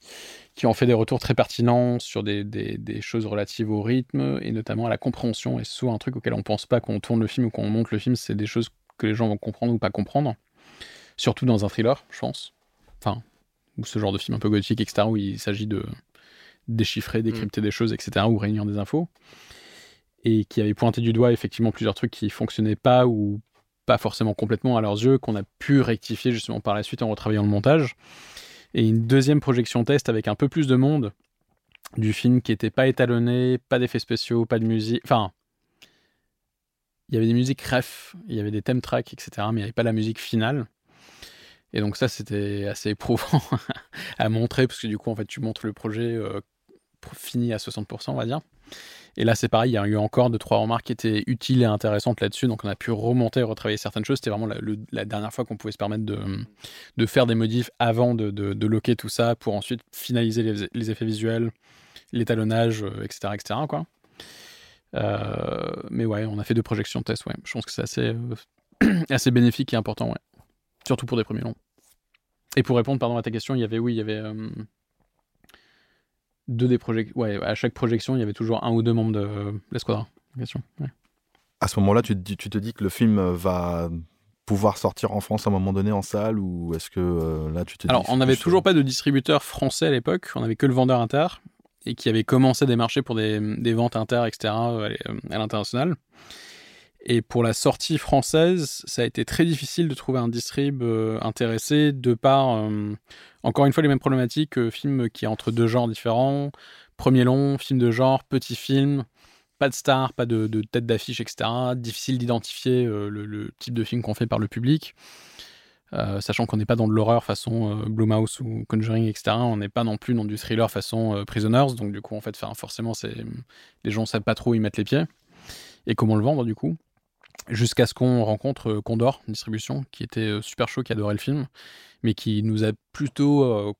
S7: qui ont fait des retours très pertinents sur des, des- des choses relatives au rythme et notamment à la compréhension. Et souvent un truc auquel on pense pas quand on tourne le film ou quand on monte le film, c'est des choses que les gens vont comprendre ou pas comprendre. Surtout dans un thriller, je pense. Enfin, ou ce genre de film un peu gothique, etc., où il s'agit de déchiffrer, décrypter des choses, etc., ou réunir des infos. Et qui avait pointé du doigt effectivement plusieurs trucs qui fonctionnaient pas ou pas forcément complètement à leurs yeux, qu'on a pu rectifier justement par la suite en retravaillant le montage. Et une deuxième projection test avec un peu plus de monde du film qui n'était pas étalonné, pas d'effets spéciaux, pas de musique. Enfin, il y avait des musiques ref, il y avait des thème tracks, etc., mais il n'y avait pas la musique finale. Et donc ça, c'était assez éprouvant à montrer, parce que du coup, en fait, tu montres le projet euh, fini à 60%, on va dire. Et là, c'est pareil, il y a eu encore deux, trois remarques qui étaient utiles et intéressantes là-dessus. Donc, on a pu remonter et retravailler certaines choses. C'était vraiment la, dernière fois qu'on pouvait se permettre de, de faire des modifs avant de, de, loquer tout ça pour ensuite finaliser les, effets visuels, l'étalonnage, euh, etc. etc. quoi. Euh, mais ouais, on a fait deux projections de test. Ouais. Je pense que c'est assez, euh, assez bénéfique et important. Ouais. Surtout pour des premiers longs. Et pour répondre pardon, à ta question, il y avait, oui, il y avait. Deux des projections. Ouais, à chaque projection, il y avait toujours un ou deux membres de euh, l'escadron. question. Ouais.
S4: À ce moment-là, tu, te dis- tu te dis que le film va pouvoir sortir en France à un moment donné en salle ou est-ce que euh, là tu te dis
S7: Alors, on n'avait toujours pas de distributeur français à l'époque, on avait que le vendeur inter, et qui avait commencé des marchés pour des, des ventes inter, etc., euh, à l'international. Et pour la sortie française, ça a été très difficile de trouver un distrib euh, intéressé, de par, euh, encore une fois, les mêmes problématiques, film qui est entre deux genres différents, premier long, film de genre, petit film, pas de star, pas de, tête d'affiche, etc., difficile d'identifier euh, le, type de film qu'on fait par le public. Sachant qu'on n'est pas dans de l'horreur façon euh, Blumhouse ou Conjuring, etc. On n'est pas non plus dans du thriller façon Prisoners. Donc, du coup, en fait, forcément, les gens ne savent pas trop où y mettre les pieds et comment le vendre, du coup? Jusqu'à ce qu'on rencontre Condor Distribution, qui était super chaud, qui adorait le film, mais qui nous a plutôt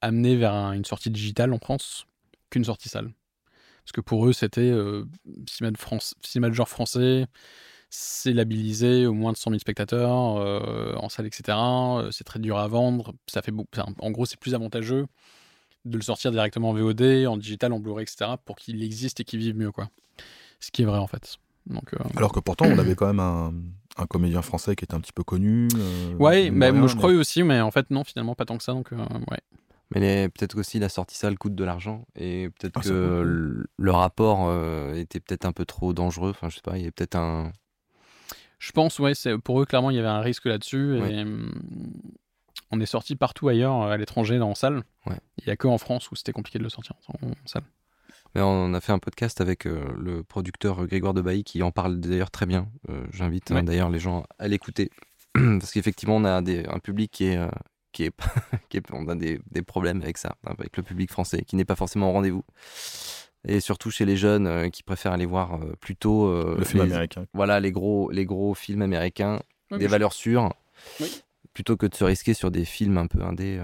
S7: amené vers une sortie digitale en France qu'une sortie salle. Parce que pour eux, c'était cinéma, de cinéma de genre français, c'est labellisé au moins de 100 000 spectateurs euh, en salle, etc. Euh, c'est très dur à vendre. Ça fait en gros, c'est plus avantageux de le sortir directement en VOD, en digital, en Blu-ray, etc. pour qu'il existe et qu'il vive mieux, quoi. Ce qui est vrai en fait. Donc, euh,
S4: Alors que pourtant, on avait quand même un, comédien français qui était un petit peu connu.
S7: ouais, mais moi je croyais aussi, mais en fait non, finalement pas tant que ça. Donc ouais.
S8: Mais peut-être qu'aussi la sortie salle coûte de l'argent et peut-être ah, que le, rapport était peut-être un peu trop dangereux. Enfin, je sais pas, il y a peut-être un,
S7: je pense, ouais, pour eux, clairement, il y avait un risque là-dessus. Et hum, on est sorti partout ailleurs, à l'étranger, en salle. Il n'y a que en France où c'était compliqué de le sortir en, salle.
S8: Mais on a fait un podcast avec euh, le producteur Grégoire de Bailly qui en parle d'ailleurs très bien. Euh, j'invite hein, d'ailleurs les gens à l'écouter. Parce qu'effectivement, on a un public qui est. Euh, qui est, qui on a des, des, problèmes avec ça, avec le public français, qui n'est pas forcément au rendez-vous et surtout chez les jeunes euh, qui préfèrent aller voir euh, plutôt
S4: euh, le film américain.
S8: Voilà les gros les gros films américains, des valeurs sûres, plutôt que de se risquer sur des films un peu indés.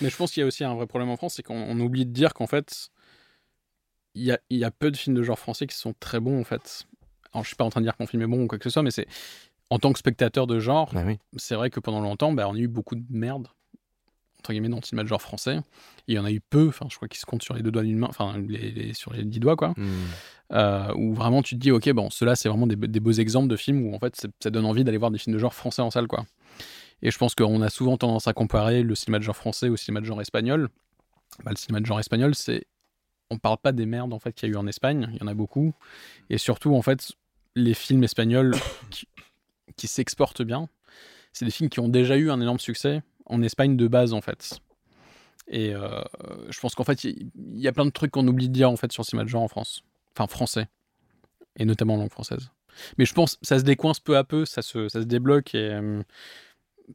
S7: Mais je pense qu'il y a aussi un vrai problème en France, c'est qu'on oublie de dire qu'en fait il y a, y a, peu de films de genre français qui sont très bons en fait. Alors je suis pas en train de dire qu'un film est bon ou quoi que ce soit, mais c'est en tant que spectateur de genre,
S8: ah
S7: c'est vrai que pendant longtemps, bah, on a eu beaucoup de merde entre guillemets, dans le cinéma de genre français. il y en a eu peu, enfin, je crois qu'ils se comptent sur les deux doigts d'une main, enfin, les, sur les dix doigts, quoi. Hmm. Euh, où vraiment tu te dis, ok, bon, ceux-là, c'est vraiment des, beaux exemples de films où en fait, ça donne envie d'aller voir des films de genre français en salle, quoi. Et je pense qu'on a souvent tendance à comparer le cinéma de genre français au cinéma de genre espagnol. Bah, le cinéma de genre espagnol, c'est. On parle pas des merdes en fait qu'il y a eu en Espagne, il y en a beaucoup. Et surtout, en fait, les films espagnols qui, s'exportent bien, c'est des films qui ont déjà eu un énorme succès en Espagne de base en fait. Et euh, je pense qu'en fait, il y, a plein de trucs qu'on oublie de dire en fait sur de genre en France. Enfin, français. Et notamment en langue française. Mais je pense ça se décoince peu à peu, ça se, ça se débloque et euh,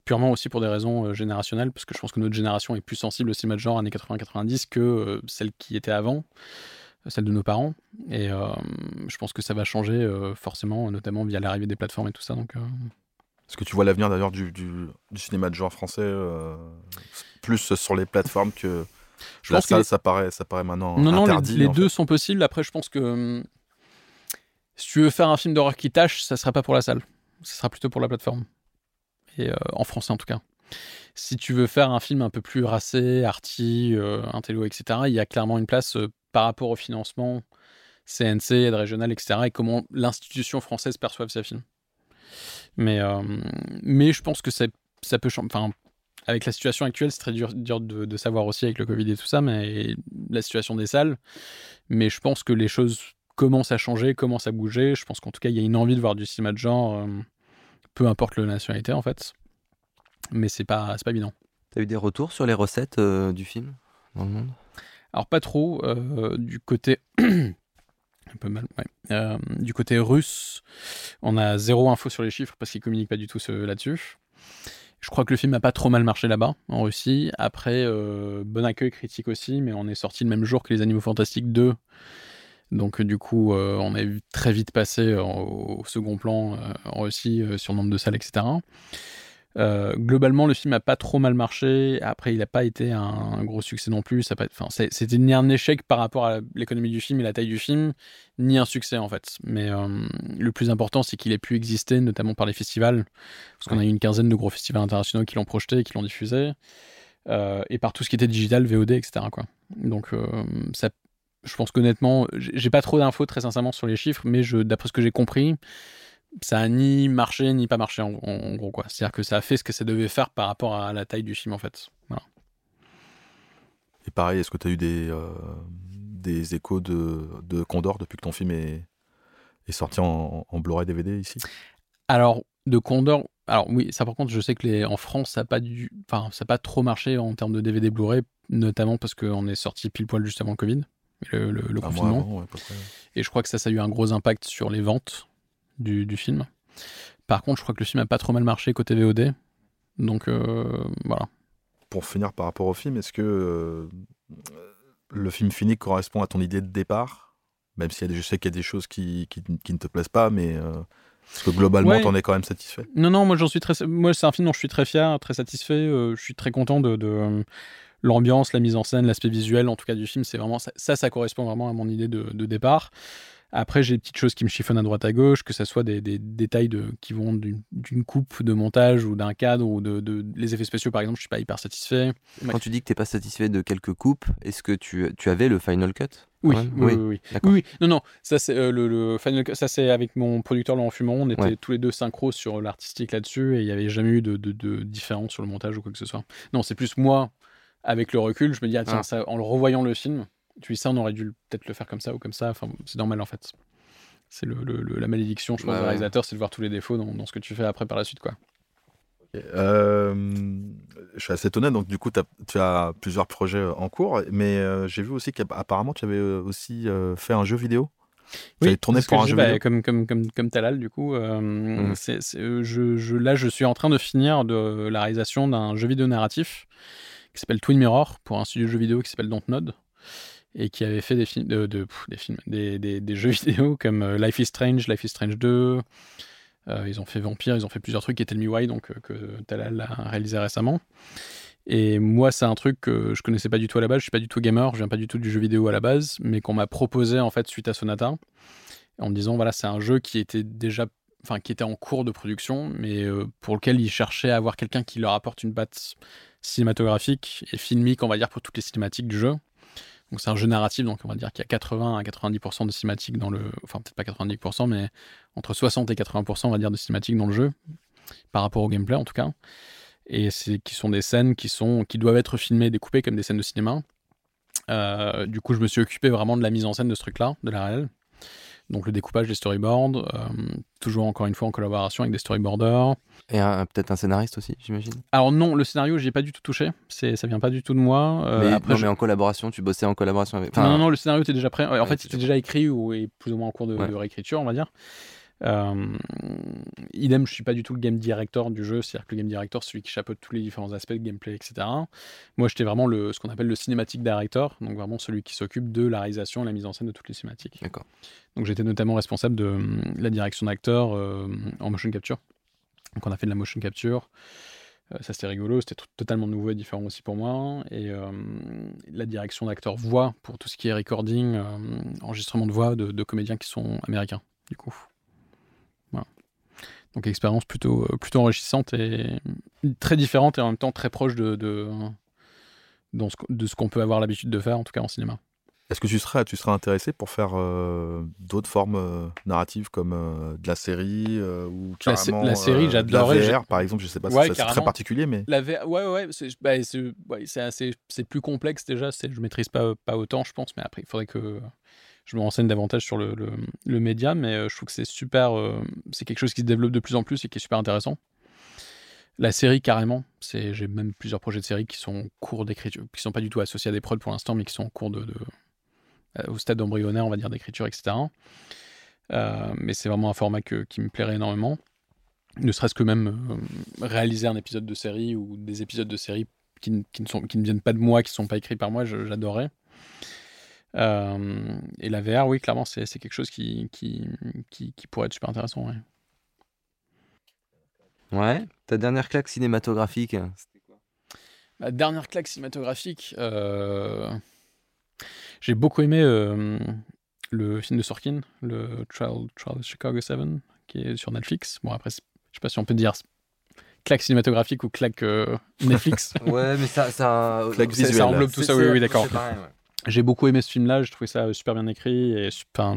S7: purement aussi pour des raisons euh, générationnelles, parce que je pense que notre génération est plus sensible au cinéma de genre années 80-90 que celle qui était avant, celle de nos parents. Et je pense que ça va changer forcément, notamment via l'arrivée des plateformes et tout ça. Donc.
S4: Est-ce que tu vois l'avenir d'ailleurs du, du, cinéma de genre français euh, plus sur les plateformes que je la salle, ça, paraît, ça paraît maintenant
S7: non,
S4: interdit
S7: Non, les, deux sont possibles. Après, je pense que hum, si tu veux faire un film d'horreur qui tâche, ça sera pas pour la salle. Ça sera plutôt pour la plateforme. Euh, en français en tout cas. Si tu veux faire un film un peu plus racé, arty, euh, intello, etc., il y a clairement une place euh, par rapport au financement CNC, aide régionale, etc., et comment l'institution française perçoit ces films. Mais, mais je pense que ça, ça peut changer. Enfin, avec la situation actuelle, c'est très dur, de, savoir aussi avec le Covid et tout ça, mais la situation des salles. Mais je pense que les choses commencent à changer, commencent à bouger. Je pense qu'en tout cas, il y a une envie de voir du cinéma de genre, peu importe la nationalité en fait. Mais c'est pas, pas évident.
S8: T'as eu des retours sur les recettes euh, du film dans le monde?
S7: Alors pas trop. du côté un peu mal, euh, du côté russe, on a zéro info sur les chiffres parce qu'ils communiquent pas du tout là-dessus. Je crois que le film n'a pas trop mal marché là-bas, en Russie. Après, euh, bon accueil critique aussi, mais on est sorti le même jour que Les Animaux Fantastiques 2. Donc, du coup, euh, on vu très vite passer au second plan en Russie sur le nombre de salles, etc. Euh, globalement, le film a pas trop mal marché. Après, il n'a pas été un, gros succès non plus. Ça c'était ni un échec par rapport à l'économie du film et la taille du film, ni un succès en fait. Mais euh, le plus important, c'est qu'il ait pu exister, notamment par les festivals, parce qu'on a eu une quinzaine de gros festivals internationaux qui l'ont projeté, et qui l'ont diffusé, euh, et par tout ce qui était digital, VOD, etc. Quoi. Donc, ça, je pense qu'honnêtement, j'ai pas trop d'infos très sincèrement sur les chiffres, mais d'après ce que j'ai compris ça a ni marché ni pas marché en, gros quoi. C'est-à-dire que ça a fait ce que ça devait faire par rapport à la taille du film en fait.
S4: Et pareil, est-ce que tu as eu des, euh, des échos de, de, Condor depuis que ton film est, est sorti en, en Blu-ray DVD ici?
S7: Alors, de Condor, alors oui, ça par contre, je sais que les, en France, ça n'a pas, enfin, ça pas trop marché en termes de DVD Blu-ray, notamment parce qu'on est sorti pile poil juste avant le Covid, le, le, confinement. Et je crois que ça, ça a eu un gros impact sur les ventes du, film. Par contre, je crois que le film a pas trop mal marché côté VOD. Donc euh, voilà.
S4: Pour finir par rapport au film, est-ce que euh, le film fini correspond à ton idée de départ? Même si je sais qu'il y a des choses qui, qui, qui, ne te plaisent pas, mais euh, est-ce que globalement,
S7: Ouais.
S4: t'en es quand même satisfait?
S7: Non, non, moi j'en suis très. Moi, c'est un film dont je suis très fier, très satisfait. je suis très content de, de, l'ambiance, la mise en scène, l'aspect visuel, en tout cas du film. C'est vraiment ça, ça, ça correspond vraiment à mon idée de, de départ. Après, j'ai des petites choses qui me chiffonnent à droite à gauche, que ce soit des, des détails de, qui vont d'une coupe de montage ou d'un cadre ou de, de- les effets spéciaux par exemple. Je suis pas hyper satisfait.
S8: Quand tu dis que t'es pas satisfait de quelques coupes, est-ce que tu, tu avais le final cut
S7: Oui, oui, oui, oui.
S8: d'accord.
S7: Oui, oui. Non, non, ça c'est euh, le, le Final Cut- ça c'est avec mon producteur Laurent Fumon, on était
S8: Ouais.
S7: tous les deux synchro sur l'artistique là-dessus et il n'y avait jamais eu de, de, de différence sur le montage ou quoi que ce soit. Non, c'est plus moi, avec le recul, je me dis, ah tiens,
S8: Ah.
S7: ça, en le revoyant le film, tu dis ça, on aurait dû peut-être le faire comme ça ou comme ça, enfin, c'est normal en fait. C'est le, le- le- la malédiction, je pense,
S8: Ouais,
S7: du réalisateur, c'est de voir tous les défauts dans, dans ce que tu fais après par la suite, quoi.
S4: Euh, je suis assez étonné, donc du coup, tu as plusieurs projets en cours, mais euh, j'ai vu aussi qu'apparemment, tu avais euh, aussi euh, fait un jeu vidéo. Tu avais tourné pour un
S7: je-
S4: jeu
S7: bah,
S4: vidéo.
S7: Comme, comme, comme, comme Talal, du coup. euh,
S8: Mhm.
S7: je, je- là, je suis en train de finir de la réalisation d'un jeu vidéo narratif qui s'appelle Twin Mirror pour un studio de jeux vidéo qui s'appelle Dontnod et qui avait fait des films, de, des, films des, des, jeux vidéo comme euh, Life is Strange, Life is Strange 2. euh, ils ont fait Vampire, ils ont fait plusieurs trucs qui Tell Me Why, donc euh, que Talal a réalisé récemment. Et moi, c'est un truc que je connaissais pas du tout à la base. Je suis pas du tout gamer, je viens pas du tout du jeu vidéo à la base, mais qu'on m'a proposé en fait suite à Sonata, en me disant voilà, c'est un jeu qui était déjà, enfin qui était en cours de production, mais euh, pour lequel ils cherchaient à avoir quelqu'un qui leur apporte une patte cinématographique et filmique, on va dire pour toutes les cinématiques du jeu. Donc c'est un jeu narratif, donc on va dire qu'il y a 80 à 90% de cinématiques dans le, enfin peut-être pas 90%, mais entre 60 et 80% on va dire de cinématiques dans le jeu par rapport au gameplay en tout cas. Et c'est qui sont des scènes qui sont qui doivent être filmées découpées comme des scènes de cinéma. Euh, du coup je me suis occupé vraiment de la mise en scène de ce truc là de la réelle donc le découpage des storyboards euh, toujours encore une fois en collaboration avec des storyboarders
S8: Et peut-être un scénariste aussi, j'imagine.
S7: alors non le scénario j'y ai pas du tout touché c'est ça vient pas du tout de moi Euh,
S8: mais,
S7: après
S8: non,
S7: je-
S8: mais en collaboration, tu bossais en collaboration avec.
S7: non,
S8: enfin,
S7: non, non, le scénario était déjà prêt. En
S8: Ouais,
S7: fait, c'était déjà écrit ou est plus ou moins en cours de,
S8: Ouais.
S7: de réécriture, on va dire. Euh, idem, je suis pas du tout le game director du jeu, c'est-à-dire que le game director, c'est celui qui chapeaute tous les différents aspects de gameplay, etc. Moi, j'étais vraiment le, ce qu'on appelle le cinématique director, donc vraiment celui qui s'occupe de la réalisation et la mise en scène de toutes les cinématiques.
S8: D'accord.
S7: Donc j'étais notamment responsable de hum, la direction d'acteurs euh, en motion capture. Donc on a fait de la motion capture. Euh, ça c'était rigolo, c'était totalement nouveau et différent aussi pour moi. Et euh, la direction d'acteur voix pour tout ce qui est recording, euh, enregistrement de voix de, de comédiens qui sont américains, du coup. Donc expérience plutôt, euh, plutôt enrichissante et très différente et en même temps très proche de, de, ce, de ce qu'on peut avoir l'habitude de faire, en tout cas en cinéma.
S4: Est-ce que tu serais, tu serais intéressé pour faire euh, d'autres formes euh, narratives comme euh, de la série ou carrément
S7: la série, j'adorerais,
S4: la VR par exemple Je sais pas,
S7: Ouais,
S4: c'est- très particulier, mais
S7: La V- ouais, ouais, c'est bah, c'est ouais, c'est assez, c'est plus complexe déjà. Je maîtrise pas, pas autant, je pense, mais après, il faudrait que je me renseigne davantage sur le, média. Mais euh, je trouve que c'est super, euh, c'est quelque chose qui se développe de plus en plus et qui est super intéressant. La série, carrément, c'est, j'ai même plusieurs projets de série qui sont en cours d'écriture, qui sont pas du tout associés à des prods pour l'instant, mais qui sont en cours de, euh, au stade embryonnaire, on va dire, d'écriture, etc. Mais c'est vraiment un format qui me plairait énormément ne serait-ce que même réaliser un épisode de série ou des épisodes de série qui, ne- qui ne, viennent pas de moi, qui ne sont pas écrits par moi, j'adorerais. Euh, et la VR, oui, clairement, c'est quelque chose qui, qui, qui, qui pourrait être super intéressant. ouais.
S8: Ouais. Ta dernière claque cinématographique, c'était quoi?
S7: Ma dernière claque cinématographique, euh, j'ai beaucoup aimé euh, le film de Sorkin, le Trial, Trial of Chicago 7, qui est sur Netflix. Bon, après, je sais pas si on peut dire claque cinématographique ou claque euh, Netflix.
S8: Ouais, mais ça. ça...
S4: Claque
S7: Ça- englobe tout ça, oui, oui, d'accord.
S8: ouais.
S7: J'ai beaucoup aimé ce film-là, j'ai trouvé ça super bien écrit, et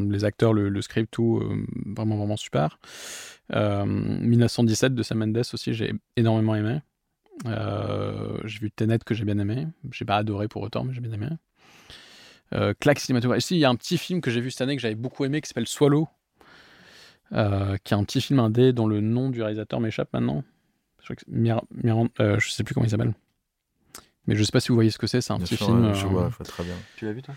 S7: les acteurs, le, script, tout, euh, vraiment, vraiment super. Euh, 1917 de Sam Mendes aussi, j'ai énormément aimé. Euh, j'ai vu Tenet que j'ai bien aimé. J'ai pas adoré pour autant, mais j'ai bien aimé. Euh, claque cinématographique. Si, il y a un petit film que j'ai vu cette année que j'avais beaucoup aimé qui s'appelle Swallow, euh, qui est un petit film indé dont le nom du réalisateur m'échappe maintenant. Je, Mir- euh, je sais plus comment il s'appelle. Mais je sais pas si vous voyez ce que c'est, c'est un
S4: Bien
S7: petit
S4: sûr,
S7: film
S4: je
S7: euh,
S4: vois, je vois très bien.
S8: Tu l'as vu toi?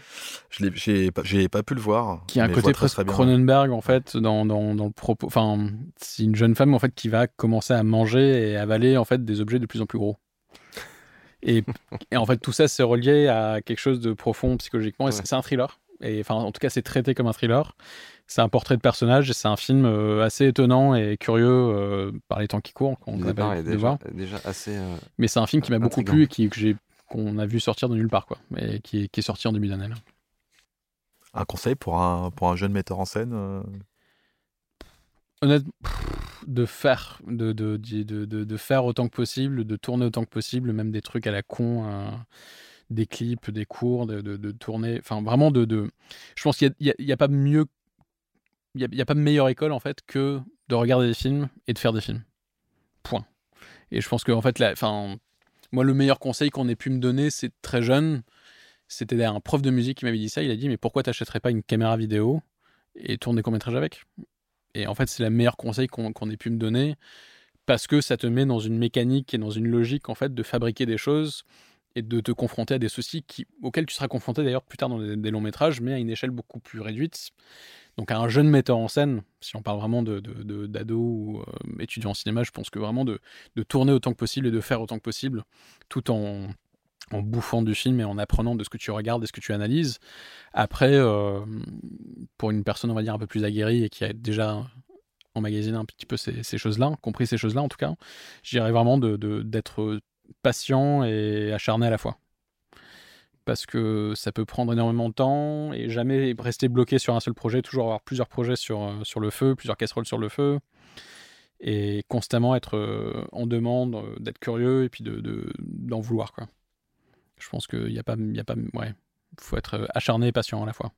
S4: Je J'ai pas, pu le voir.
S7: qui a un côté presque. Cronenberg en fait dans, dans, dans le propos. Enfin, c'est une jeune femme en fait qui va commencer à manger et avaler en fait des objets de plus en plus gros. Et, et en fait tout ça c'est relié à quelque chose de profond psychologiquement. Et
S8: Ouais.
S7: c'est un thriller. Et enfin en tout cas c'est traité comme un thriller. C'est un portrait de personnage et c'est un film euh, assez étonnant et curieux euh, par les temps qui courent qu'on pas de
S8: déjà,
S7: voir.
S8: déjà assez. euh,
S7: Mais c'est un film qui m'a beaucoup plu et qui que j'ai qu'on a vu sortir de nulle part quoi. Et qui est, qui est sorti en début d'année.
S4: Un conseil pour un, pour un jeune metteur en scène
S7: honnêtement, de faire, de, de, de, de, de faire autant que possible, de tourner autant que possible, même des trucs à la con, euh, des clips, des cours, de, de, de tourner. Enfin, vraiment, de, je pense qu'il n'y a, y a pas mieux. Il n'y a, a pas meilleure école, en fait, que de regarder des films et de faire des films. Point. Et je pense que, en fait, la, moi, le meilleur conseil qu'on ait pu me donner, c'est très jeune. C'était un prof de musique qui m'avait dit ça. Il a dit Mais pourquoi t'achèterais pas une caméra vidéo et tourner des courts-métrages avec? Et en fait, c'est le meilleur conseil qu'on ait pu me donner parce que ça te met dans une mécanique et dans une logique en fait de fabriquer des choses et de te confronter à des soucis auxquels tu seras confronté d'ailleurs plus tard dans des, longs métrages, mais à une échelle beaucoup plus réduite. Donc à un jeune metteur en scène, si on parle vraiment de d'ado ou euh, étudiant en cinéma, je pense que vraiment de, de tourner autant que possible et de faire autant que possible, tout en, en bouffant du film et en apprenant de ce que tu regardes et ce que tu analyses. Après, euh, pour une personne, on va dire, un peu plus aguerrie et qui a déjà emmagasiné un petit peu ces, ces choses-là, compris ces choses-là en tout cas, je dirais vraiment de- d'être patient et acharné à la fois. Parce que ça peut prendre énormément de temps et jamais rester bloqué sur un seul projet, toujours avoir plusieurs projets sur, euh, sur le feu, plusieurs casseroles sur le feu, et constamment être euh, en demande, euh, d'être curieux et puis d'en de, d'en vouloir. Quoi. Je pense qu'il n'y a pas. il Y a pas ouais, faut être acharné et patient à la fois.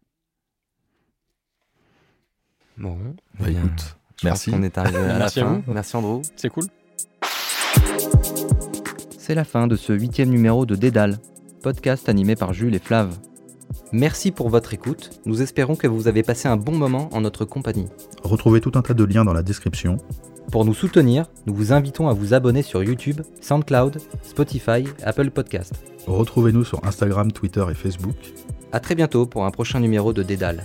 S8: Bon,
S4: Bah,
S8: bien.
S4: écoute,
S8: Je
S4: merci.
S8: pense est arrivé à la
S7: Merci à
S8: fin.
S7: vous.
S8: Merci Andrew.
S7: C'est cool.
S5: C'est la fin de ce huitième numéro de Dédale, podcast animé par Jules et Flav.
S8: Merci pour votre écoute. Nous espérons que vous avez passé un bon moment en notre compagnie.
S9: Retrouvez tout un tas de liens dans la description.
S8: Pour nous soutenir, nous vous invitons à vous abonner sur YouTube, SoundCloud, Spotify, Apple Podcast.
S9: Retrouvez-nous sur Instagram, Twitter et Facebook.
S8: À très bientôt pour un prochain numéro de Dédale.